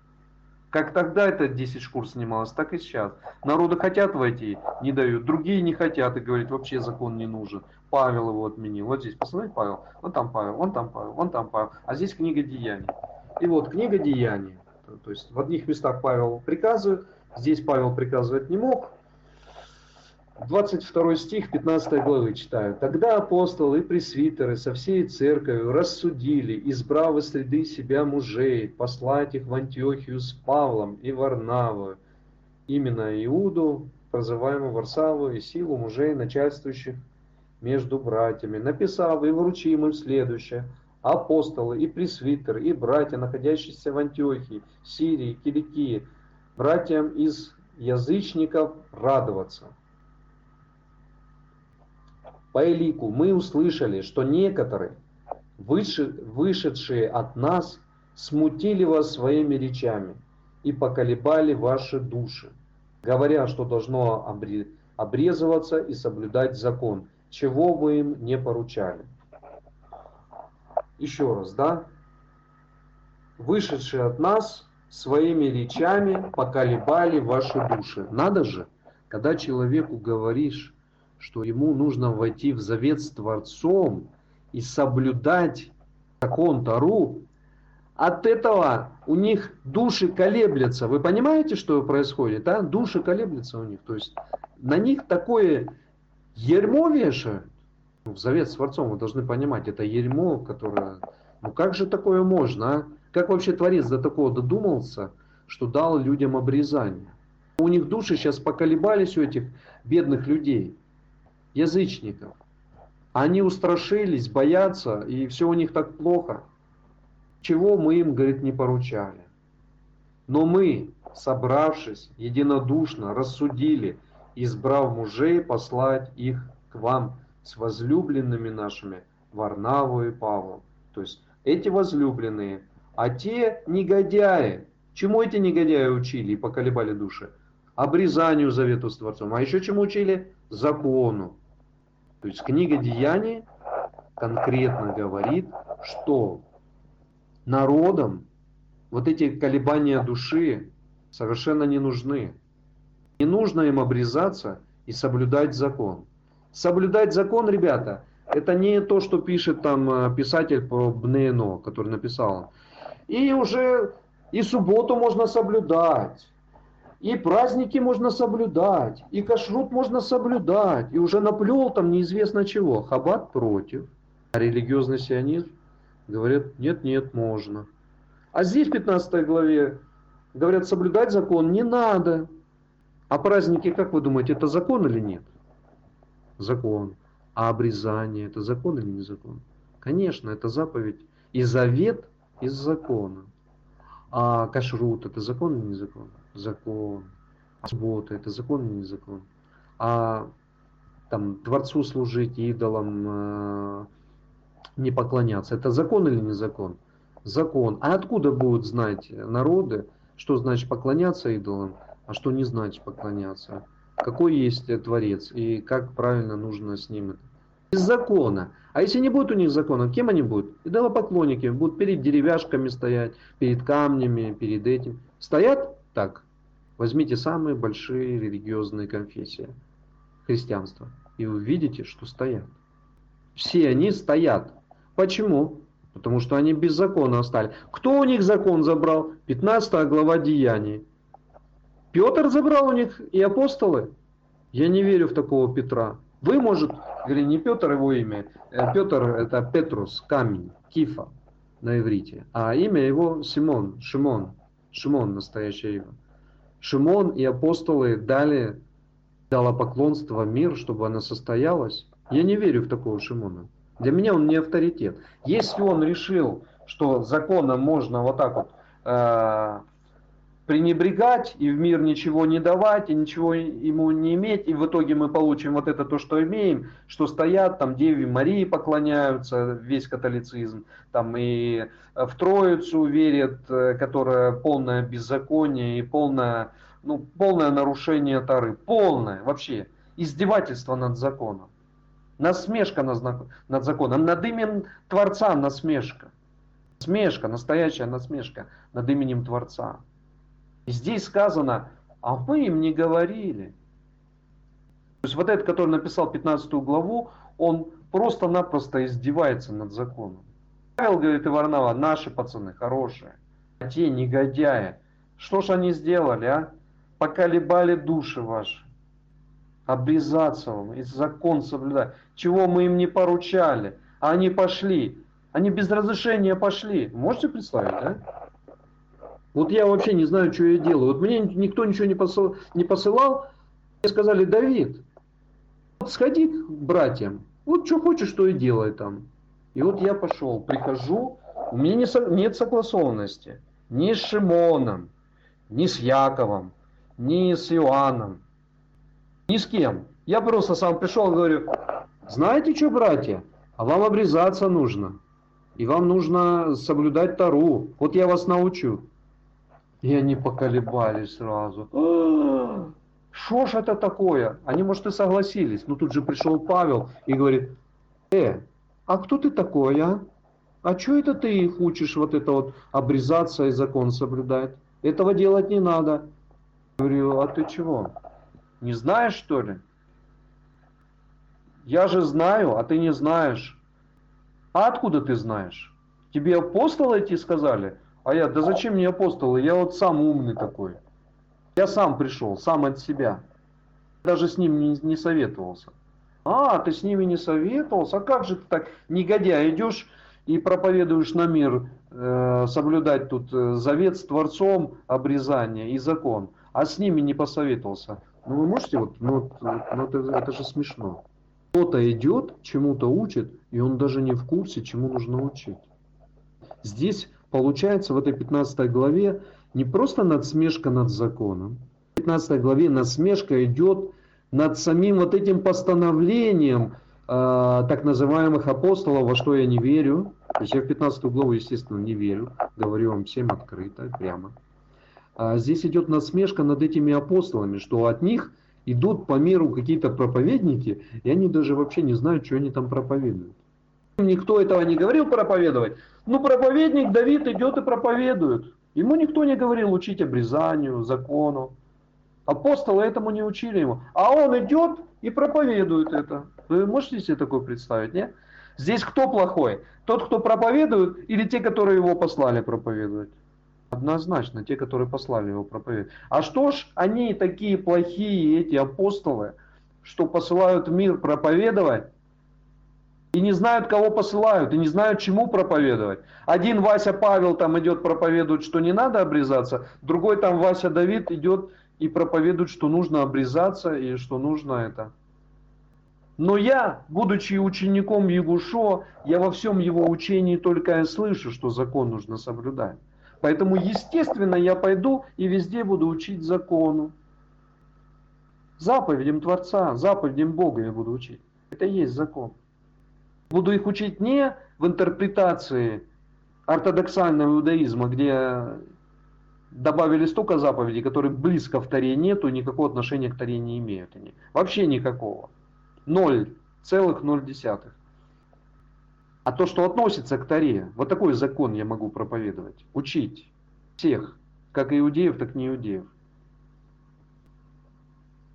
Как тогда это 10 шкур снималось, так и сейчас. Народы хотят войти, не дают. Другие не хотят и говорят, вообще закон не нужен. Павел его отменил. Вот здесь, посмотрите, Павел, вон там Павел, вон там Павел, вон там Павел. А здесь книга деяний. И вот книга деяний. То есть в одних местах Павел приказывает, здесь Павел приказывать не мог, 22 стих 15 главы читаю. «Тогда апостолы и пресвитеры со всей церковью рассудили, избрав из среды себя мужей, послать их в Антиохию с Павлом и Варнавою, именно Иуду, прозываемую Варсаву, и силу мужей, начальствующих между братьями, написав и вручим им следующее. Апостолы и пресвитеры, и братья, находящиеся в Антиохии, Сирии, Киликии, братьям из язычников радоваться» по элику мы услышали, что некоторые, вышедшие от нас, смутили вас своими речами и поколебали ваши души, говоря, что должно обрезываться и соблюдать закон, чего вы им не поручали. Еще раз, да? Вышедшие от нас своими речами поколебали ваши души. Надо же, когда человеку говоришь, что ему нужно войти в завет с Творцом и соблюдать закон Тару, от этого у них души колеблятся. Вы понимаете, что происходит? А? Души колеблятся у них. То есть на них такое ермо вешают. В завет с Творцом вы должны понимать, это ермо, которое... Ну как же такое можно? А? Как вообще Творец до такого додумался, что дал людям обрезание? У них души сейчас поколебались у этих бедных людей язычников. Они устрашились, боятся, и все у них так плохо. Чего мы им, говорит, не поручали. Но мы, собравшись единодушно, рассудили, избрав мужей, послать их к вам с возлюбленными нашими, Варнаву и Павлом. То есть эти возлюбленные, а те негодяи. Чему эти негодяи учили и поколебали души? Обрезанию завету с Творцом. А еще чему учили? Закону. То есть книга Деяний конкретно говорит, что народам вот эти колебания души совершенно не нужны. Не нужно им обрезаться и соблюдать закон. Соблюдать закон, ребята, это не то, что пишет там э, писатель по Бнейно, который написал. И уже и субботу можно соблюдать, и праздники можно соблюдать, и кашрут можно соблюдать, и уже наплел там неизвестно чего. Хаббат против. А религиозный сионизм говорят, нет-нет, можно. А здесь в 15 главе говорят, соблюдать закон не надо. А праздники, как вы думаете, это закон или нет? Закон. А обрезание это закон или не закон? Конечно, это заповедь. И завет из закона. А кашрут это закон или не закон? Закон. Суббота это закон или не закон? А там Творцу служить, идолам э, не поклоняться, это закон или не закон? Закон. А откуда будут знать народы, что значит поклоняться идолам, а что не значит поклоняться? Какой есть Творец и как правильно нужно с ним это? Из закона. А если не будет у них закона, кем они будут? Идолопоклонники. Будут перед деревяшками стоять, перед камнями, перед этим. Стоят так. Возьмите самые большие религиозные конфессии. Христианство. И вы увидите, что стоят. Все они стоят. Почему? Потому что они без закона остались. Кто у них закон забрал? 15 глава Деяний. Петр забрал у них и апостолы? Я не верю в такого Петра. Вы, может, говорили, не Петр его имя, э, Петр это Петрус, камень, Кифа на иврите, а имя его Симон, Шимон, Шимон настоящее имя. Шимон и апостолы дали дало поклонство мир, чтобы оно состоялось. Я не верю в такого Шимона. Для меня он не авторитет. Если он решил, что законом можно вот так вот э, пренебрегать и в мир ничего не давать, и ничего ему не иметь, и в итоге мы получим вот это то, что имеем, что стоят, там Деве Марии поклоняются, весь католицизм, там и в Троицу верят, э, которая полное беззаконие и полное, ну, полное нарушение Тары, полное вообще, издевательство над законом, насмешка над, законом, над именем Творца насмешка, смешка, настоящая насмешка над именем Творца. Здесь сказано, а мы им не говорили. То есть вот этот, который написал 15 главу, он просто-напросто издевается над законом. Павел говорит и Варнава, наши пацаны хорошие, а те негодяи, что ж они сделали, а? Поколебали души ваши, обрезаться вам и закон соблюдать. Чего мы им не поручали, а они пошли, они без разрешения пошли. Можете представить, да? Вот я вообще не знаю, что я делаю. Вот мне никто ничего не, посыл, не посылал. Мне сказали, Давид, вот сходи к братьям. Вот что хочешь, что и делай там. И вот я пошел, прихожу, у меня не, нет согласованности. Ни с Шимоном, ни с Яковом, ни с Иоанном, ни с кем. Я просто сам пришел и говорю, знаете что, братья, а вам обрезаться нужно. И вам нужно соблюдать Тару. Вот я вас научу. И они поколебались сразу. Что ж это такое? Они, может, и согласились. Но тут же пришел Павел и говорит, э, а кто ты такой, а? А что это ты их учишь вот это вот обрезаться и закон соблюдать? Этого делать не надо. Я говорю, а ты чего? Не знаешь, что ли? Я же знаю, а ты не знаешь. А откуда ты знаешь? Тебе апостолы эти сказали? А я, да зачем мне апостолы? Я вот сам умный такой. Я сам пришел, сам от себя. Даже с ним не, не советовался. А, ты с ними не советовался? А как же ты так, негодяй, идешь и проповедуешь на мир, э, соблюдать тут э, завет с Творцом, обрезание и закон, а с ними не посоветовался? Ну вы можете вот, ну, ну это, это же смешно. Кто-то идет, чему-то учит, и он даже не в курсе, чему нужно учить. Здесь получается в этой 15 главе не просто надсмешка над законом. В 15 главе насмешка идет над самим вот этим постановлением э, так называемых апостолов, во что я не верю. То есть я в 15 главу, естественно, не верю. Говорю вам всем открыто, прямо. А здесь идет насмешка над этими апостолами, что от них Идут по миру какие-то проповедники, и они даже вообще не знают, что они там проповедуют. Никто этого не говорил проповедовать. Ну, проповедник Давид идет и проповедует. Ему никто не говорил учить обрезанию, закону. Апостолы этому не учили ему. А он идет и проповедует это. Вы можете себе такое представить, нет? Здесь кто плохой? Тот, кто проповедует, или те, которые его послали проповедовать? Однозначно, те, которые послали его проповедовать. А что ж они такие плохие, эти апостолы, что посылают мир проповедовать, и не знают, кого посылают, и не знают, чему проповедовать. Один Вася Павел там идет проповедует, что не надо обрезаться, другой там Вася Давид идет и проповедует, что нужно обрезаться и что нужно это. Но я, будучи учеником Егушо, я во всем его учении только и слышу, что закон нужно соблюдать. Поэтому, естественно, я пойду и везде буду учить закону. Заповедям Творца, заповедям Бога я буду учить. Это и есть закон. Буду их учить не в интерпретации ортодоксального иудаизма, где добавили столько заповедей, которые близко в Таре нету, никакого отношения к Таре не имеют они. Вообще никакого. Ноль целых ноль десятых. А то, что относится к Таре, вот такой закон я могу проповедовать, учить всех, как иудеев, так и не иудеев.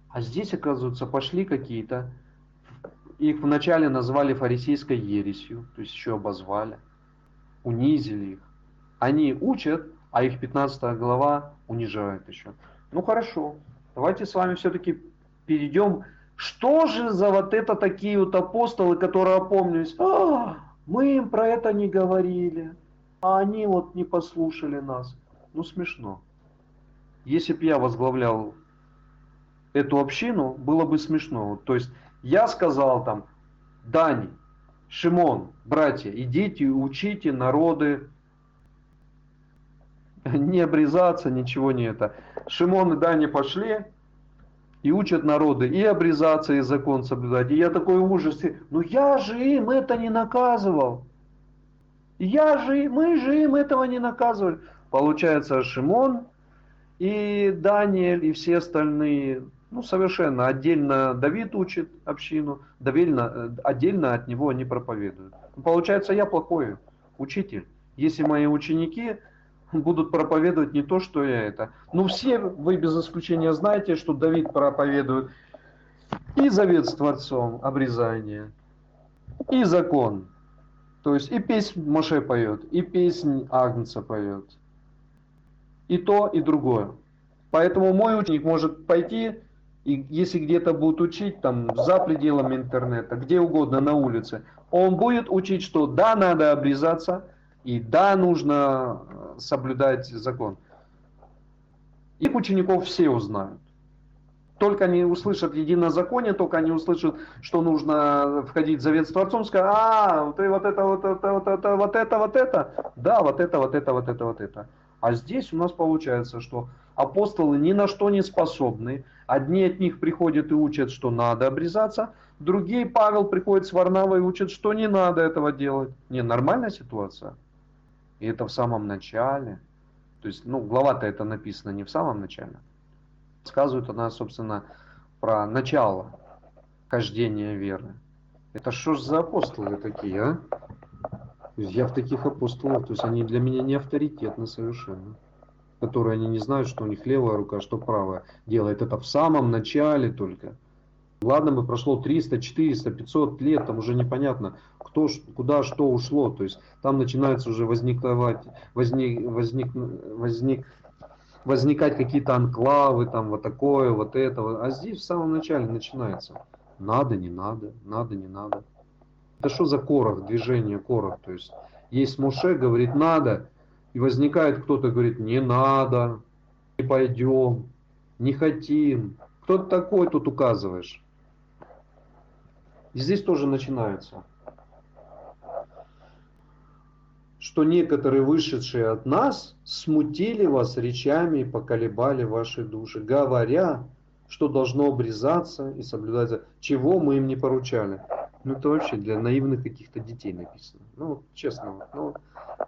А здесь, оказывается, пошли какие-то их вначале назвали фарисейской ересью, то есть еще обозвали, унизили их. Они учат, а их 15 глава унижает еще. Ну хорошо, давайте с вами все-таки перейдем. Что же за вот это такие вот апостолы, которые опомнились? А, мы им про это не говорили, а они вот не послушали нас. Ну смешно. Если бы я возглавлял эту общину, было бы смешно. То есть я сказал там, Дани, Шимон, братья, идите и учите народы не обрезаться, ничего не это. Шимон и Дани пошли и учат народы и обрезаться, и закон соблюдать. И я такой ужас. Ну я же им это не наказывал. Я же, мы же им этого не наказывали. Получается, Шимон и Даниэль и все остальные ну, совершенно отдельно Давид учит общину, отдельно, э, отдельно от него они проповедуют. Ну, получается, я плохой учитель. Если мои ученики будут проповедовать не то, что я это. Ну, все вы без исключения знаете, что Давид проповедует и завет с Творцом, обрезание, и закон. То есть и песнь Моше поет, и песнь Агнца поет. И то, и другое. Поэтому мой ученик может пойти и если где-то будут учить, там, за пределами интернета, где угодно, на улице, он будет учить, что да, надо обрезаться, и да, нужно э, соблюдать закон. Их учеников все узнают. Только они услышат единозаконие, только они услышат, что нужно входить в завет с Творцом, скажут, а, ты вот это, вот это, вот это, вот это, вот это, да, вот это, вот это, вот это, вот это. А здесь у нас получается, что апостолы ни на что не способны, Одни от них приходят и учат, что надо обрезаться, другие, Павел, приходит с Варнавой и учат, что не надо этого делать. Не, нормальная ситуация. И это в самом начале. То есть, ну, глава-то это написано не в самом начале. Сказывает она, собственно, про начало хождения веры. Это что ж за апостолы такие, а? Я в таких апостолах, то есть они для меня не авторитетны совершенно которые они не знают, что у них левая рука, что правая делает. Это в самом начале только. Ладно бы прошло 300, 400, 500 лет, там уже непонятно, кто, куда что ушло. То есть там начинается уже возникать, возник, возник, возник, возникать какие-то анклавы, там вот такое, вот это. А здесь в самом начале начинается. Надо, не надо, надо, не надо. Это что за корох, движение корох? То есть есть Моше, говорит, надо, и возникает кто-то, говорит, не надо, не пойдем, не хотим. Кто ты такой тут указываешь? И здесь тоже начинается. Что некоторые вышедшие от нас смутили вас речами и поколебали ваши души, говоря, что должно обрезаться и соблюдать, чего мы им не поручали. Ну это вообще для наивных каких-то детей написано. Ну, честно. Ну,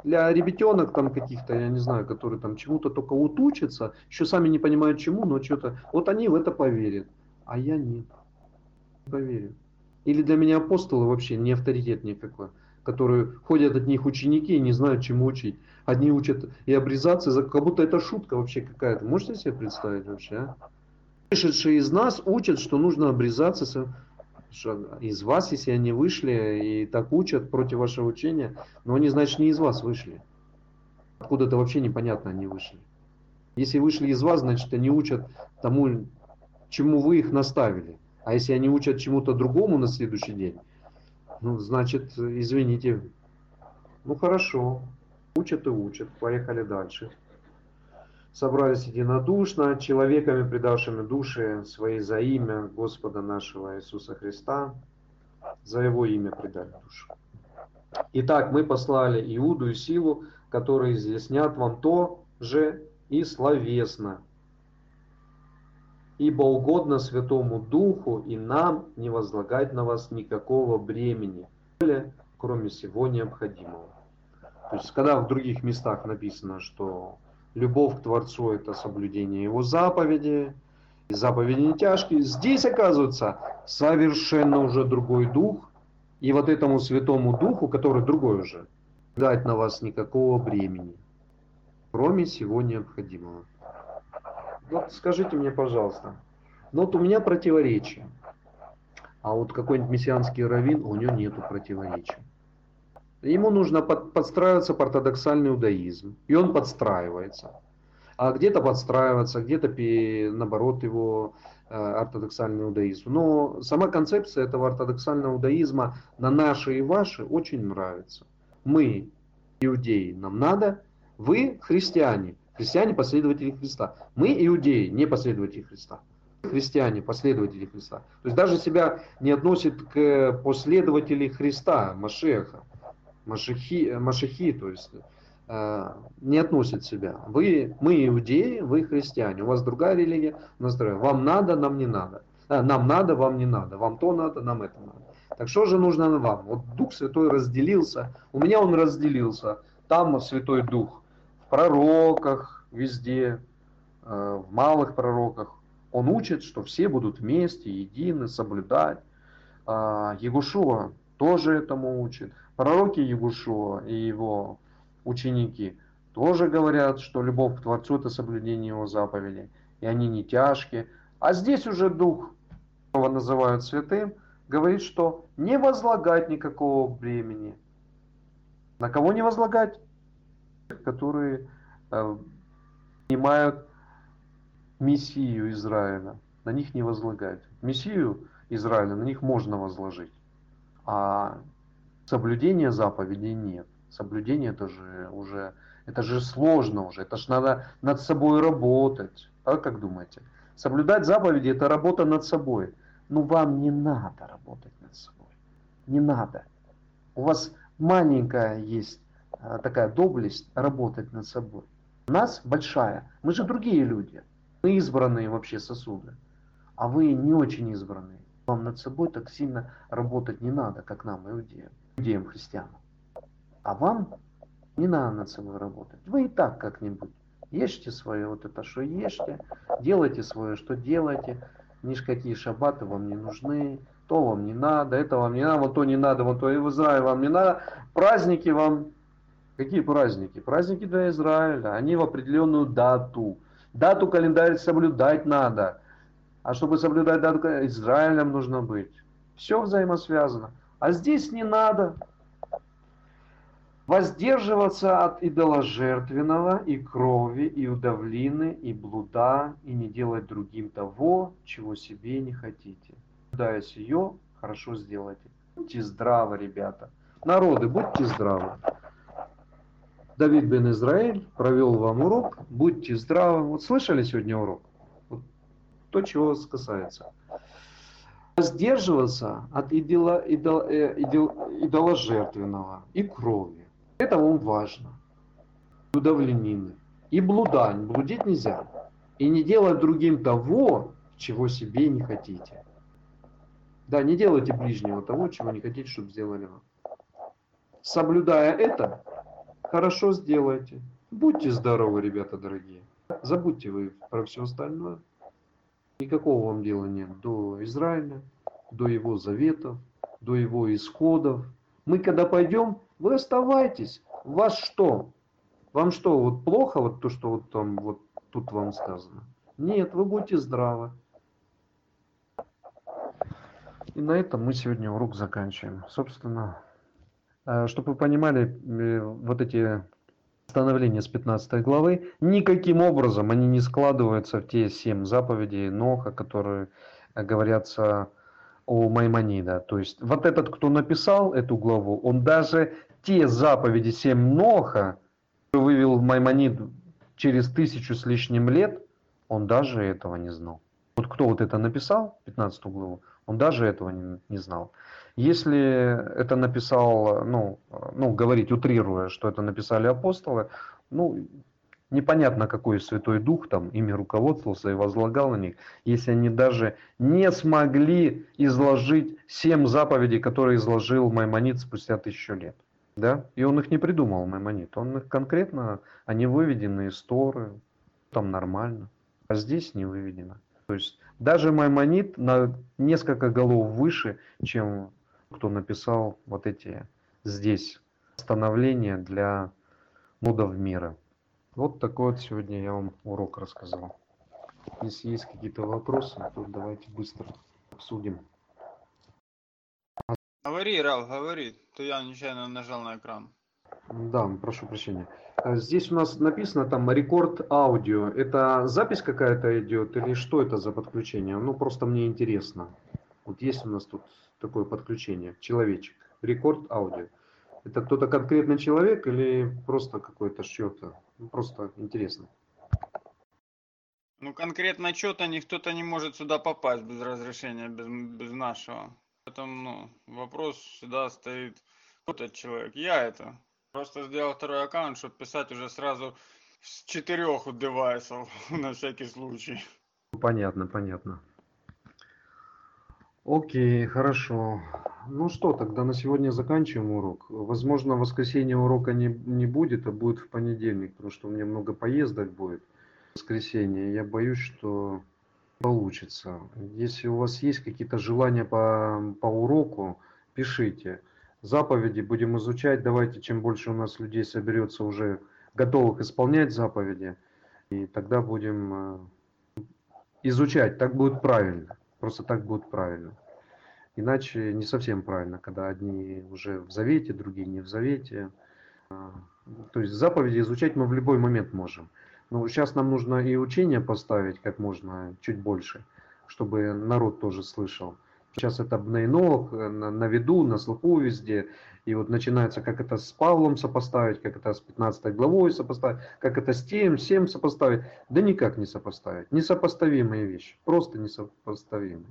для ребятенок там каких-то, я не знаю, которые там чему-то только вот учатся, еще сами не понимают чему, но что-то, вот они в это поверят. А я нет. Не поверю. Или для меня апостолы вообще не авторитет никакой, которые ходят от них ученики и не знают, чему учить. Одни учат и обрезаться, за- как будто это шутка вообще какая-то. Можете себе представить вообще, а? Вышедшие из нас учат, что нужно обрезаться. Что Из вас, если они вышли и так учат против вашего учения, но они, значит, не из вас вышли. Откуда-то вообще непонятно они вышли. Если вышли из вас, значит, они учат тому, чему вы их наставили. А если они учат чему-то другому на следующий день, ну, значит, извините. Ну, хорошо. Учат и учат. Поехали дальше. Собрались единодушно, человеками, предавшими души свои за имя Господа нашего Иисуса Христа, за Его имя предали душу. Итак, мы послали Иуду и Силу, которые изъяснят вам то же и словесно. Ибо угодно Святому Духу и нам не возлагать на вас никакого бремени, кроме всего необходимого. То есть, когда в других местах написано, что любовь к Творцу – это соблюдение Его заповеди, заповеди не тяжкие, здесь, оказывается, совершенно уже другой дух, и вот этому Святому Духу, который другой уже, дать на вас никакого бремени, кроме всего необходимого. Вот скажите мне, пожалуйста, ну вот у меня противоречие, а вот какой-нибудь мессианский раввин, у него нету противоречия. Ему нужно под- подстраиваться под ортодоксальный иудаизм, и он подстраивается. А где-то подстраиваться, где-то наоборот его э, ортодоксальный иудаизм. Но сама концепция этого ортодоксального иудаизма на наши и ваши очень нравится. Мы, иудеи, нам надо, вы, христиане, христиане, последователи Христа. Мы, иудеи, не последователи Христа. Христиане, последователи Христа. То есть даже себя не относит к последователей Христа, Машеха, Машехи, Машехи, то есть э, не относит себя. Вы, мы иудеи, вы христиане. У вас другая религия, у нас другая. Вам надо, нам не надо. А, нам надо, вам не надо. Вам то надо, нам это надо. Так что же нужно вам? Вот Дух Святой разделился. У меня он разделился. Там Святой Дух в пророках, везде, э, в малых пророках. Он учит, что все будут вместе, едины, соблюдать. А, Егушуа тоже этому учит. Пророки Егушуа и его ученики тоже говорят, что любовь к Творцу это соблюдение его заповедей. И они не тяжкие. А здесь уже Дух, его называют святым, говорит, что не возлагать никакого бремени. На кого не возлагать? Которые э, принимают Мессию Израиля. На них не возлагать. Мессию Израиля на них можно возложить. А соблюдения заповедей нет. Соблюдение это же уже, это же сложно уже. Это же надо над собой работать. А как думаете? Соблюдать заповеди это работа над собой. Ну вам не надо работать над собой. Не надо. У вас маленькая есть а, такая доблесть работать над собой. У нас большая. Мы же другие люди. Мы избранные вообще сосуды. А вы не очень избранные. Вам над собой так сильно работать не надо, как нам, иудеям, иудеям христианам. А вам не надо над собой работать. Вы и так как-нибудь ешьте свое вот это, что ешьте, делайте свое, что делаете. Ни какие шаббаты вам не нужны, то вам не надо, это вам не надо, вот то не надо, вот то и в Израиле вам не надо. Праздники вам, какие праздники? Праздники для Израиля, они в определенную дату. Дату календарь соблюдать надо. А чтобы соблюдать дату Израилем нужно быть. Все взаимосвязано. А здесь не надо. Воздерживаться от идоложертвенного и крови, и удавлины, и блуда, и не делать другим того, чего себе не хотите. Соблюдаясь ее, хорошо сделайте. Будьте здравы, ребята. Народы, будьте здравы. Давид бен Израиль провел вам урок. Будьте здравы. Вот слышали сегодня урок? Вот то, чего вас касается. Воздерживаться от идола, идол, э, идол, идоложертвенного и крови. Это вам важно. Удавленины. И блудань. Блудить нельзя. И не делать другим того, чего себе не хотите. Да, не делайте ближнего того, чего не хотите, чтобы сделали вам. Соблюдая это, хорошо сделайте. Будьте здоровы, ребята дорогие. Забудьте вы про все остальное. Никакого вам дела нет до Израиля, до его заветов, до его исходов. Мы когда пойдем, вы оставайтесь. Вас что? Вам что, вот плохо, вот то, что вот там вот тут вам сказано? Нет, вы будете здравы. И на этом мы сегодня урок заканчиваем. Собственно, э, чтобы вы понимали, э, вот эти становления с 15 главы, никаким образом они не складываются в те семь заповедей Ноха, которые говорятся о Маймонида. То есть вот этот, кто написал эту главу, он даже те заповеди семь Ноха, вывел Маймонид через тысячу с лишним лет, он даже этого не знал. Вот кто вот это написал, 15 главу, он даже этого не, не знал. Если это написал, ну, ну, говорить, утрируя, что это написали апостолы, ну, непонятно, какой Святой Дух там ими руководствовался и возлагал на них, если они даже не смогли изложить семь заповедей, которые изложил Маймонид спустя тысячу лет. Да? И он их не придумал, Маймонид. Он их конкретно, они выведены из Торы, там нормально. А здесь не выведено. То есть даже Маймонид на несколько голов выше, чем кто написал вот эти здесь становления для модов мира. Вот такой вот сегодня я вам урок рассказал. Если есть какие-то вопросы, то давайте быстро обсудим. Говори, Рал, говори. То я нечаянно нажал на экран. Да, прошу прощения. А Здесь у нас написано там рекорд аудио. Это запись какая-то идет или что это за подключение? Ну, просто мне интересно. Вот есть у нас тут такое подключение, человечек, рекорд аудио. Это кто-то конкретный человек или просто какой-то что-то? Ну, просто интересно. Ну, конкретно что-то никто-то не может сюда попасть без разрешения, без, без нашего. Поэтому, ну, вопрос всегда стоит, кто этот человек. Я это. Просто сделал второй аккаунт, чтобы писать уже сразу с четырех девайсов, на всякий случай. Понятно, понятно. Окей, хорошо. Ну что, тогда на сегодня заканчиваем урок. Возможно, в воскресенье урока не, не будет, а будет в понедельник, потому что у меня много поездок будет в воскресенье. Я боюсь, что получится. Если у вас есть какие-то желания по, по уроку, пишите. Заповеди будем изучать. Давайте, чем больше у нас людей соберется уже готовых исполнять заповеди, и тогда будем э, изучать. Так будет правильно. Просто так будет правильно. Иначе не совсем правильно, когда одни уже в завете, другие не в завете. А, То есть заповеди изучать мы в любой момент можем. Но сейчас нам нужно и учение поставить как можно чуть больше, чтобы народ тоже слышал. Сейчас это на инолог, на, на виду, на слуху везде. И вот начинается, как это с Павлом сопоставить, как это с 15 главой сопоставить, как это с тем, всем сопоставить. Да никак не сопоставить. Несопоставимые вещи. Просто несопоставимые.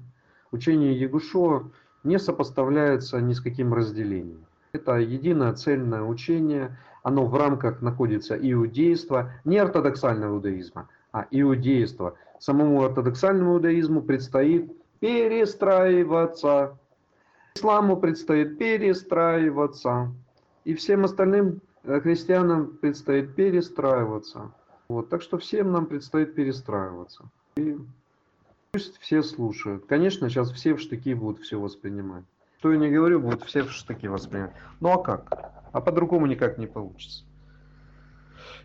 Учение Ягушо не сопоставляется ни с каким разделением. Это единое цельное учение, оно в рамках находится иудейства, не ортодоксального иудаизма, а иудейства. Самому ортодоксальному иудаизму предстоит перестраиваться. Исламу предстоит перестраиваться. И всем остальным э, христианам предстоит перестраиваться. Вот, так что всем нам предстоит перестраиваться. И пусть все слушают. Конечно, сейчас все в штыки будут все воспринимать. Что я не говорю, будут все в штыки воспринимать. Ну а как? А по-другому никак не получится.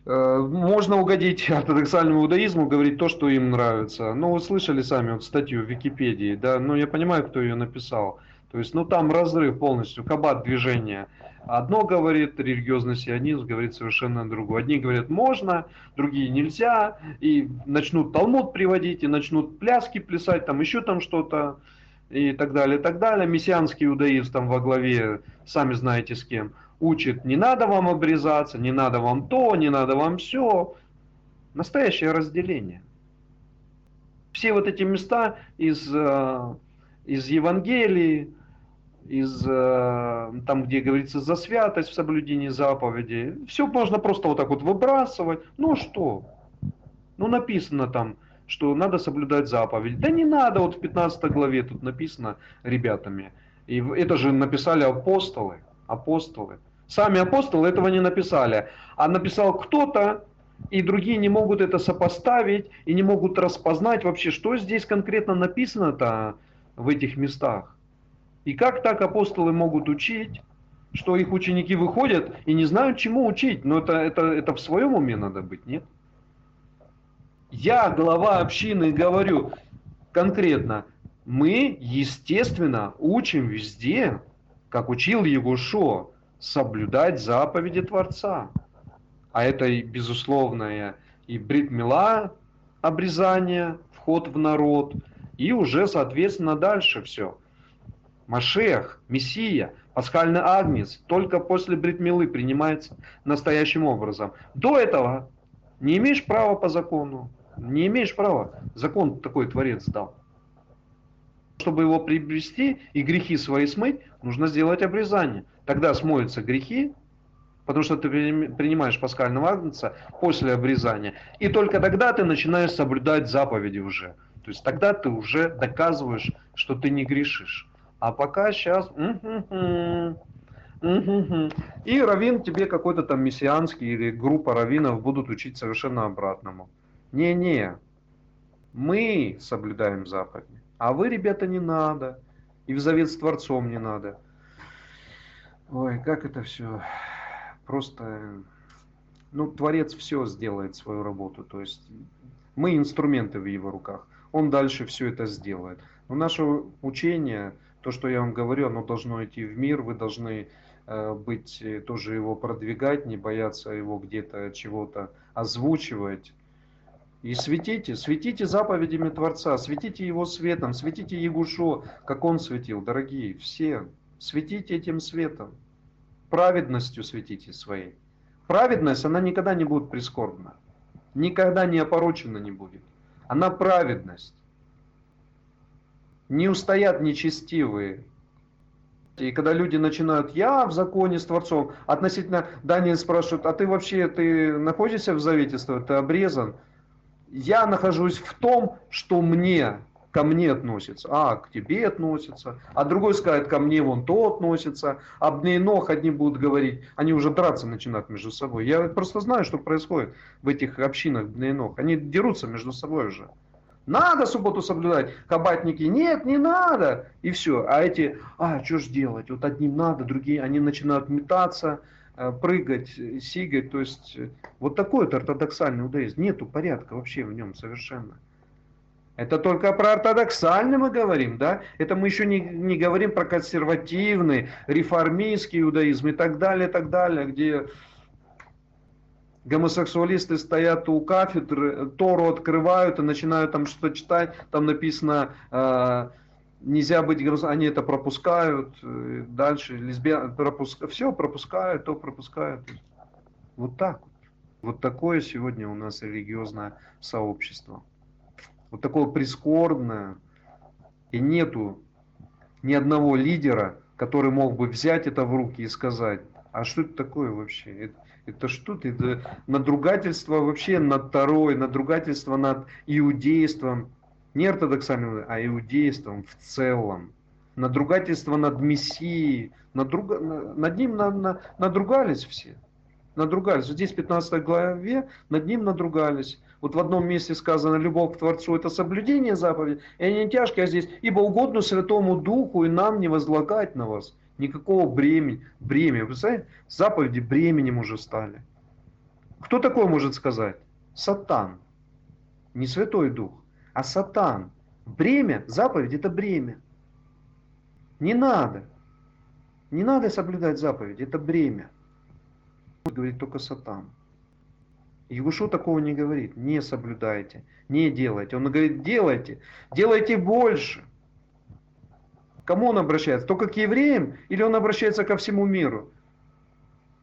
Э, Можно угодить ортодоксальному иудаизму, говорить то, что им нравится. Ну, вы слышали сами вот статью в Википедии, да, ну, я понимаю, кто ее написал. То есть, ну, там разрыв полностью, кабат движение. Одно говорит религиозный сионизм, говорит совершенно другое. Одни говорят можно, другие нельзя, и начнут Талмуд приводить, и начнут пляски плясать, там еще там что-то, и так далее, и так далее. Мессианский иудаизм там во главе, сами знаете с кем, учит, не надо вам обрезаться, не надо вам то, не надо вам все. Настоящее разделение. Все вот эти места из, э, из Евангелии, из э, там, где говорится за святость в соблюдении заповедей, все можно просто вот так вот выбрасывать. Ну что? Ну написано там, что надо соблюдать заповедь. Да не надо, вот в 15 главе тут написано ребятами. И это же написали апостолы. Апостолы. Сами апостолы этого не написали. А написал кто-то, и другие не могут это сопоставить и не могут распознать вообще, что здесь конкретно написано-то в этих местах. И как так апостолы могут учить, что их ученики выходят и не знают, чему учить. Но это, это, это в своем уме надо быть, нет? Я, глава общины, говорю конкретно, мы, естественно, учим везде, как учил Егушо, соблюдать заповеди Творца. А это, и безусловное и бритмила, обрезание, вход в народ, и уже, соответственно, дальше все. Машех, Мессия, пасхальный агнец только после бритмилы принимается настоящим образом. До этого не имеешь права по закону. Не имеешь права. Закон такой творец дал. Чтобы его приобрести и грехи свои смыть, нужно сделать обрезание. Тогда смоются грехи, потому что ты принимаешь пасхального агнца после обрезания. И только тогда ты начинаешь соблюдать заповеди уже. То есть тогда ты уже доказываешь, что ты не грешишь. А пока сейчас... И раввин тебе какой-то там мессианский или группа раввинов будут учить совершенно обратному. Не-не, мы соблюдаем заповеди, а вы, ребята, не надо. И в завет с Творцом не надо. Ой, как это все просто... Ну, Творец все сделает свою работу. То есть мы инструменты в его руках. Он дальше все это сделает. Но наше учение, то, что я вам говорю, оно должно идти в мир. Вы должны э, быть, э, тоже его продвигать, не бояться его где-то чего-то озвучивать. И светите, светите заповедями Творца, светите Его светом, светите Егушо, как Он светил, дорогие, все. Светите этим светом, праведностью светите своей. Праведность, она никогда не будет прискорбна, никогда не опорочена не будет. Она праведность. Не устоят нечестивые. И когда люди начинают, я в законе с Творцом, относительно Даниил спрашивает, а ты вообще, ты находишься в завете, ты обрезан? я нахожусь в том, что мне, ко мне относится. А, к тебе относится. А другой скажет, ко мне вон то относится. А ног одни будут говорить, они уже драться начинают между собой. Я просто знаю, что происходит в этих общинах ног. Они дерутся между собой уже. Надо субботу соблюдать. Кабатники, нет, не надо. И все. А эти, а, что ж делать? Вот одним надо, другие, они начинают метаться, Э, прыгать, сигать. То есть э, вот такой вот ортодоксальный иудаизм. Нету порядка вообще в нем совершенно. Это только про ортодоксальный мы говорим, да? Это мы еще не, не говорим про консервативный, реформистский иудаизм и так далее, и так далее, где гомосексуалисты стоят у кафедры, Тору открывают и начинают там что-то читать, там написано э, нельзя быть они это пропускают, э, дальше лесбиян, пропуск, все пропускают, то пропускают. Вот так вот. Вот такое сегодня у нас религиозное сообщество. Вот такое прискорбное. И нету ни одного лидера, который мог бы взять это в руки и сказать, а что это такое вообще? Это, это что-то, это надругательство вообще над Тарой, надругательство над иудейством не ортодоксальным, а иудейством в целом. Надругательство над Мессией, надруга, над ним на, на, надругались все. Надругались. Здесь в 15 главе над ним надругались. Вот в одном месте сказано, любовь к Творцу – это соблюдение заповедей, и они тяжкие, а здесь, ибо угодно Святому Духу и нам не возлагать на вас никакого бремени. Бремя, вы знаете, заповеди бременем уже стали. Кто такой может сказать? Сатан, не Святой Дух а сатан. Бремя, заповедь это бремя. Не надо. Не надо соблюдать заповедь, это бремя. Говорит только сатан. Егушу такого не говорит. Не соблюдайте, не делайте. Он говорит, делайте, делайте больше. Кому он обращается? Только к евреям или он обращается ко всему миру?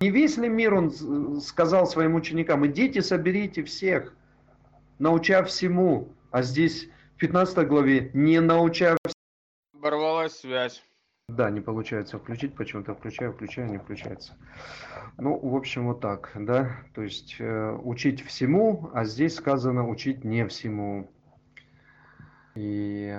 Не весь ли мир он сказал своим ученикам, идите соберите всех, научав всему, а здесь в 15 главе не научав... Оборвалась связь. Да, не получается включить, почему-то включаю, включаю, не включается. Ну, в общем, вот так, да, то есть э, учить всему, а здесь сказано учить не всему. И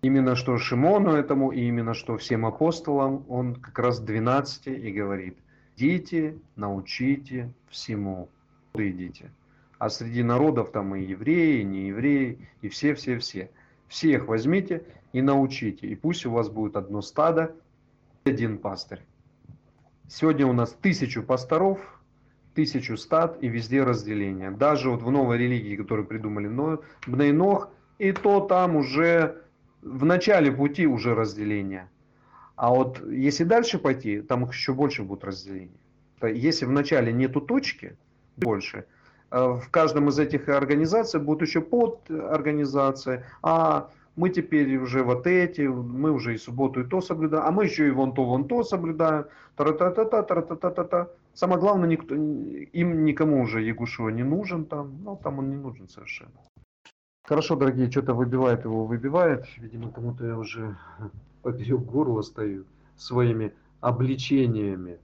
именно что Шимону этому, и именно что всем апостолам, он как раз 12 и говорит, идите, научите всему, идите. А среди народов там и евреи, и не евреи, и все-все-все. Всех возьмите и научите. И пусть у вас будет одно стадо, один пастырь. Сегодня у нас тысячу пасторов, тысячу стад и везде разделение. Даже вот в новой религии, которую придумали Бнейнох, и то там уже в начале пути уже разделение. А вот если дальше пойти, там еще больше будет разделений. Если в начале нету точки, больше, э, в каждом из этих организаций будут еще подорганизации, а мы теперь уже вот эти, мы уже и субботу и то соблюдаем, а мы еще и вон то, вон то соблюдаем. Тара-та-та-та, тара-та-та-та-та. Самое главное, никто, им никому уже Ягушева не нужен там, ну там он не нужен совершенно. Хорошо, дорогие, что-то выбивает его, выбивает. Видимо, кому-то я уже поперек горла стою своими обличениями.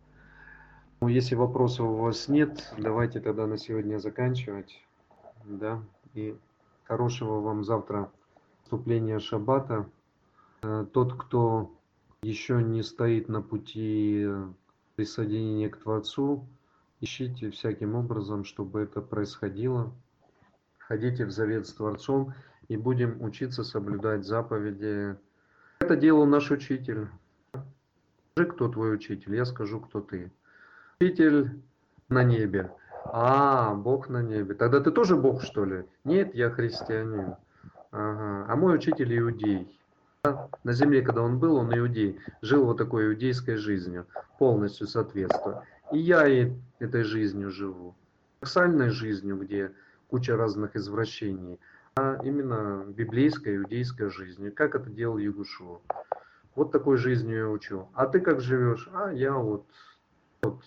Ну, если вопросов у вас нет, давайте тогда на сегодня заканчивать. Да, и хорошего вам завтра вступления Шаббата. Э, тот, кто еще не стоит на пути присоединения к Творцу, ищите всяким образом, чтобы это происходило. Ходите в завет с Творцом и будем учиться соблюдать заповеди. Это делал наш учитель. Скажи, кто твой учитель, я скажу, кто ты. Учитель на небе. А, Бог на небе. Тогда ты тоже Бог, что ли? Нет, я христианин. Ага. А мой учитель иудей. На земле, когда он был, он иудей, жил вот такой иудейской жизнью, полностью соответствуя. И я и этой жизнью живу. Сексуальной жизнью, где куча разных извращений, а именно библейской, иудейской жизнью. Как это делал Ягушу. Вот такой жизнью я учу. А ты как живешь? А я вот, вот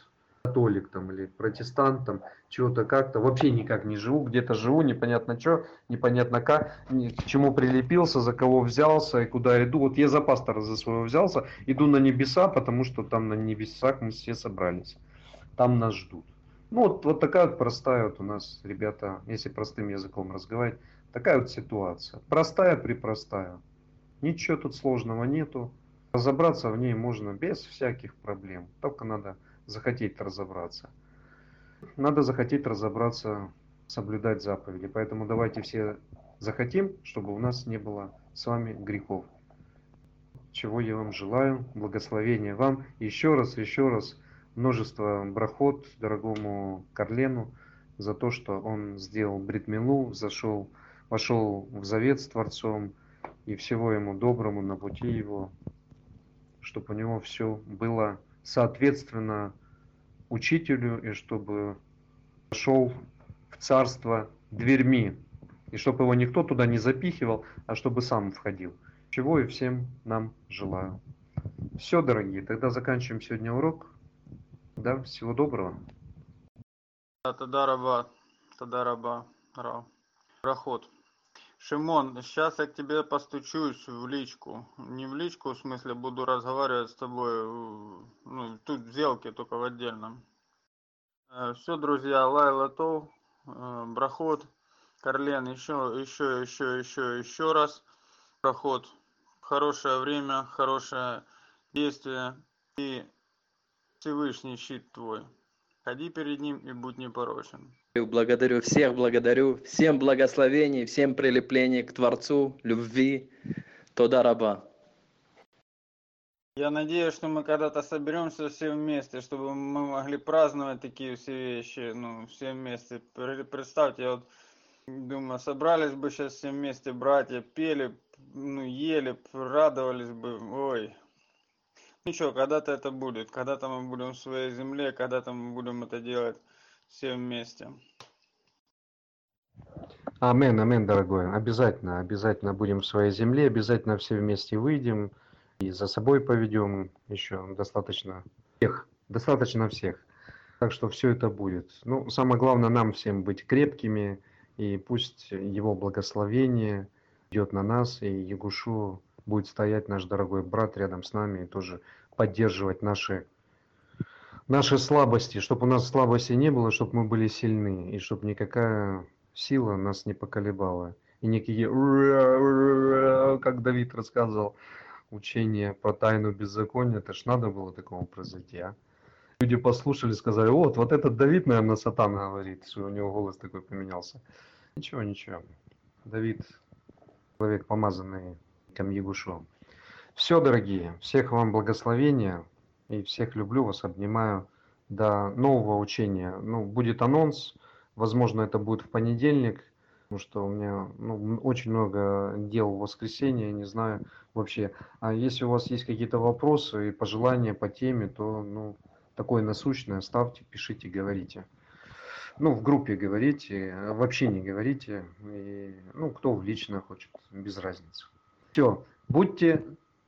католик там или протестант там, чего-то как-то, вообще никак не живу, где-то живу, непонятно что, непонятно как, к чему прилепился, за кого взялся и куда иду. Вот я за пастора за своего взялся, иду на небеса, потому что там на небесах мы все собрались, там нас ждут. Ну вот, вот такая вот простая вот у нас, ребята, если простым языком разговаривать, такая вот ситуация. Простая, припростая. Ничего тут сложного нету. Разобраться в ней можно без всяких проблем. Только надо захотеть разобраться. Надо захотеть разобраться, соблюдать заповеди. Поэтому давайте все захотим, чтобы у нас не было с вами грехов. Чего я вам желаю, благословения вам. Еще раз, еще раз, множество брахот дорогому Карлену за то, что он сделал бритмилу, зашел, вошел в завет с Творцом, и всего ему доброму на пути его, чтобы у него все было соответственно учителю и чтобы пошел в царство дверьми, и чтобы его никто туда не запихивал, а чтобы сам входил. Чего и всем нам желаю. Все, дорогие, тогда заканчиваем сегодня урок. Да, всего доброго. Тогда раба, тогда раба, рав. Проход. Шимон, сейчас я к тебе постучусь в личку. Не в личку, в смысле, буду разговаривать с тобой, э, ну, тут в сделке, только в отдельном. Э, Все, друзья, Лайла То, э, Брахот, Карлен, еще, еще, еще, еще, еще раз. Проход. Хорошее время, хорошее действие и Всевышний щит твой. Ходи перед ним и будь непорочен. Благодарю всех, благодарю. Всем благословений, всем прилеплений к Творцу, любви. Тода раба. Я надеюсь, что мы когда-то соберемся все вместе, чтобы мы могли праздновать такие все вещи, ну, все вместе. Представьте, я вот думаю, собрались бы сейчас все вместе, братья, пели, ну, ели, радовались бы, ой. Ничего, когда-то это будет, когда-то мы будем в своей земле, когда-то мы будем это делать все вместе. Амен, амен, дорогой. Обязательно, обязательно будем в своей земле, обязательно все вместе выйдем и за собой поведем еще достаточно всех, достаточно всех. Так что все это будет. Ну, самое главное нам всем быть крепкими, и пусть его благословение идет на нас, и Ягушу будет стоять наш дорогой брат рядом с нами и тоже поддерживать наши наши слабости, чтобы у нас слабости не было, чтобы мы были сильны, и чтобы никакая сила нас не поколебала. И никакие, как Давид рассказывал, учение про тайну беззакония, это ж надо было такому произойти, а? Люди послушали, сказали, вот, вот этот Давид, наверное, сатан говорит, что у него голос такой поменялся. Ничего, ничего. Давид, человек помазанный кам Ягушу. Все, дорогие, всех вам благословения и всех люблю вас, обнимаю до нового учения. Ну, будет анонс, возможно, это будет в понедельник, потому что у меня ну, очень много дел в воскресенье, не знаю вообще. А если у вас есть какие-то вопросы и пожелания по теме, то, ну, такое насущное ставьте, пишите, говорите. Ну, в группе говорите, вообще не говорите. И, ну, кто в лично хочет, без разницы. Все, будьте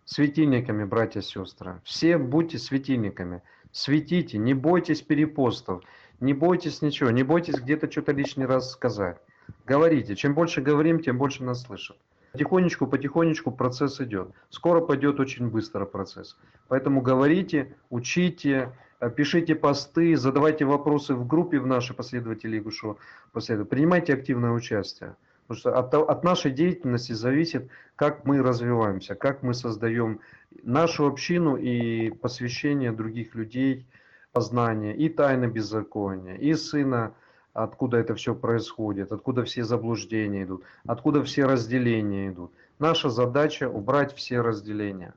светильниками, братья и сестры. Все будьте светильниками. Светите, не бойтесь перепостов, не бойтесь ничего, не бойтесь где-то что-то лишний раз сказать. Говорите. Чем больше говорим, тем больше нас слышат. Потихонечку, потихонечку процесс идет. Скоро пойдет очень быстро процесс. Поэтому говорите, учите, э, пишите посты, задавайте вопросы в группе в нашей последователи Игушу. Принимайте активное участие. Потому что от, от нашей деятельности зависит, как мы развиваемся, как мы создаем нашу общину и посвящение других людей, познание и тайны беззакония, и сына, откуда это все происходит, откуда все заблуждения идут, откуда все разделения идут. Наша задача убрать все разделения.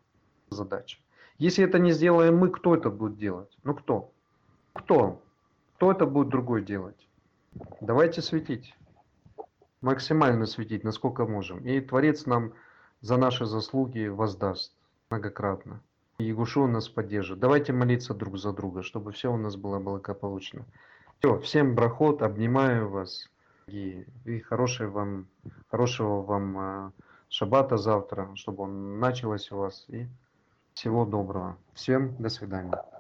Задача. Если это не сделаем мы, кто это будет делать? Ну кто? Кто? Кто это будет другой делать? Давайте светить максимально светить, насколько можем. И Творец нам за наши заслуги воздаст многократно. И Ягушу нас поддержит. Давайте молиться друг за друга, чтобы все у нас было благополучно. Все, всем брахот, обнимаю вас. И, и хорошего вам, хорошего вам э, шаббата завтра, чтобы он началось у вас. И всего доброго. Всем до свидания.